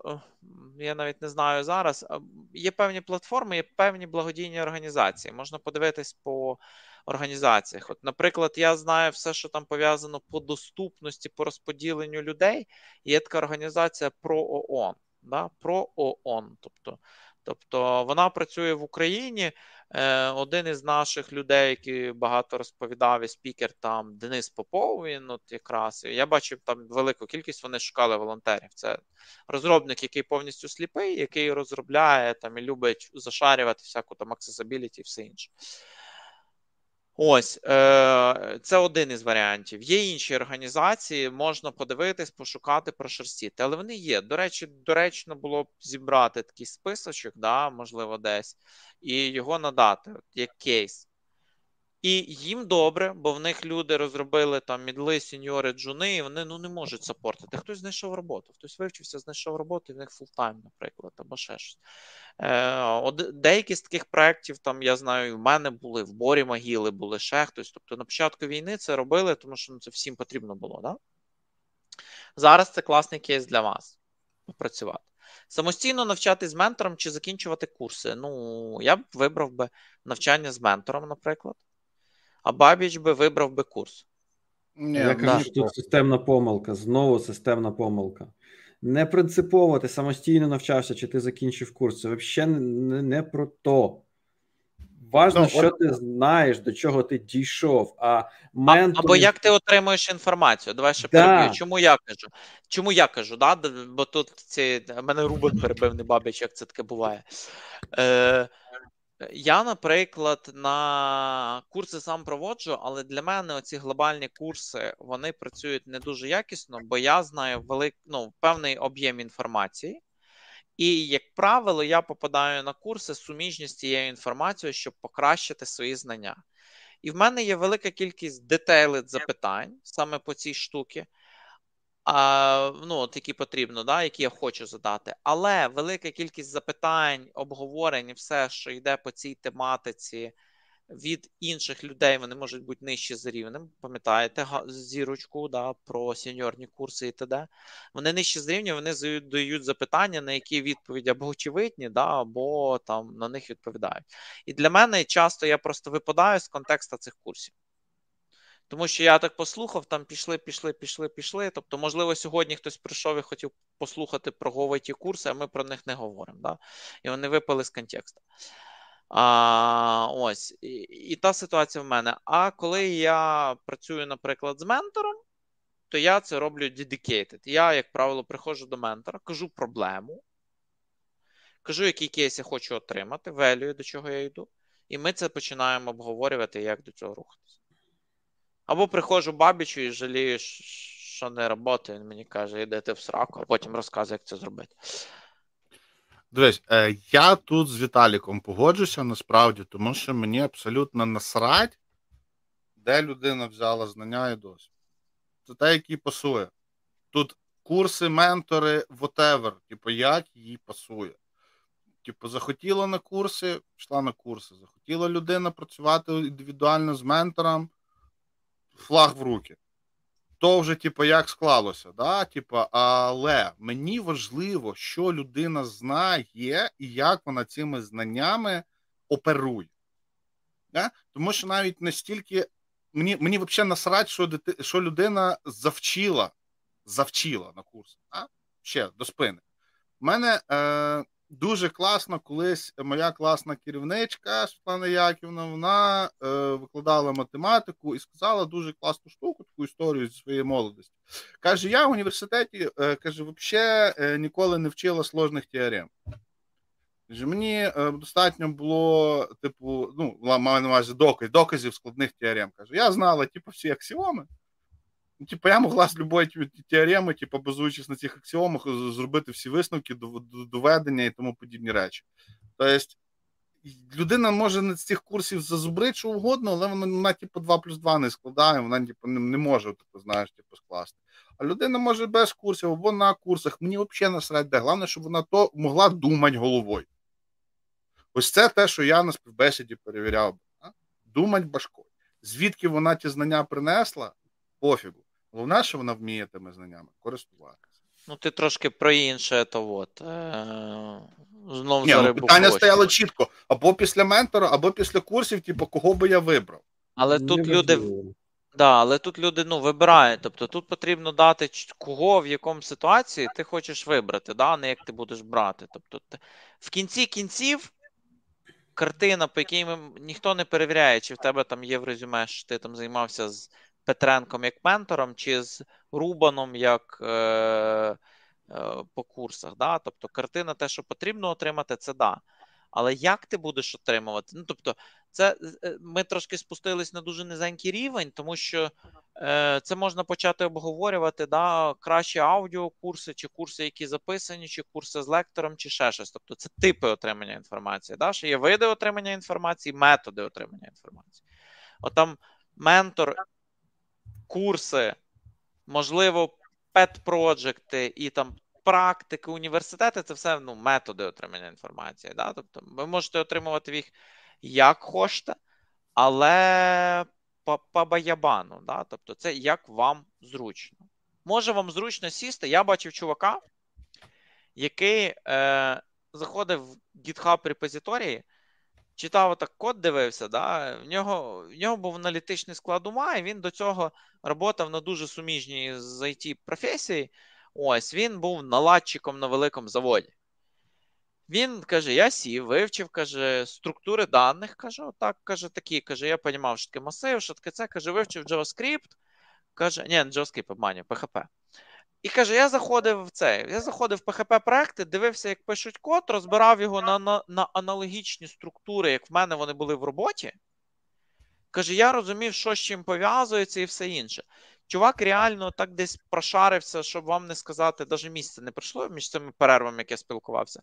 я навіть не знаю зараз. Є певні платформи, є певні благодійні організації. Можна подивитись по організаціях. От, наприклад, я знаю все, що там пов'язано по доступності, по розподіленню людей. Є така організація ПроООН. Да? ПроООН. Тобто, тобто вона працює в Україні. Е, один із наших людей, який багато розповідав, і спікер там Денис Попов. Він от якраз я бачив там велику кількість. Вони шукали волонтерів. Це розробник, який повністю сліпий, який розробляє там і любить зашарювати всяку там accessibility і все інше. Ось е, це один із варіантів. Є інші організації, можна подивитись, пошукати, прошерстіти. Але вони є. До речі, доречно було б зібрати такий списочок, да, можливо, десь, і його надати як кейс. І їм добре, бо в них люди робили там мідли, сеньори, джуни, і вони ну не можуть сапортити. Хтось знайшов роботу, хтось вивчився, знайшов роботу, і в них full-time, наприклад, або ще щось. Е, Деякі з таких проєктів, там я знаю, в мене були, в Борі Могили були ще хтось. Тобто на початку війни це робили, тому що ну, це всім потрібно було. Да? Зараз це класний кейс для вас попрацювати. Самостійно навчатись з ментором чи закінчувати курси. Ну, я б вибрав би навчання з ментором, наприклад. А Бабіч би вибрав би курс. Ні, Я кажу, що тут системна помилка. Знову системна помилка. Не принципово ти самостійно навчався, чи ти закінчив курс. Це взагалі не, не про то. Важно, ну, що от... ти знаєш, до чого ти дійшов. А ментор... Або як ти отримуєш інформацію? Давай ще да. переб'ю. Чому я кажу? Чому я кажу? Да? Бо тут ці... мене Рубен перебив, не бабич, як це таке буває. Е... Я, наприклад, на курси сам проводжу, але для мене оці глобальні курси вони працюють не дуже якісно, бо я знаю велик, ну, певний об'єм інформації. І, як правило, я попадаю на курси суміжні з цією інформацією, щоб покращити свої знання. І в мене є велика кількість детейлит запитань саме по цій штуці, ну, от які потрібно, да, які я хочу задати. Але велика кількість запитань, обговорень, все, що йде по цій тематиці від інших людей вони можуть бути нижчі за рівнем. Пам'ятаєте зірочку да, про сеньорні курси і т.д. Вони нижчі за рівнем, вони дають запитання, на які відповіді або очевидні, да, або там на них відповідають. І для мене часто я просто випадаю з контексту цих курсів. Тому що я так послухав, там пішли, пішли, пішли, пішли. Тобто, можливо, сьогодні хтось прийшов і хотів послухати про говиті курси, а ми про них не говоримо. Да? І вони випали з контексту. А, Ось і, і та ситуація в мене. А коли я працюю, наприклад, з ментором, то я це роблю dedicated. Я, як правило, приходжу до ментора, кажу проблему, кажу, який кейс я хочу отримати, велюю, до чого я йду, і ми це починаємо обговорювати, як до цього рухатися. Або приходжу бабічу і жалію, що не роботи, він мені каже, йдете в сраку, а потім розказує, як це зробити. Дивись, е, я тут з Віталіком погоджуся насправді, тому що мені абсолютно насрать, де людина взяла знання і досвід. Це те, який пасує. Тут курси, ментори, whatever, типу, як їй пасує. Типу, захотіла на курси, йшла на курси. Захотіла людина працювати індивідуально з ментором, флаг в руки то вже, типу, як склалося, да? Типу, але мені важливо, що людина знає і як вона цими знаннями оперує. Да? Тому що навіть настільки мені мені взагалі насрать, що дити, що людина завчила завчила на курс. Да? Ще до спини. У мене е, Дуже класно, колись моя класна керівничка Світлана Яківна, вона е, викладала математику і сказала дуже класну штуку, таку історію зі своєї молодості. Каже: я в університеті е, каже, взагалі е, ніколи не вчила сложних теорем. Каже, мені е, достатньо було, типу, ну, маю на увазі доказ, доказів складних теорем. Каже, я знала, типу, всі аксіоми. Ну, типу, я могла з любої теореми, типу, базуючись на цих аксіомах, зробити всі висновки, доведення і тому подібні речі. Тобто, людина може на цих курсів зазубрити що угодно, але вона, вона типу, 2 плюс 2 не складає, вона типу, не, може типу, знаєш, типу, скласти. А людина може без курсів або на курсах. Мені взагалі насрать де. Головне, щоб вона то могла думати головою. Ось це те, що я на співбесіді перевіряв. Думати башкою. Звідки вона ті знання принесла, пофігу. Головне, що вона вміє тими знаннями користуватися. Ну, ти трошки про інше, то от. Е- Знов Ні, ну, питання стояло чітко: або після ментора, або після курсів, типу, кого би я вибрав. Але Не тут люди. Да, але тут люди ну, вибирають. Тобто тут потрібно дати кого в якому ситуації ти хочеш вибрати, да, не як ти будеш брати. Тобто, ти... в кінці кінців картина, по якій ніхто не перевіряє, чи в тебе там є в резюме, що ти там займався з Петренком як ментором, чи з Рубаном як е, е, по курсах. Да? Тобто, картина, те, що потрібно отримати, це да. Але як ти будеш отримувати? Ну, тобто, це е, ми трошки спустились на дуже низенький рівень, тому що е, це можна почати обговорювати да, кращі аудіокурси, чи курси, які записані, чи курси з лектором, чи ще щось. Тобто, це типи отримання інформації. Да? Що є види отримання інформації, методи отримання інформації. От там ментор курси, можливо, пет-проджекти і там практики, університети це все ну, методи отримання інформації. Да? Тобто ви можете отримувати їх як хочете, але по баябану. Да? Тобто, це як вам зручно. Може вам зручно сісти. Я бачив чувака, який е, заходив в GitHub репозиторії, читав отак код, дивився. да, В нього в нього був аналітичний склад ума, і він до цього працював на дуже суміжній з IT професії. Ось він був наладчиком на великому заводі. Він каже: я сів, вивчив, каже, структури даних. Каже, отак, каже, такі. Каже, я розумів, що таке масив, що таке це. Каже, вивчив JavaScript. Каже, ні, не JavaScript, обманю, PHP. І каже: я заходив в це. Я заходив в PHP проекти, дивився, як пишуть код, розбирав його на, на, на аналогічні структури, як в мене вони були в роботі. Каже, я розумів, що з чим пов'язується і все інше. Чувак реально так десь прошарився, щоб вам не сказати, навіть місце не пройшло між цими перервами, як я спілкувався.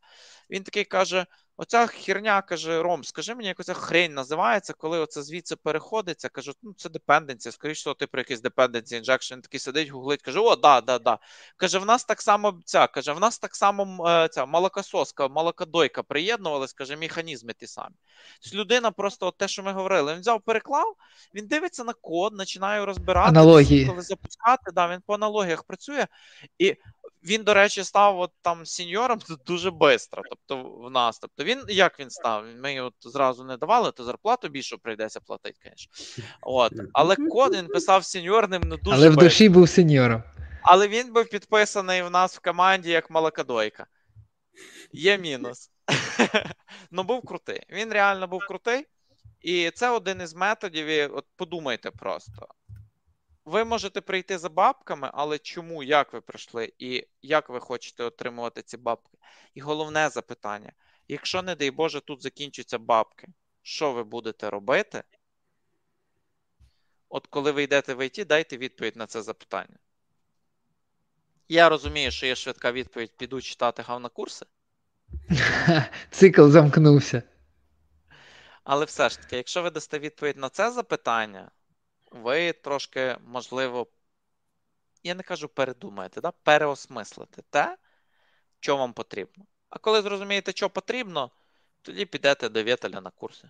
Він такий каже: Оця херня каже: Ром, скажи мені, як оця хрень називається, коли оце звідси переходиться. Кажу, ну це депенденція, скоріше, що ти про якийсь dependency injection. Такий сидить, гуглить, каже: О, да, да, да. Каже, в нас так само ця, каже, в нас так само е, ця молокососка, молокодойка приєднувалась, каже, механізми ті самі. Тобто людина просто от те, що ми говорили, він взяв, переклав, він дивиться на код, починає розбирати, Аналогії. коли запускати, да, він по аналогіях працює. І він, до речі, став от там сеньором дуже швидко. Тобто в нас. Тобто він як він став? Ми його зразу не давали, то зарплату більше прийдеться платити, звісно. От. Але код він писав сеньорним ну дуже. Але в душі був сеньором. Але він був підписаний в нас в команді як молокодойка. Є мінус. Ну, був крутий. Він реально був крутий. І це один із методів. І от подумайте просто. Ви можете прийти за бабками, але чому, як ви прийшли, і як ви хочете отримувати ці бабки? І головне запитання: якщо, не дай Боже, тут закінчаться бабки, що ви будете робити? От коли ви йдете в ІТ, дайте відповідь на це запитання. Я розумію, що є швидка відповідь: піду читати гавна-курси, Цикл замкнувся. але все ж таки, якщо ви дасте відповідь на це запитання, ви трошки, можливо, я не кажу передумаєте, да? переосмислите те, що вам потрібно. А коли зрозумієте, що потрібно, тоді підете до Вєтеля на курси.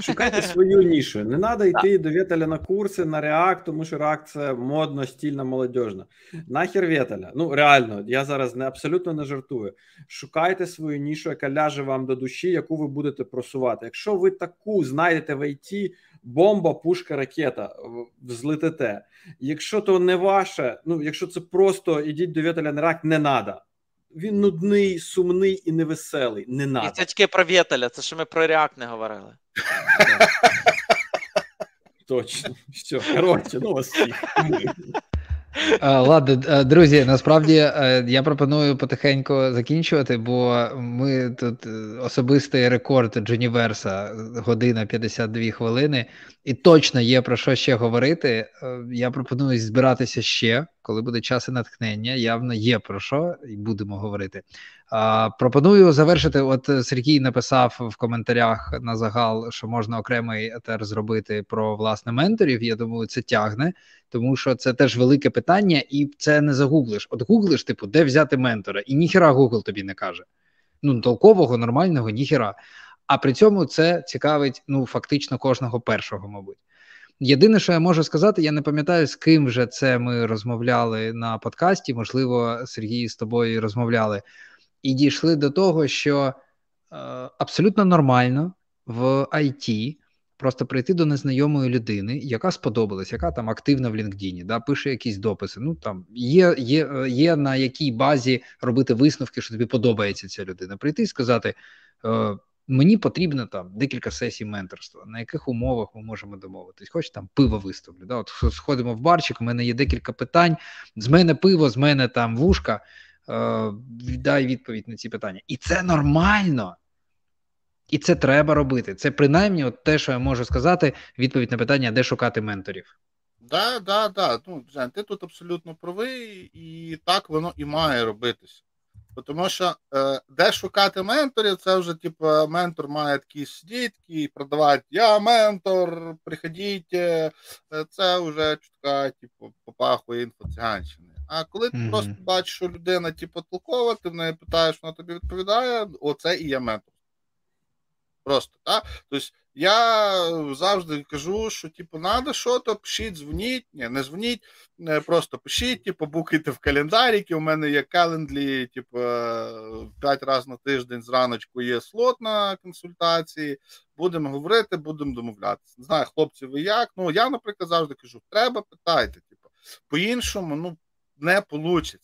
Шукайте свою нішу. Не треба йти до Вєтеля на курси, на React, тому що React це модно, стільно, молодіжно. Нахер Вєтеля. Ну, реально, я зараз не абсолютно не жартую. Шукайте свою нішу, яка ляже вам до душі, яку ви будете просувати. Якщо ви таку знайдете в IT, бомба, пушка, ракета, взлетите. Якщо то не ваше, ну якщо це просто ідіть до Вєтеля на рак, не надо. Він нудний, сумний і невеселий. Не І це тільки про віталя, це що ми про React не говорили. Точно. Все, коротше, ну вас всіх. А, Ладно, е, друзі, насправді е, я пропоную потихеньку закінчувати, бо ми тут е, особистий рекорд Джуніверса година 52 хвилини, і точно є про що ще говорити. Е, Я пропоную збиратися ще, коли буде час і натхнення. Явно є про що, і будемо говорити. Пропоную завершити. От Сергій написав в коментарях на загал, що можна окремий етер зробити про власне менторів. Я думаю, це тягне, тому що це теж велике питання, і це не загуглиш. От гуглиш, типу, де взяти ментора, і ніхіра Google тобі не каже. Ну, толкового, нормального, ніхіра. А при цьому це цікавить ну фактично кожного першого, мабуть. Єдине, що я можу сказати, я не пам'ятаю, з ким вже це ми розмовляли на подкасті. Можливо, Сергій з тобою розмовляли, і дійшли до того, що е, абсолютно нормально в IT просто прийти до незнайомої людини, яка сподобалась, яка там активна в LinkedIn, да, пише якісь дописи. Ну там є, є, є на якій базі робити висновки, що тобі подобається ця людина. Прийти і сказати. Е, Мені потрібно там декілька сесій менторства, на яких умовах ми можемо домовитись. Хоч там пиво виставлю. Да? От сходимо в барчик, у мене є декілька питань. З мене пиво, з мене там вушка. Е, дай відповідь на ці питання. І це нормально. І це треба робити. Це принаймні от те, що я можу сказати, відповідь на питання, де шукати менторів. Да, да, да. Ну, Жень, ти тут абсолютно правий, і так воно і має робитися. Тому що е, де шукати менторів, це вже типу, ментор має такий сидіти і продавати Я ментор, приходіть, е, це вже чутка, типу, попахує інфоціганщини. А коли ти Мгм. просто бачиш, що людина типу, толкова, ти в неї питаєш, вона тобі відповідає, оце і є ментор. Просто, так? Тобто Я завжди кажу, що типу, надо що то пишіть, дзвоніть, ні, не дзвоніть, просто пишіть, типу, букайте в календарі, у мене є календлі, типу, п'ять разів на тиждень зраночку є слот на консультації. Будемо говорити, будемо домовлятися. Не знаю, хлопці, ви як. Ну я, наприклад, завжди кажу: треба питайте. Типу, по-іншому, ну не вийде.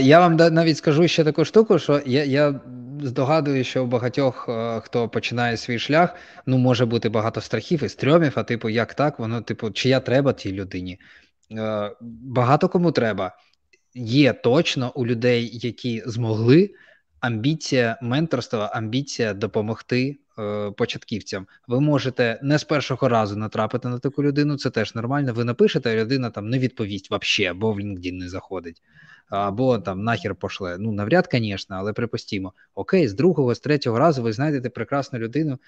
Я вам навіть скажу ще таку штуку, що я я здогадую, що у багатьох, е, хто починає свій шлях, ну може бути багато страхів і стрьомів, а типу, як так, воно, типу, чи я треба тій людині? Е, багато кому треба. Є точно у людей, які змогли амбіція менторства, амбіція допомогти початківцям. Ви можете не з першого разу натрапити на таку людину, це теж нормально. Ви напишете, а людина там не відповість взагалі, бо в LinkedIn не заходить або там нахер пошле. Ну, навряд, звісно, але припустімо. Окей, з другого, з третього разу ви знайдете прекрасну людину,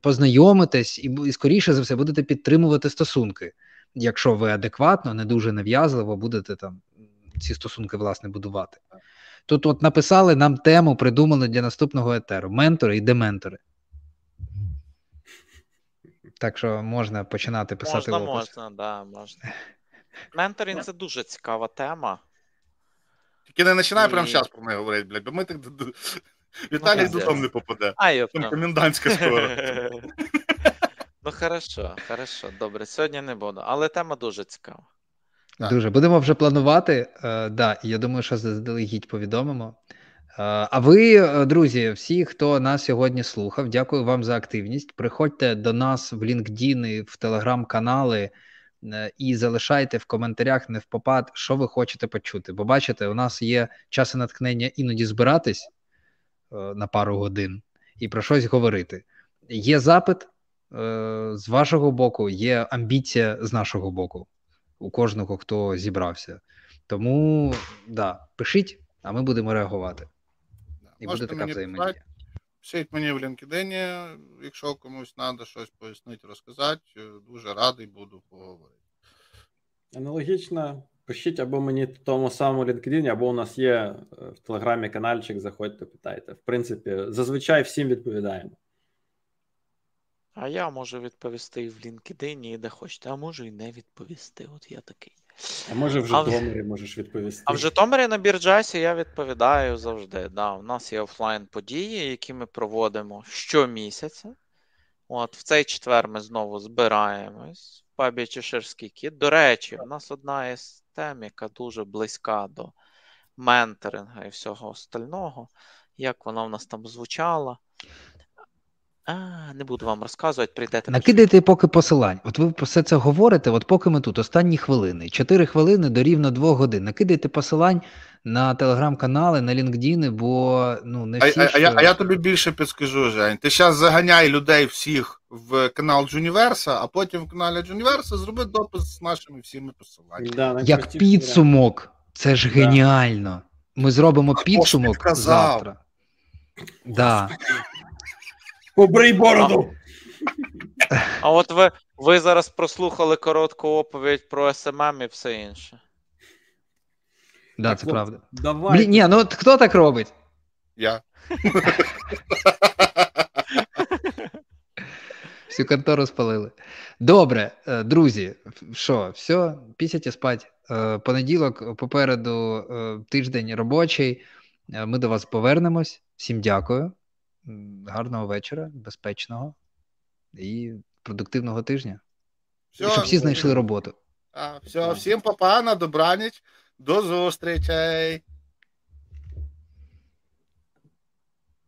познайомитесь і, і скоріше за все будете підтримувати стосунки. Якщо ви адекватно, не дуже нав'язливо будете там ці стосунки власне будувати. Тут от написали нам тему, придумали для наступного етеру: ментори і дементори. Так що можна починати писати. Можна, можна, да, можна. Менторинг це дуже цікава тема. Тільки не починай прямо зараз про неї говорити, блядь, бо ми так Віталій ну, додому не попаде. А, йоп, Там комендантська скоро. Ну, хорошо, хорошо, добре. Сьогодні не буду, але тема дуже цікава. Дуже будемо вже планувати. Uh, да, я думаю, що заздалегідь повідомимо. Uh, а ви, е, друзі, всі, хто нас сьогодні слухав, дякую вам за активність. Приходьте до нас в LinkedIn, в телеграм-канали. Е, і залишайте в коментарях не в попад, що ви хочете почути. Бо бачите, у нас є час і натхнення іноді збиратись е, на пару годин і про щось говорити. Є запит е, з вашого боку, є амбіція з нашого боку, у кожного, хто зібрався. Тому да, пишіть, а ми будемо реагувати. І буде така взаємодія. Пишіть мені в LinkedIn, якщо комусь треба щось пояснити, розказати, дуже радий буду поговорити. Аналогічно, пишіть або мені в тому самому LinkedIn, або у нас є е, в Телеграмі каналчик, заходьте, питайте. В принципі, зазвичай всім відповідаємо. А я можу відповісти і в LinkedIn, і де хочете, а можу і не відповісти. От я такий. А може в Житомирі можеш відповісти. А в Житомирі на бірджасі я відповідаю завжди. Да, У нас є офлайн події, які ми проводимо щомісяця. От в цей четвер ми знову збираємось в пабі Чеширський кіт. До речі, у нас одна із тем, яка дуже близька до менторинга і всього остального. Як вона в нас там звучала. А, Не буду вам розказувати, прийдете. Накидайте поки посилань. От ви все це говорите, от поки ми тут, останні хвилини. Чотири хвилини до рівно двох годин. Накидайте посилань на телеграм-канали, на LinkedIn, бо ну не всі. А, що... а, я, а я тобі більше підскажу, Жень. Ти зараз заганяй людей всіх в канал Джуніверса, а потім в каналі Джуніверса зроби допис з нашими всіми посиланнями. Да, Як підсумок, це ж геніально. Ми зробимо підсумок завтра. Да. Побрий бороду. А от ви ви зараз прослухали коротку оповідь про СММ і все інше. Да, так, це от, правда. Давай. Блін, ні, ну от хто так робить? Я. Всю контору спалили. Добре, е, друзі, що, все, пісяті спать. Е, понеділок попереду е, тиждень робочий. Ми до вас повернемось. Всім дякую. Гарного вечора, безпечного і продуктивного тижня. Все, і щоб всі знайшли роботу. А, Все, всім папа, на добраніч, до зустрічей.